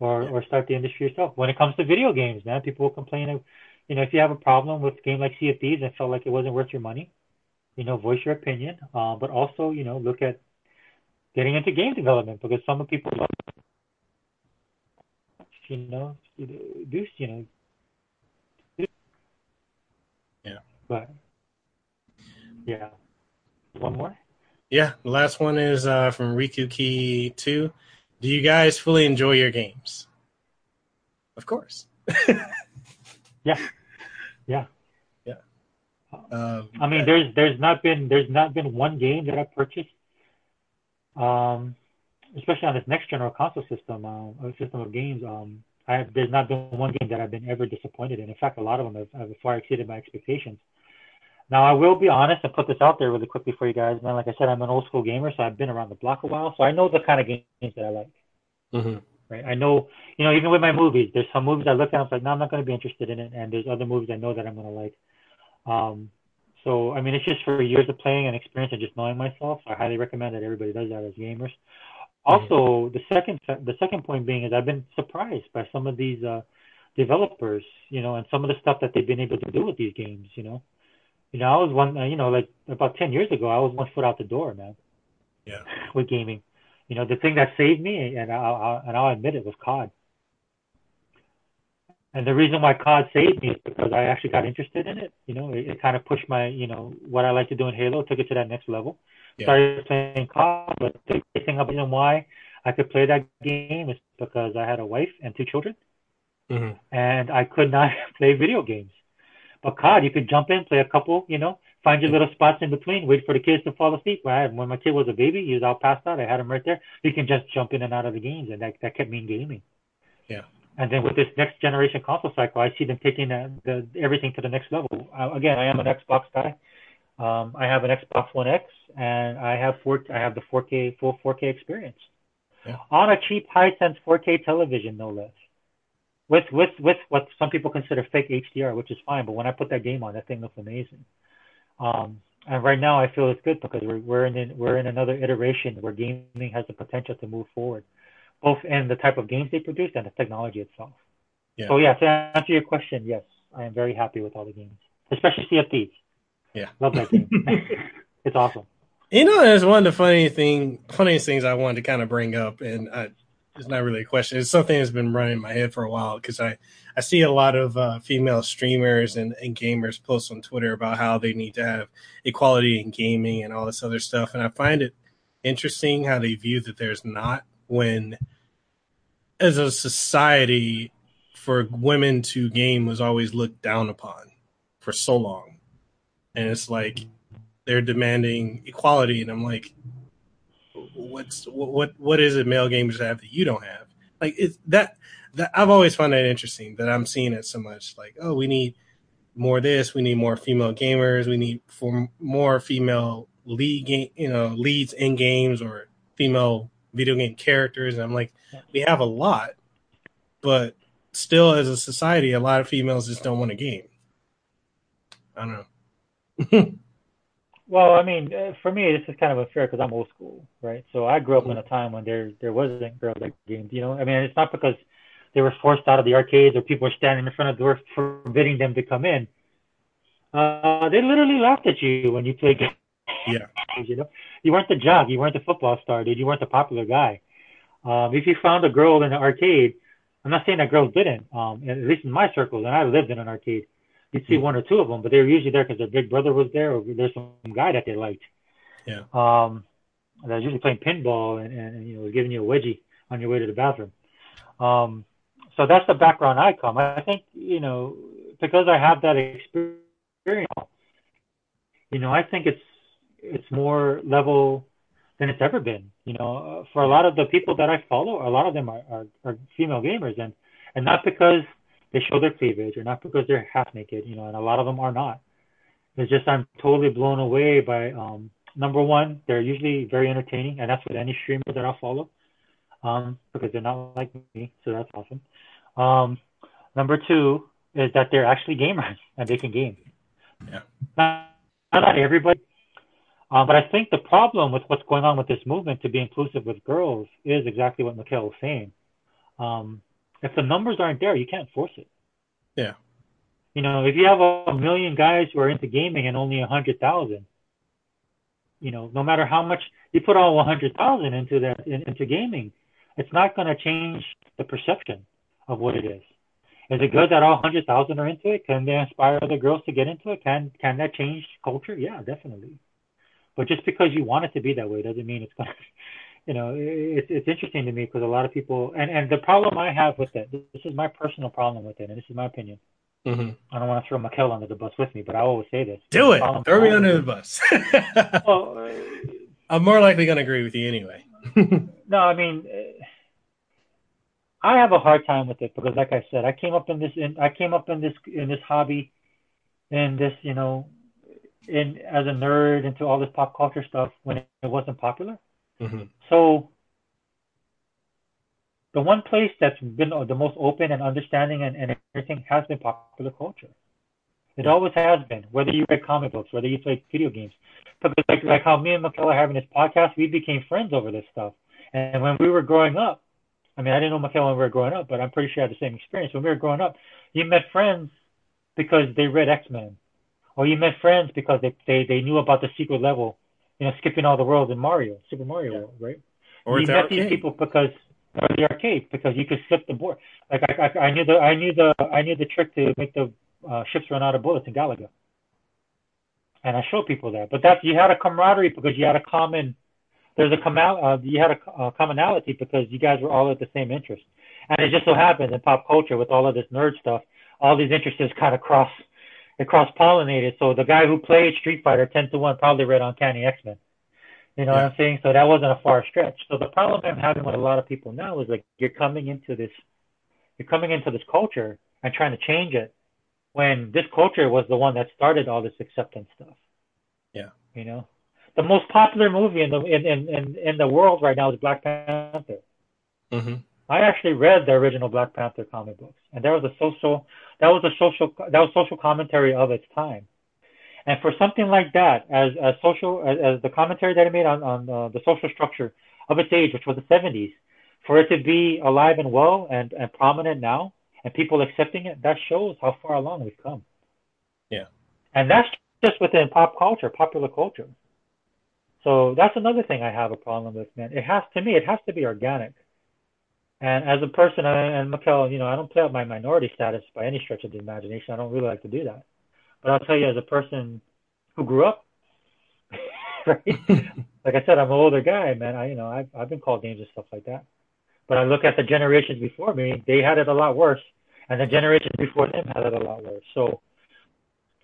or yeah. or start the industry yourself. When it comes to video games, man, people will complain you know, if you have a problem with a game like Sea of Thieves and felt like it wasn't worth your money, you know, voice your opinion. Uh, but also, you know, look at getting into game development because some of people love, you know, do you know. Yeah. But yeah, one more. Yeah, the last one is uh, from Riku Key Two. Do you guys fully enjoy your games? Of course. yeah. Yeah. Yeah. Um, I mean, there's there's not been there's not been one game that I purchased, um, especially on this next general console system, uh, system of games. Um, I have, there's not been one game that I've been ever disappointed in. In fact, a lot of them have, have far exceeded my expectations. Now, I will be honest and put this out there really quickly for you guys, man. Like I said, I'm an old school gamer, so I've been around the block a while, so I know the kind of games that I like. Mm-hmm right? I know, you know, even with my movies, there's some movies I look at, I'm like, no, I'm not going to be interested in it, and there's other movies I know that I'm going to like. Um, so I mean, it's just for years of playing and experience and just knowing myself. I highly recommend that everybody does that as gamers. Also, the second the second point being is I've been surprised by some of these uh, developers, you know, and some of the stuff that they've been able to do with these games. You know, you know, I was one, uh, you know, like about ten years ago, I was one foot out the door, man. Yeah. With gaming, you know, the thing that saved me, and I'll, I'll and I'll admit it, was COD. And the reason why COD saved me is because I actually got interested in it. You know, it, it kind of pushed my, you know, what I like to do in Halo, took it to that next level. Yeah. Started playing COD, but the thing up reason why I could play that game is because I had a wife and two children, mm-hmm. and I could not play video games. But COD, you could jump in, play a couple, you know, find your little spots in between, wait for the kids to fall asleep. When, I, when my kid was a baby, he was all passed out. I had him right there. You can just jump in and out of the games, and that that kept me in gaming. Yeah. And then with this next generation console cycle, I see them taking the, the everything to the next level. Uh, again, I am an Xbox guy. Um, I have an Xbox One X, and I have four. I have the 4K full 4K experience yeah. on a cheap Hisense 4K television, no less. With with with what some people consider fake HDR, which is fine, but when I put that game on, that thing looks amazing. Um, and right now, I feel it's good because we're we're in we're in another iteration where gaming has the potential to move forward, both in the type of games they produce and the technology itself. Yeah. So yeah, to answer your question, yes, I am very happy with all the games. especially Sea of Thieves. Yeah, love that game. it's awesome. You know, that's one of the funny thing, funniest things I wanted to kind of bring up, and I, it's not really a question. It's something that's been running in my head for a while because I, I see a lot of uh, female streamers and, and gamers post on Twitter about how they need to have equality in gaming and all this other stuff, and I find it interesting how they view that there's not when, as a society, for women to game was always looked down upon for so long, and it's like they're demanding equality, and I'm like, what's what what is it male gamers have that you don't have? Like it's that that I've always found that interesting that I'm seeing it so much. Like, oh, we need more this, we need more female gamers, we need for more female lead game, you know, leads in games or female video game characters. And I'm like, we have a lot, but still, as a society, a lot of females just don't want to game. I don't know. well, I mean, uh, for me, this is kind of unfair because I'm old school, right? So I grew up in a time when there there wasn't girls that gamed. You know, I mean, it's not because they were forced out of the arcades or people were standing in front of the door forbidding them to come in. Uh, they literally laughed at you when you played games. Yeah. you know, you weren't the jock, you weren't the football star, dude. You weren't the popular guy. Um, if you found a girl in the arcade, I'm not saying that girls didn't. Um, at least in my circles, and I lived in an arcade, you'd see mm-hmm. one or two of them, but they were usually there because their big brother was there, or there's some guy that they liked. Yeah. Um, that was usually playing pinball and, and, and you know was giving you a wedgie on your way to the bathroom. Um, so that's the background I come. I think you know because I have that experience. You know, I think it's it's more level than it's ever been. You know, for a lot of the people that I follow, a lot of them are, are, are female gamers, and and not because they show their cleavage or not because they're half naked. You know, and a lot of them are not. It's just I'm totally blown away by um, number one, they're usually very entertaining, and that's with any streamer that I follow, um, because they're not like me, so that's awesome. Um, number two is that they're actually gamers and they can game. Yeah. Not, not everybody um, but I think the problem with what's going on with this movement to be inclusive with girls is exactly what Mekel was saying. Um, if the numbers aren't there, you can't force it. Yeah. You know, if you have a million guys who are into gaming and only a hundred thousand, you know, no matter how much you put all 100,000 into that in, into gaming, it's not going to change the perception of what it is. Is it good that all 100,000 are into it? Can they inspire other girls to get into it? Can can that change culture? Yeah, definitely. But just because you want it to be that way doesn't mean it's going to, you know, it's, it's interesting to me because a lot of people, and, and the problem I have with it, this is my personal problem with it, and this is my opinion. Mm-hmm. I don't want to throw Mekel under the bus with me, but I always say this. Do it. Throw me under the bus. well, uh, I'm more likely going to agree with you anyway. no, I mean, I have a hard time with it because, like I said, I came up in this, in, I came up in this, in this hobby, in this, you know, in as a nerd into all this pop culture stuff when it wasn't popular. Mm-hmm. So the one place that's been the most open and understanding and, and everything has been popular culture. It always has been, whether you read comic books, whether you play video games. Because like, like how me and Mekel are having this podcast, we became friends over this stuff. And when we were growing up, I mean, I didn't know Mekel when we were growing up, but I'm pretty sure I had the same experience. When we were growing up, you met friends because they read X-Men or you met friends because they, they, they knew about the secret level, you know, skipping all the worlds in Mario, Super Mario yeah. World, right? Or you met arcade. these people because or the arcade because you could flip the board. Like I, I, I knew the I knew the I knew the trick to make the uh, ships run out of bullets in Galaga, and I showed people that. But that you had a camaraderie because you had a common. There's a common. Uh, you had a, a commonality because you guys were all at the same interest, and it just so happens in pop culture with all of this nerd stuff, all these interests kind of cross it cross pollinated. So the guy who played Street Fighter 10 to 1 probably read Uncanny X Men. You know yeah. what I'm saying? So that wasn't a far stretch. So the problem I'm having with a lot of people now is like you're coming into this you're coming into this culture and trying to change it when this culture was the one that started all this acceptance stuff. Yeah. You know? The most popular movie in the in in, in, in the world right now is Black Panther. Mm-hmm. I actually read the original Black Panther comic books, and there was a social that was a social that was social commentary of its time. And for something like that, as as social as, as the commentary that it made on on uh, the social structure of its age, which was the 70s, for it to be alive and well and and prominent now, and people accepting it, that shows how far along we've come. Yeah. and that's just within pop culture, popular culture. So that's another thing I have a problem with, man. It has to me, it has to be organic. And as a person, and Mekel, you know, I don't play up my minority status by any stretch of the imagination. I don't really like to do that. But I'll tell you, as a person who grew up, right? like I said, I'm an older guy, man. I, you know, I've I've been called names and stuff like that. But I look at the generations before me; they had it a lot worse, and the generations before them had it a lot worse. So,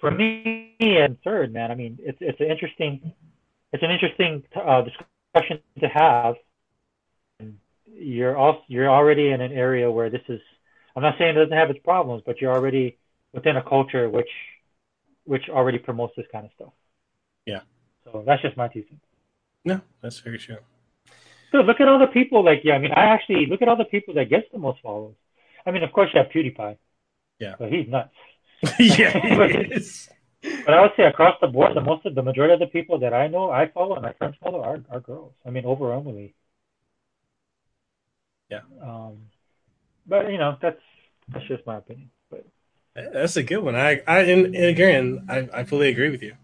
for me and third, man, I mean, it's it's an interesting, it's an interesting uh, discussion to have you're also you're already in an area where this is. I'm not saying it doesn't have its problems, but you're already within a culture which which already promotes this kind of stuff. Yeah. So that's just my two cents. No, that's very true. So look at all the people like yeah, I mean I actually look at all the people that gets the most followers. I mean of course you have PewDiePie. Yeah. But he's nuts. yeah, he is. But I would say across the board, the most of the majority of the people that I know, I follow and my friends follow are, are girls. I mean, overwhelmingly. Yeah. Um, but you know, that's that's just my opinion. But that's a good one. I I and, and again, I, I fully agree with you.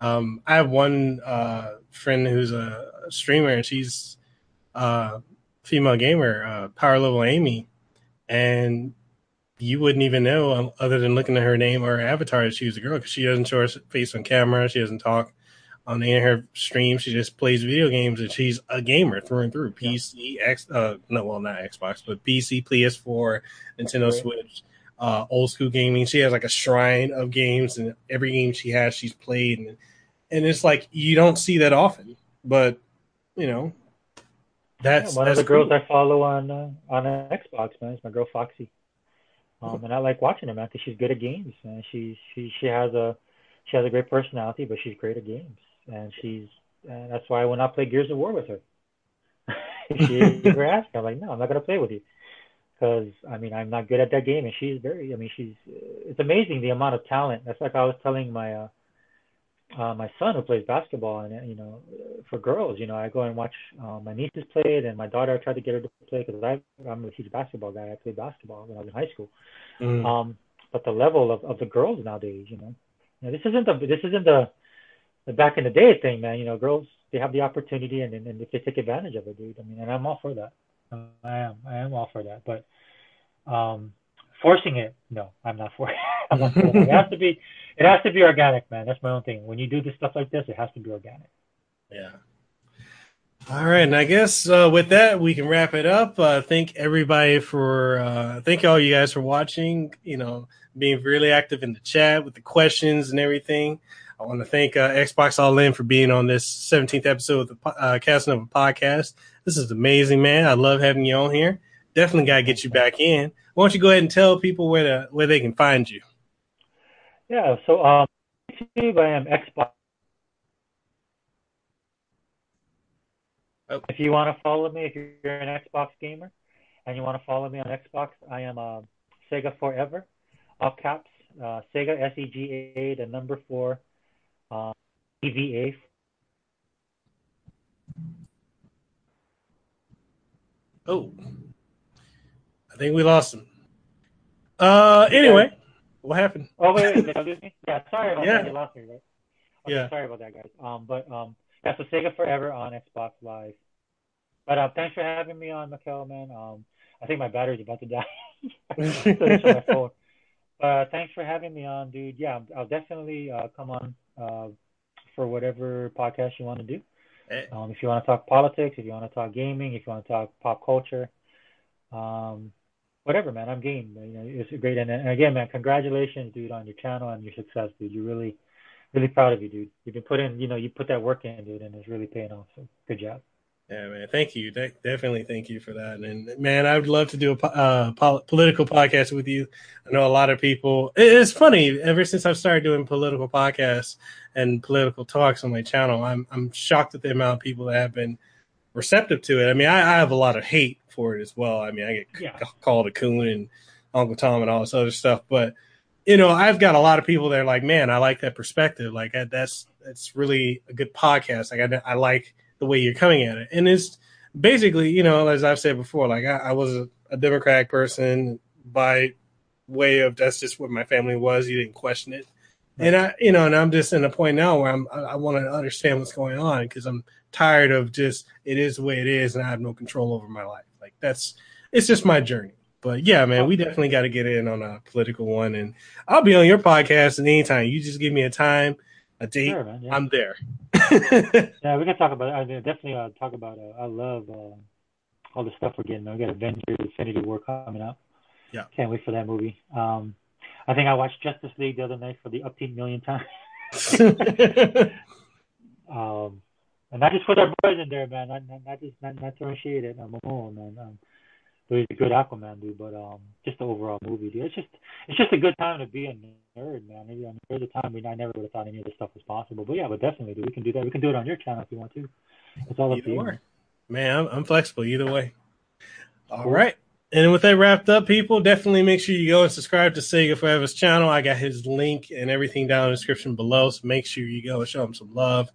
Um, I have one uh, friend who's a streamer, and she's a uh, female gamer, uh, Power Level Amy, and you wouldn't even know um, other than looking at her name or her avatar that she was a girl because she doesn't show her face on camera, she doesn't talk on the, her stream. She just plays video games and she's a gamer through and through. PC, X, uh, no, well, not Xbox, but PC, PS4, Nintendo right. Switch, uh, old school gaming. She has like a shrine of games, and every game she has, she's played, and and it's like you don't see that often, but you know, that's yeah, one that's of the cool. girls I follow on uh, on Xbox, man. It's my girl Foxy. Um, and I like watching her, man, because she's good at games, man. She's she she has a she has a great personality, but she's great at games and she's and that's why I will not play Gears of War with her. she ever asked me, I'm like, no, I'm not gonna play with you because I mean I'm not good at that game, and she's very. I mean, she's. It's amazing the amount of talent. That's like I was telling my uh, uh my son who plays basketball, and you know, for girls, you know, I go and watch uh, my nieces play it, and my daughter I tried to get her to play because I I'm a huge basketball guy. I played basketball when I was in high school. Mm. Um, but the level of, of the girls nowadays, you know, you know, this isn't the this isn't the the back in the day thing, man. You know, girls they have the opportunity and and if they take advantage of it, dude. I mean, and I'm all for that. I am. I am all for that. But um, forcing it, no, I'm not for it. Not for it. it has to be. It has to be organic, man. That's my own thing. When you do this stuff like this, it has to be organic. Yeah. All right, and I guess uh, with that we can wrap it up. Uh, thank everybody for uh, thank all you guys for watching. You know, being really active in the chat with the questions and everything. I want to thank uh, Xbox All In for being on this 17th episode of the uh, Kasanova podcast. This is amazing, man. I love having you on here. Definitely got to get you back in. Why don't you go ahead and tell people where to, where they can find you? Yeah, so um, YouTube, I am Xbox. Oh. If you want to follow me, if you're an Xbox gamer and you want to follow me on Xbox, I am uh, Sega Forever, all caps, uh, Sega S E G A, the number four, uh, EVA. Oh, I think we lost him. Uh, anyway, what happened? Oh wait, wait, did I lose me? Yeah, sorry about yeah. that. You lost me, right? Okay, yeah. Sorry about that, guys. Um, but um, yeah, so Sega Forever on Xbox Live. But uh, thanks for having me on, Mekel, man. Um, I think my battery's about to die. on my phone. Uh, thanks for having me on, dude. Yeah, I'll definitely uh, come on uh, for whatever podcast you want to do. Eh. Um, if you want to talk politics, if you want to talk gaming, if you want to talk pop culture, um, whatever, man, I'm game. You know, it's great. And, and again, man, congratulations, dude, on your channel and your success, dude. You're really, really proud of you, dude. You've been putting, you know, you put that work in, dude, and it's really paying off. So good job. Yeah, man. Thank you. De- definitely thank you for that. And man, I would love to do a uh, pol- political podcast with you. I know a lot of people. It's funny. Ever since I've started doing political podcasts and political talks on my channel, I'm I'm shocked at the amount of people that have been receptive to it. I mean, I, I have a lot of hate for it as well. I mean, I get yeah. called a coon and Uncle Tom and all this other stuff, but you know, I've got a lot of people that are like, man, I like that perspective. Like that's that's really a good podcast. Like I, I like the way you're coming at it. And it's basically, you know, as I've said before, like I, I was a, a, Democratic person by way of that's just what my family was. You didn't question it. and I, you know, and I'm just in a point now where I'm, I, I want to understand what's going on because I'm tired of just it is the way it is, and I have no control over my life. Like that's it's just my journey. But yeah, man, we definitely got to get in on a political one, and I'll be on your podcast at any time. You just give me a time, a date, sure, yeah. I'm there. yeah, we can talk about. It. I mean, definitely uh, talk about. Uh, I love uh, all the stuff we're getting. We got Avengers: Infinity War coming up. Yeah, can't wait for that movie. Um, I think I watched Justice League the other night for the upteen million time. um, and not just put our boys in there, man. Not, not, not just not, not throwing shade at um, Momoa, man. Um, a good Aquaman dude. But um, just the overall movie, dude. It's just it's just a good time to be a nerd, man. Maybe I mean, there's a time we I never would have thought any of this stuff was possible. But yeah, but definitely, dude, we can do that. We can do it on your channel if you want to. It's all up either to you. Man, man I'm, I'm, flexible either way. All cool. right. And with that wrapped up, people, definitely make sure you go and subscribe to Sega Forever's channel. I got his link and everything down in the description below. So make sure you go and show him some love.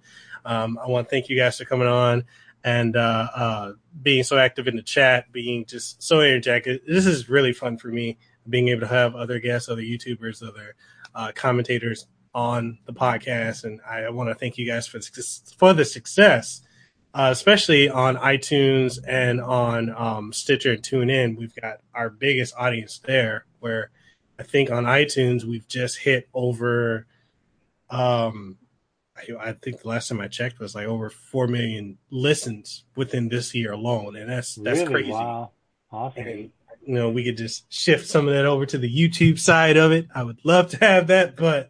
Um, I want to thank you guys for coming on and uh, uh, being so active in the chat, being just so energetic. This is really fun for me, being able to have other guests, other YouTubers, other uh, commentators on the podcast. And I want to thank you guys for, for the success uh, especially on iTunes and on um, Stitcher and TuneIn. We've got our biggest audience there. Where I think on iTunes we've just hit over. Um, I, I think the last time I checked was like over four million listens within this year alone, and that's that's really? crazy. Wow, awesome. And, you know, we could just shift some of that over to the YouTube side of it. I would love to have that, but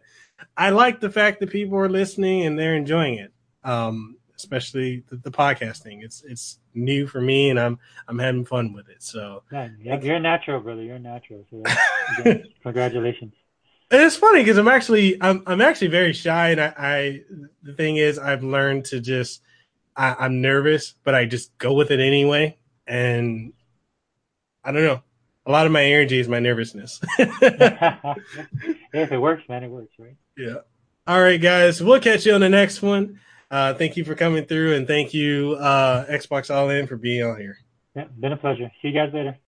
I like the fact that people are listening and they're enjoying it. Um, especially the, the podcasting. It's it's new for me, and I'm I'm having fun with it. So yeah, you're natural, brother. You're natural. So again, congratulations. It's funny because I'm actually I'm I'm actually very shy, and I, I the thing is I've learned to just I, I'm nervous, but I just go with it anyway, and I don't know. A lot of my energy is my nervousness. if it works, man, it works, right? Yeah. All right, guys. We'll catch you on the next one. Uh, thank you for coming through, and thank you, uh, Xbox All In, for being on here. Yeah, been a pleasure. See you guys later.